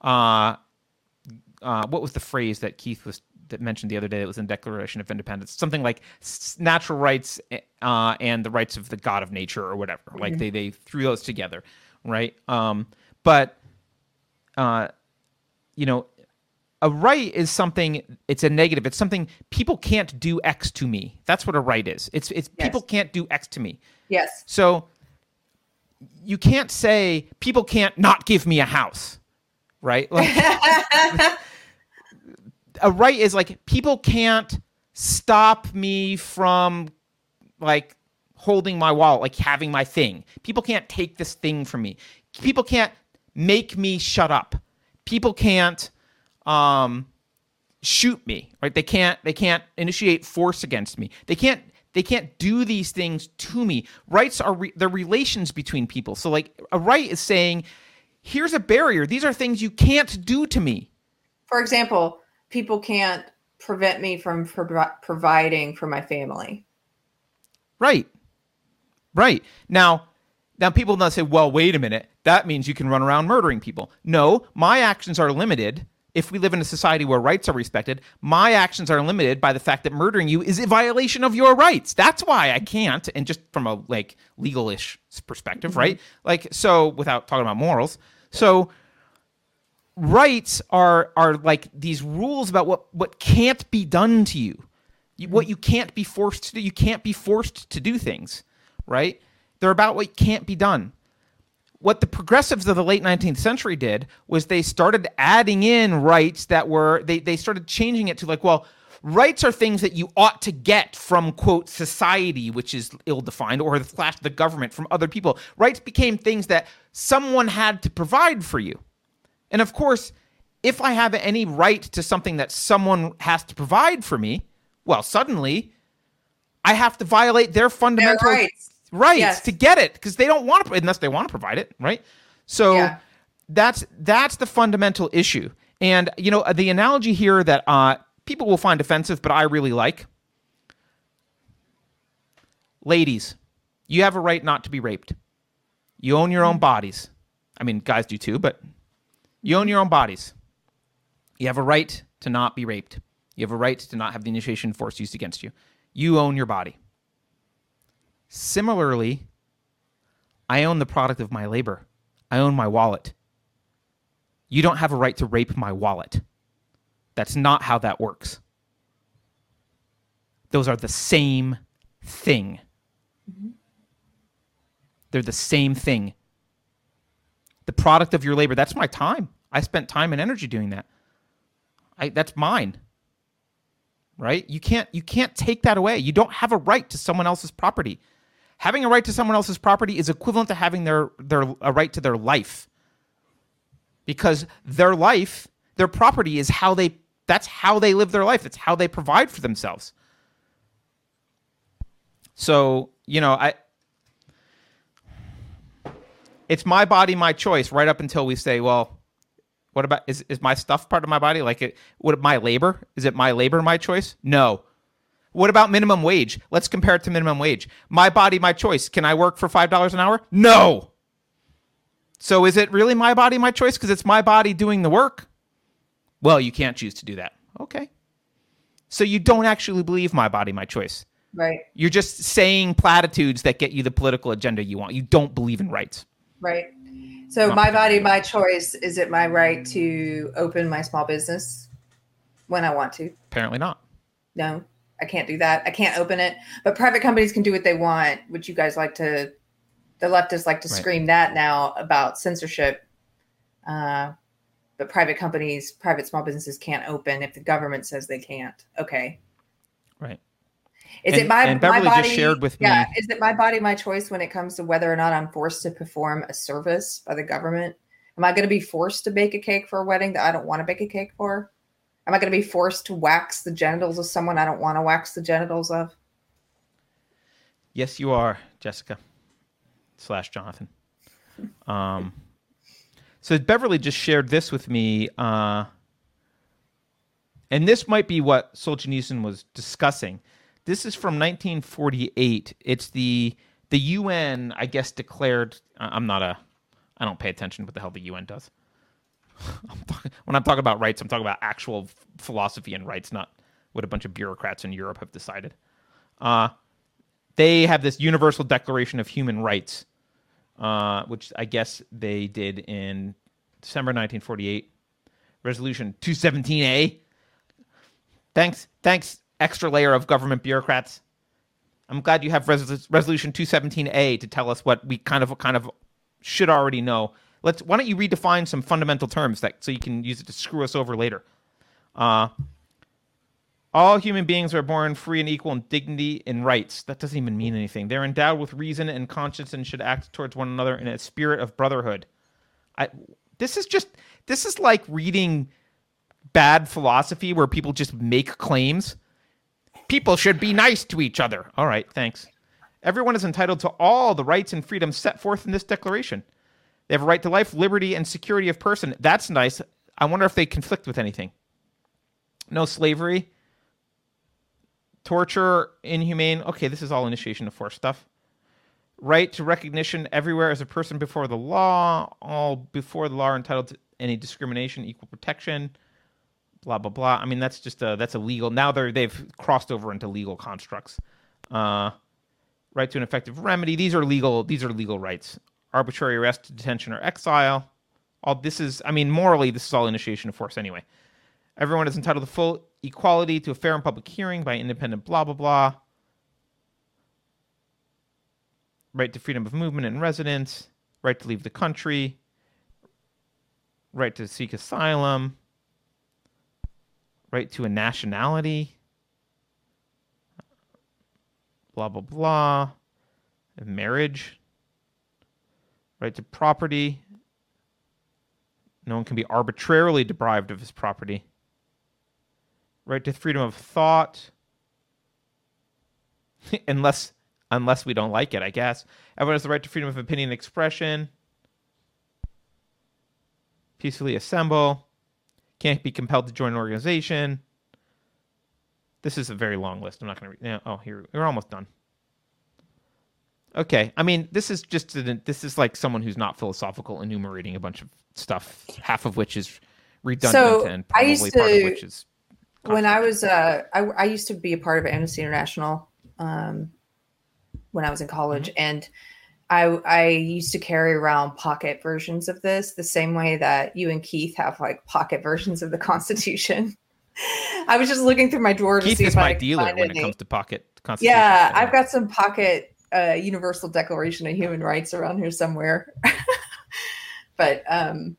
uh, uh, what was the phrase that Keith was that mentioned the other day that was in Declaration of Independence, something like natural rights uh, and the rights of the God of nature or whatever. Mm-hmm. Like they they threw those together, right? Um, but uh, you know, a right is something. It's a negative. It's something people can't do X to me. That's what a right is. It's it's yes. people can't do X to me. Yes. So you can't say people can't not give me a house, right? Like, [laughs] a right is like people can't stop me from like holding my wallet, like having my thing. People can't take this thing from me. People can't make me shut up. People can't um, shoot me, right? They can't they can't initiate force against me. They can't they can't do these things to me. Rights are re- the relations between people. So like a right is saying here's a barrier. These are things you can't do to me. For example, people can't prevent me from pro- providing for my family. Right. Right. Now, now people now say, well, wait a minute. That means you can run around murdering people. No, my actions are limited. If we live in a society where rights are respected, my actions are limited by the fact that murdering you is a violation of your rights. That's why I can't. And just from a like legal-ish perspective, mm-hmm. right? Like so, without talking about morals. So rights are are like these rules about what what can't be done to you, you what you can't be forced to do. You can't be forced to do things, right? They're about what can't be done. What the progressives of the late 19th century did was they started adding in rights that were they they started changing it to like well rights are things that you ought to get from quote society which is ill-defined or the slash the government from other people. Rights became things that someone had to provide for you. And of course, if I have any right to something that someone has to provide for me, well, suddenly I have to violate their fundamental their rights, rights yes. to get it because they don't want to, unless they want to provide it, right? So yeah. that's that's the fundamental issue. And you know, the analogy here that uh, people will find offensive, but I really like, ladies, you have a right not to be raped. You own your own bodies. I mean, guys do too, but you own your own bodies. You have a right to not be raped. You have a right to not have the initiation force used against you. You own your body. Similarly, I own the product of my labor. I own my wallet. You don't have a right to rape my wallet. That's not how that works. Those are the same thing. Mm-hmm. They're the same thing. The product of your labor, that's my time. I spent time and energy doing that. I, that's mine. Right? You can't you can't take that away. You don't have a right to someone else's property. Having a right to someone else's property is equivalent to having their their a right to their life. Because their life, their property is how they that's how they live their life. It's how they provide for themselves. So, you know, I it's my body, my choice, right up until we say, well, what about is, is my stuff part of my body? Like it what my labor? Is it my labor my choice? No. What about minimum wage? Let's compare it to minimum wage. My body, my choice. Can I work for five dollars an hour? No. So is it really my body, my choice? Because it's my body doing the work? Well, you can't choose to do that. Okay. So you don't actually believe my body, my choice. Right. You're just saying platitudes that get you the political agenda you want. You don't believe in rights. Right. So Not my body, my choice. Is it my right to open my small business when I want to? Apparently not. No, I can't do that. I can't open it. But private companies can do what they want, which you guys like to the leftists like to right. scream that now about censorship. Uh, but private companies, private small businesses can't open if the government says they can't. Okay. Right. Is and, it my, my body? shared with yeah, me. Is it my body, my choice when it comes to whether or not I'm forced to perform a service by the government? Am I going to be forced to bake a cake for a wedding that I don't want to bake a cake for? Am I going to be forced to wax the genitals of someone I don't want to wax the genitals of? Yes, you are, Jessica slash Jonathan. [laughs] Um, so Beverly just shared this with me. Uh, and this might be what Solzhenitsyn was discussing. This is from 1948. It's the the UN, I guess, declared. I'm not a. I don't pay attention to what the hell the UN does. I'm when I'm talking about rights, I'm talking about actual philosophy and rights, not what a bunch of bureaucrats in Europe have decided. Uh, they have this Universal Declaration of Human Rights, uh, which I guess they did in December 1948. Resolution 217A. Thanks, thanks, extra layer of government bureaucrats. I'm glad you have res- resolution 217A to tell us what we kind of kind of should already know. Let's why don't you redefine some fundamental terms that so you can use it to screw us over later. Uh, all human beings are born free and equal in dignity and rights. That doesn't even mean anything. They're endowed with reason and conscience and should act towards one another in a spirit of brotherhood. I, this is just this is like reading bad philosophy where people just make claims People should be nice to each other. All right, thanks. Everyone is entitled to all the rights and freedoms set forth in this declaration. They have a right to life, liberty, and security of person. That's nice. I wonder if they conflict with anything. No slavery, torture, inhumane. Okay, this is all initiation of force stuff. Right to recognition everywhere as a person before the law. All before the law are entitled to any discrimination, equal protection blah blah blah. I mean, that's just a that's a legal. Now they're they've crossed over into legal constructs. Uh, right to an effective remedy. These are legal. These are legal rights. Arbitrary arrest, detention, or exile. All this is. I mean, morally, this is all initiation of force anyway. Everyone is entitled to full equality to a fair and public hearing by independent blah blah blah. Right to freedom of movement and residence. Right to leave the country. Right to seek asylum right to a nationality, blah, blah, blah, marriage, right to property. No one can be arbitrarily deprived of his property. Right to freedom of thought, [laughs] unless unless we don't like it, I guess. Everyone has the right to freedom of opinion and expression. Peacefully assemble can't be compelled to join an organization. This is a very long list. I'm not going to read. now Oh, here we're almost done. Okay, I mean, this is just this is like someone who's not philosophical enumerating a bunch of stuff, half of which is redundant so and probably to, part of which is. When I was, uh, I, I used to be a part of Amnesty International um, when I was in college, mm-hmm. and I I used to carry around pocket versions of this the same way that you and Keith have like pocket [laughs] versions of the Constitution. [laughs] I was just looking through my drawer to Keith see is if my I dealer when any. it comes to pocket. Yeah, I've got some pocket uh, Universal Declaration of Human Rights around here somewhere. [laughs] but um,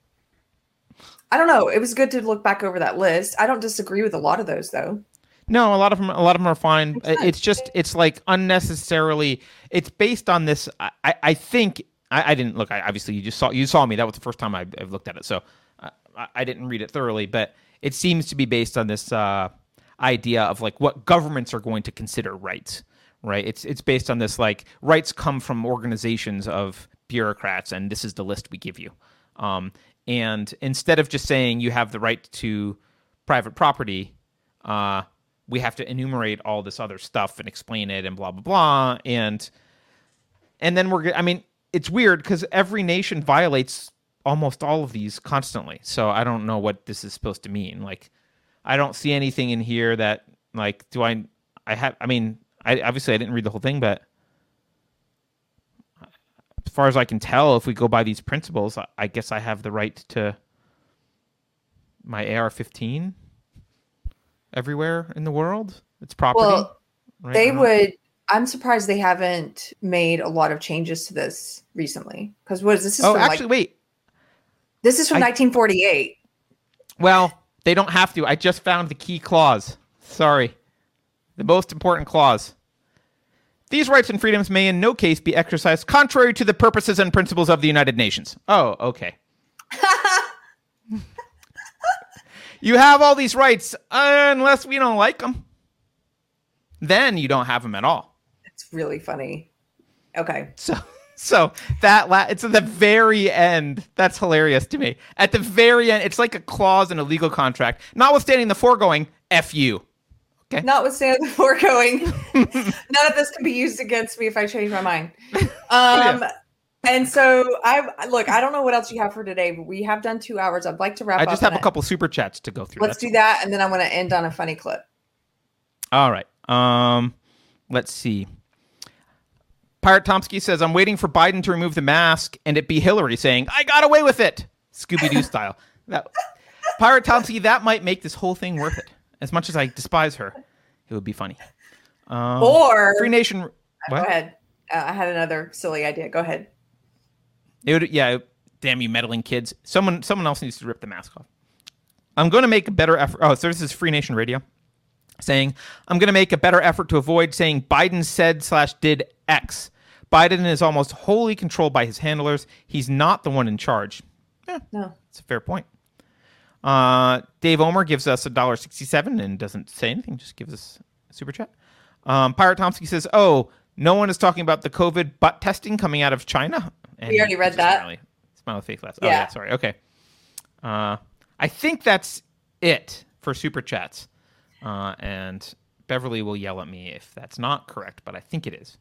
I don't know. It was good to look back over that list. I don't disagree with a lot of those though. No, a lot of them. A lot of them are fine. It's just it's like unnecessarily. It's based on this. I I think I, I didn't look. I obviously you just saw you saw me. That was the first time I, have looked at it. So I, I, didn't read it thoroughly, but it seems to be based on this uh, idea of like what governments are going to consider rights. Right. It's it's based on this like rights come from organizations of bureaucrats, and this is the list we give you. Um, and instead of just saying you have the right to private property, uh, we have to enumerate all this other stuff and explain it and blah blah blah and and then we're i mean it's weird because every nation violates almost all of these constantly so i don't know what this is supposed to mean like i don't see anything in here that like do i i have i mean i obviously i didn't read the whole thing but as far as i can tell if we go by these principles i guess i have the right to my ar-15 everywhere in the world. It's property. Well, right? they would. I'm surprised they haven't made a lot of changes to this recently. Because what is this? Is oh, actually, like, wait. This is from I, 1948. Well, they don't have to. I just found the key clause. Sorry, the most important clause. These rights and freedoms may in no case be exercised contrary to the purposes and principles of the United Nations. Oh, okay. [laughs] You have all these rights unless we don't like them. Then you don't have them at all. It's really funny. Okay. So so that la- it's at the very end. That's hilarious to me. At the very end, it's like a clause in a legal contract. Notwithstanding the foregoing, F you. Okay. Notwithstanding the foregoing, [laughs] none of this can be used against me if I change my mind. [laughs] Um, yeah. And so I look, I don't know what else you have for today, but we have done two hours. I'd like to wrap I just have a couple super chats to go through. Let's do that, and then I'm going to end on a funny clip. All right. Um, let's see. Pirate Tomsky says, "I'm waiting for Biden to remove the mask and it be Hillary saying I got away with it, Scooby Doo [laughs] style." That Pirate Tomsky, that might make this whole thing worth it. As much as I despise her, it would be funny. Um, or Free Nation. What? Go ahead. Uh, I had another silly idea. Go ahead. It would, yeah. Damn you, meddling kids! Someone, someone else needs to rip the mask off. I'm going to make a better effort. Oh, so this is Free Nation Radio saying I'm going to make a better effort to avoid saying Biden said slash did X. Biden is almost wholly controlled by his handlers. He's not the one in charge. Yeah, no, it's a fair point. Uh, Dave Omer gives us a dollar sixty-seven and doesn't say anything. Just gives us a super chat. Um, Pirate Tomsky says, "Oh, no one is talking about the COVID butt testing coming out of China. And we already read that. Smiley, smiley face last. Yeah. Oh yeah, sorry. Okay. Uh, I think that's it for super chats. Uh, and Beverly will yell at me if that's not correct, but I think it is.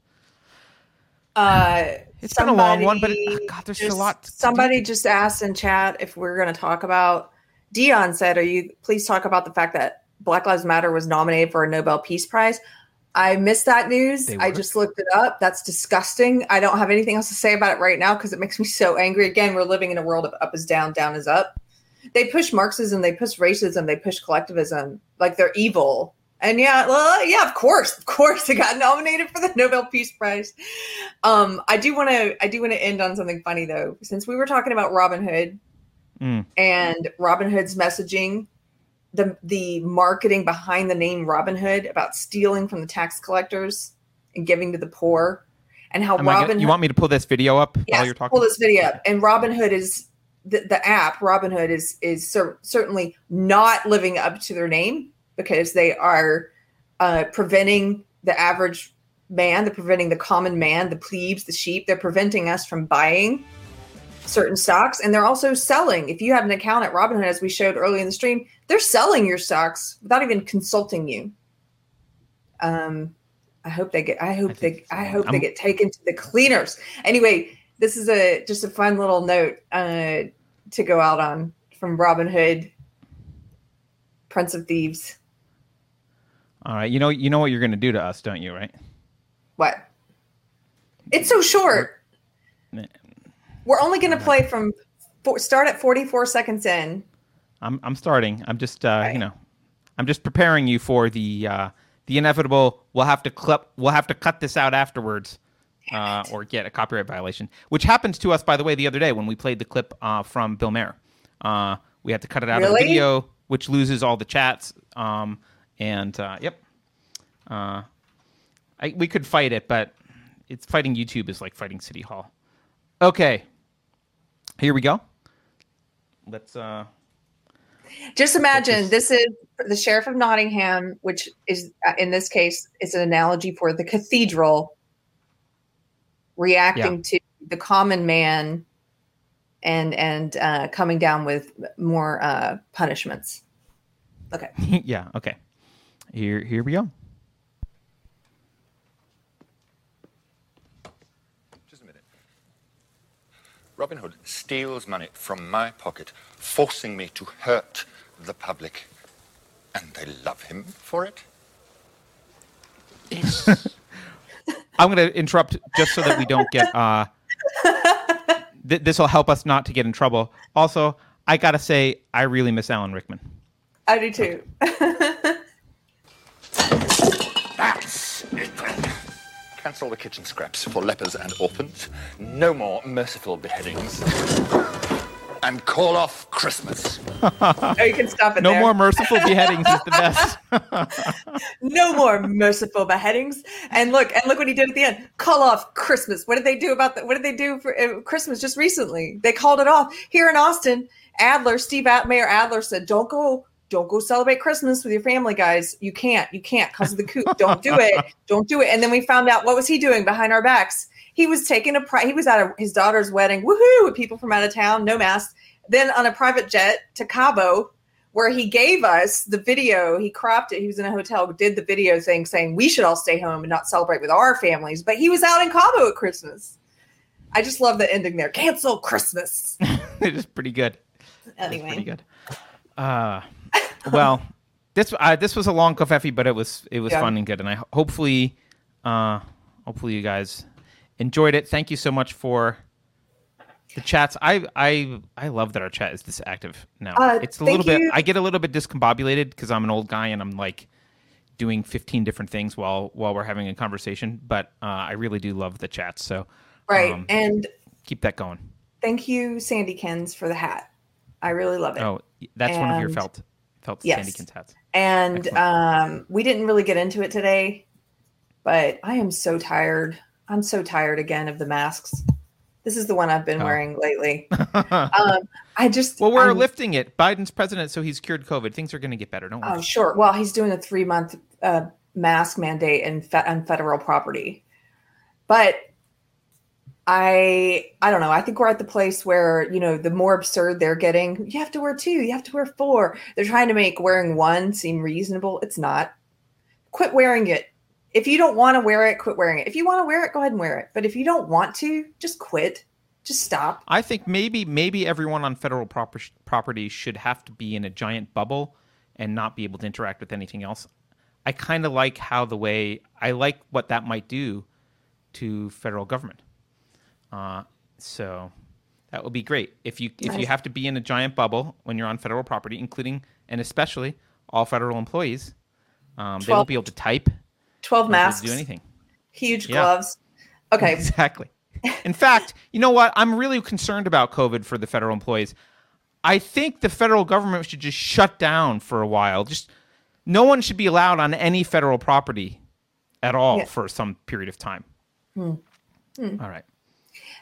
Uh, it's been a long one, but it, oh God, there's just, a lot. somebody just asked in chat if we're going to talk about. Dion said, "Are you please talk about the fact that Black Lives Matter was nominated for a Nobel Peace Prize?" I missed that news. I just looked it up. That's disgusting. I don't have anything else to say about it right now because it makes me so angry. Again, we're living in a world of up is down, down is up. They push Marxism, they push racism, they push collectivism like they're evil. And yeah, well, yeah, of course, of course, they got nominated for the [laughs] Nobel Peace Prize. Um, I do want to, I do want to end on something funny though, since we were talking about Robinhood mm. and Robinhood's messaging the the marketing behind the name Robinhood about stealing from the tax collectors and giving to the poor, and how Robin. Gonna, you want me to pull this video up yes, while you're talking? Pull this video up. And Robinhood is the, the app. Robinhood is is cer- certainly not living up to their name because they are uh, preventing the average man. They're preventing the common man, the plebes, the sheep. They're preventing us from buying certain stocks and they're also selling. If you have an account at robinhood as we showed early in the stream they're selling your stocks without even consulting you. Um i hope they get i hope I they so. i hope I'm, they get taken to the cleaners. Anyway this is a just a fun little note uh to go out on from robinhood prince of thieves. All right you know you know what you're going to do to us don't you right? What? It's so short we're only going to play from start at 44 seconds in. I'm I'm starting. I'm just uh, right. you know, I'm just preparing you for the uh, the inevitable. We'll have to clip. We'll have to cut this out afterwards, uh, or get a copyright violation, which happened to us by the way the other day when we played the clip uh, from Bill Maher. Uh, we had to cut it out really? of the video, which loses all the chats. Um, and uh, yep, uh, I, we could fight it, but it's fighting YouTube is like fighting City Hall. Okay, here we go. Let's. uh Just imagine this is the sheriff of Nottingham, which is uh, in this case is an analogy for the cathedral reacting yeah. to the common man and and uh, coming down with more uh, punishments. Okay. [laughs] yeah. Okay. Here here we go. Just a minute. Robin Hood steals money from my pocket, forcing me to hurt the public, and they love him for it. Yes. [laughs] I'm going to interrupt just so that we don't get uh, th- this will help us not to get in trouble. Also, I gotta say, I really miss Alan Rickman. I do too. [laughs] That's it then. Cancel the kitchen scraps for lepers and orphans. No more merciful beheadings and call off Christmas. [laughs] oh, you can stop it. No there. more merciful beheadings is the best. [laughs] no more merciful beheadings. And look, and look what he did at the end. Call off Christmas. What did they do about that? What did they do for uh, Christmas just recently? They called it off here in Austin. Adler, Steve At- Mayor Adler said, "Don't go." Don't go celebrate Christmas with your family, guys. You can't. You can't because of the coup. Don't do it. [laughs] Don't do it. And then we found out what was he doing behind our backs? He was taking a pri- he was at his daughter's wedding, woohoo, with people from out of town, no mask. Then on a private jet to Cabo, where he gave us the video. He cropped it. He was in a hotel, did the video thing saying we should all stay home and not celebrate with our families. But he was out in Cabo at Christmas. I just love the ending there. Cancel Christmas. [laughs] it is pretty good. Anyway, pretty good. Uh, [laughs] well, this uh, this was a long covfefe, but it was it was yeah. fun and good, and I hopefully, uh, hopefully you guys enjoyed it. Thank you so much for the chats. I I I love that our chat is this active now. Uh, it's a little bit. You. I get a little bit discombobulated because I'm an old guy and I'm like doing 15 different things while while we're having a conversation. But uh, I really do love the chats. So right um, and keep that going. Thank you, Sandy Kens, for the hat. I really love it. Oh, that's and, one of your felt felt yes. Sandy hats. And um, we didn't really get into it today, but I am so tired I'm so tired again of the masks. This is the one I've been oh. wearing lately. [laughs] um, I just well, we're I'm, lifting it. Biden's president, so he's cured COVID. Things are going to get better. Don't worry. Oh, sure. Well, he's doing a three month uh, mask mandate and fe- on federal property, but I I don't know. I think we're at the place where you know the more absurd they're getting. You have to wear two. You have to wear four. They're trying to make wearing one seem reasonable. It's not. Quit wearing it if you don't want to wear it, quit wearing it. If you want to wear it, go ahead and wear it. But if you don't want to, just quit. Just stop. I think maybe maybe everyone on federal proper, property should have to be in a giant bubble and not be able to interact with anything else. I kind of like how the way I like what that might do to federal government. Uh, so that would be great if you if nice. you have to be in a giant bubble when you're on federal property, including and especially all federal employees. Um, they won't be able to type 12 masks. Do anything. Huge yeah. gloves. Okay. [laughs] Exactly. In fact, you know what? I'm really concerned about COVID for the federal employees. I think the federal government should just shut down for a while. Just no one should be allowed on any federal property at all yeah. for some period of time. Hmm. Hmm. All right.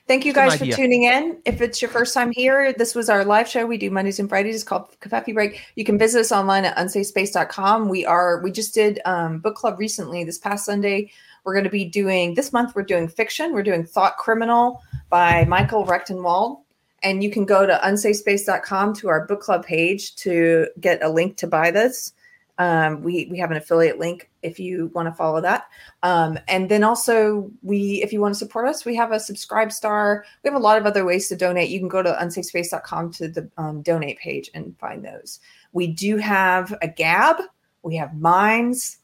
Thank you guys for tuning in. If it's your first time here, this was our live show we do Mondays and Fridays. It's called Covfefe Break. You can visit us online at unsafespace.com. We are we just did um, book club recently this past Sunday. We're going to be doing this month. We're doing fiction. We're doing Thought Criminal by Michael Rectenwald. And you can go to unsafespace.com to our book club page to get a link to buy this. Um, we we have an affiliate link if you want to follow that. Um, and then also we, if you want to support us, we have a SubscribeStar. We have a lot of other ways to donate. You can go to unsafespace.com to the um, donate page and find those. We do have a Gab. We have Minds.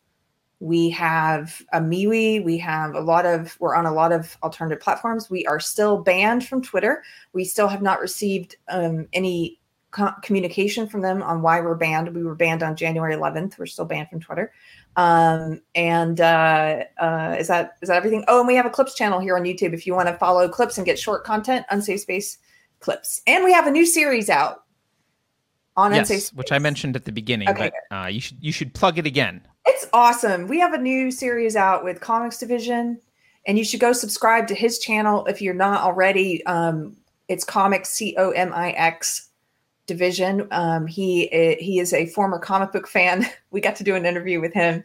We have a MeWe. We have a lot of, we're on a lot of alternative platforms. We are still banned from Twitter. We still have not received um, any co- communication from them on why we're banned. We were banned on January 11th. We're still banned from Twitter. Um, and uh, uh, is that is that everything? Oh, and we have a clips channel here on YouTube if you want to follow clips and get short content, unsafe space clips. And we have a new series out on yes, unsafe space. which I mentioned at the beginning, okay, but uh, you should you should plug it again. It's awesome. We have a new series out with Comix Division, and you should go subscribe to his channel if you're not already. Um, it's Comix C O M I X division. Um, he he is a former comic book fan. [laughs] We got to do an interview with him,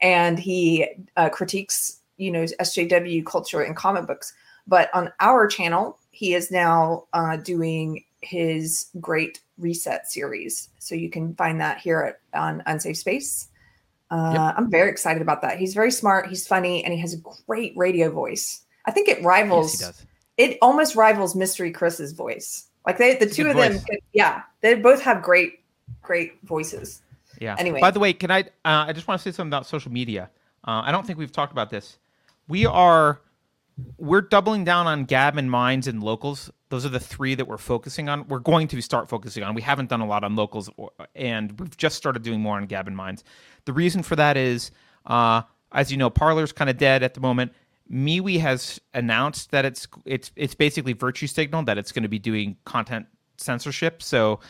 and he uh, critiques you know SJW culture and comic books. But on our channel, he is now uh, doing his Great Reset series, so you can find that here at, on Unsafe Space. Uh, yep. I'm very excited about that. He's very smart. He's funny, and he has a great radio voice. I think it rivals. Yes, it almost rivals Mystery Chris's voice. Like they, the two of voice. them, could, yeah, they both have great, great voices. Yeah. Anyway, by the way, can I? Uh, I just want to say something about social media. Uh, I don't think we've talked about this. We are, we're doubling down on Gab and Minds and locals. Those are the three that we're focusing on. We're going to start focusing on. We haven't done a lot on locals, and we've just started doing more on Gab and Minds. The reason for that is, uh, as you know, Parler's kind of dead at the moment, MeWe has announced that it's it's it's basically virtue signal that it's going to be doing content censorship. So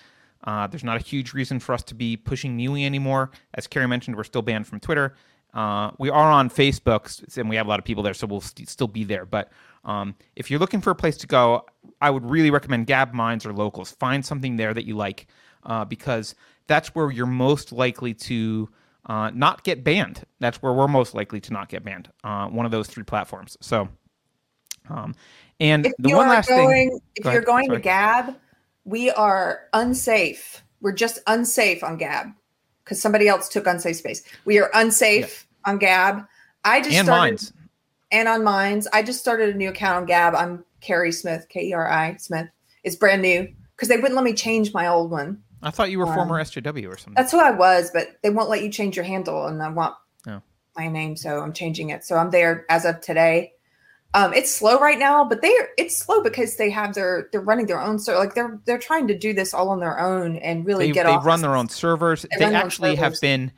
uh, there's not a huge reason for us to be pushing MeWe anymore. As Keri mentioned, we're still banned from Twitter. Uh, we are on Facebook, and we have a lot of people there, so we'll st- still be there. But um, if you're looking for a place to go, I would really recommend Gab Minds or Locals. Find something there that you like, uh, because that's where you're most likely to uh, not get banned. That's where we're most likely to not get banned. Uh, one of those three platforms. So, um, and if the one last going, thing. If you're going Sorry. to Gab, we are unsafe. We're just unsafe on Gab because somebody else took unsafe space. We are unsafe yeah. on Gab. I just and started, Minds. And on Minds, I just started a new account on Gab. I'm Keri Smith, K E R I Smith. It's brand new because they wouldn't let me change my old one. I thought you were um, former SJW or something. That's who I was, but they won't let you change your handle, and I want oh. my name, so I'm changing it. So I'm there as of today. Um, it's slow right now, but they it's slow because they have their they're running their own so like they're they're trying to do this all on their own and really they, get they off. They run their own servers. They, they actually servers. have been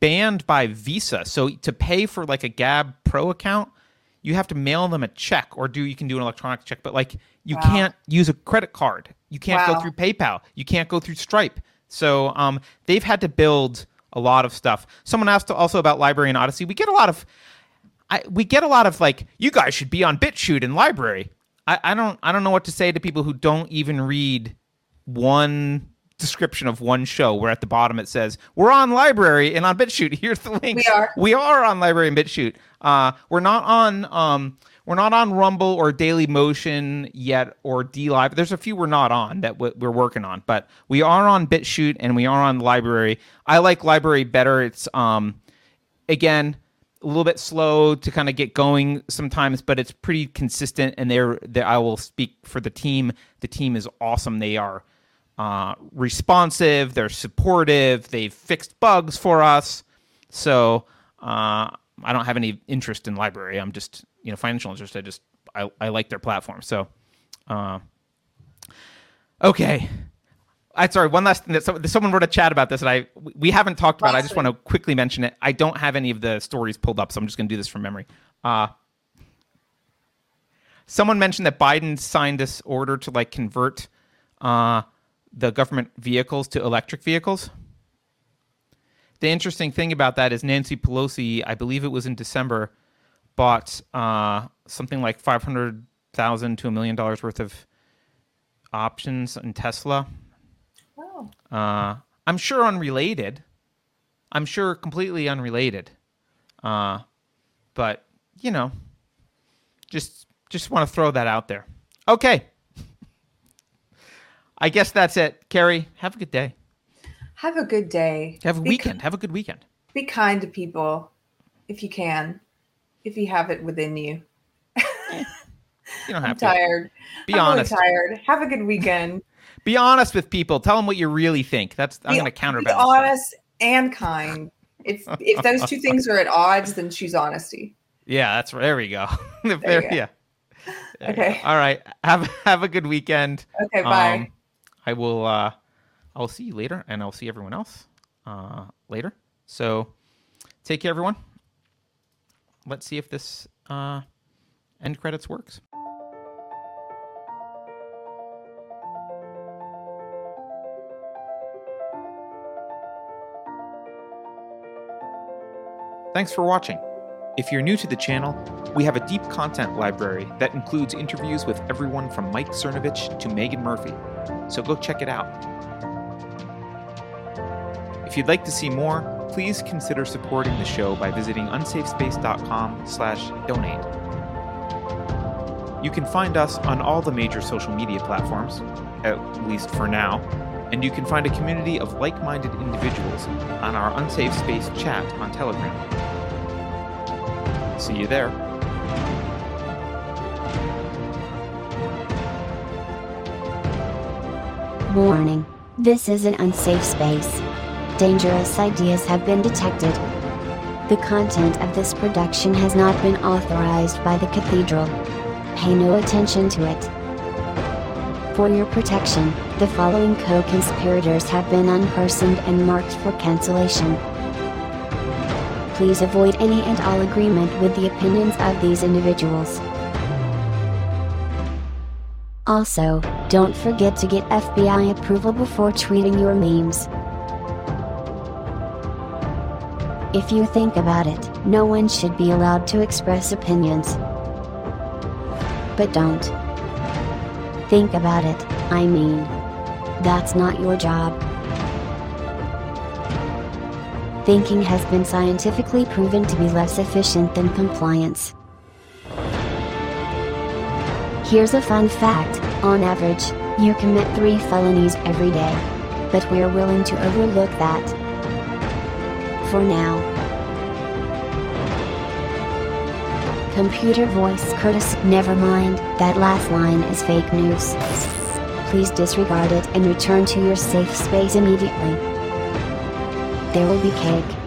banned by Visa. So to pay for like a Gab Pro account, you have to mail them a check or do you can do an electronic check, but like you wow. can't use a credit card. You can't wow. go through PayPal. You can't go through Stripe. So um, they've had to build a lot of stuff. Someone asked also about LBRY and Odysee. We get a lot of, I, we get a lot of like, you guys should be on BitChute and LBRY. I, I don't, I don't know what to say to people who don't even read one description of one show where at the bottom it says we're on LBRY and on BitChute. [laughs] Here's the link. We are. We are on LBRY and BitChute. Uh, we're not on um, we're not on Rumble or Dailymotion yet or DLive. There's a few we're not on that we're working on, but we are on BitChute and we are on LBRY. I like LBRY better. It's um again a little bit slow to kind of get going sometimes, but it's pretty consistent. And they're I will speak for the team. The team is awesome. They are uh, responsive. They're supportive. They've fixed bugs for us. So uh, I don't have any interest in LBRY. I'm just you know financial interest. I just I, I like their platform. So, uh, okay. I sorry. One last thing that someone wrote a chat about this, and I we haven't talked about. I just want to quickly mention it. I don't have any of the stories pulled up, so I'm just going to do this from memory. Uh, someone mentioned that Biden signed this order to like convert uh, the government vehicles to electric vehicles. The interesting thing about that is Nancy Pelosi, I believe it was in December, bought uh, something like five hundred thousand to a million dollars worth of options in Tesla. Oh. Uh, I'm sure unrelated. I'm sure completely unrelated. Uh, but you know, just just want to throw that out there. Okay. I guess that's it. Keri, have a good day. Have a good day. Have a be weekend. have a good weekend. Be kind to people if you can if you have it within you. you don't have I'm to. tired. Be I'm honest. Really tired. Have a good weekend. [laughs] be honest with people. Tell them what you really think. That's I'm going to counterbalance. Be honest that. and kind. If if those two things are at odds, then choose honesty. [laughs] Yeah, that's right. There we go. [laughs] there, there go. Yeah. There okay. All right. Have have a good weekend. Okay. Bye. Um, I will. uh I'll see you later, and I'll see everyone else uh, later. So take care, everyone. Let's see if this uh, end credits works. Thanks for watching. If you're new to the channel, we have a deep content library that includes interviews with everyone from Mike Cernovich to Meghan Murphy, so go check it out. If you'd like to see more, please consider supporting the show by visiting unsafespace.com slash donate. You can find us on all the major social media platforms, at least for now, and you can find a community of like-minded individuals on our Unsafe Space chat on Telegram. See you there. Warning. This is an unsafe space. Dangerous ideas have been detected. The content of this production has not been authorized by the Cathedral. Pay no attention to it. For your protection, the following co-conspirators have been unpersoned and marked for cancellation please avoid any and all agreement with the opinions of these individuals. Also, don't forget to get FBI approval before tweeting your memes. If you think about it, no one should be allowed to express opinions. But don't. Think about it, I mean. That's not your job thinking has been scientifically proven to be less efficient than compliance. Here's a fun fact, on average, you commit three felonies every day. But we're willing to overlook that. For now. Computer voice Curtis, never mind, that last line is fake news. Please disregard it and return to your safe space immediately there will be cake.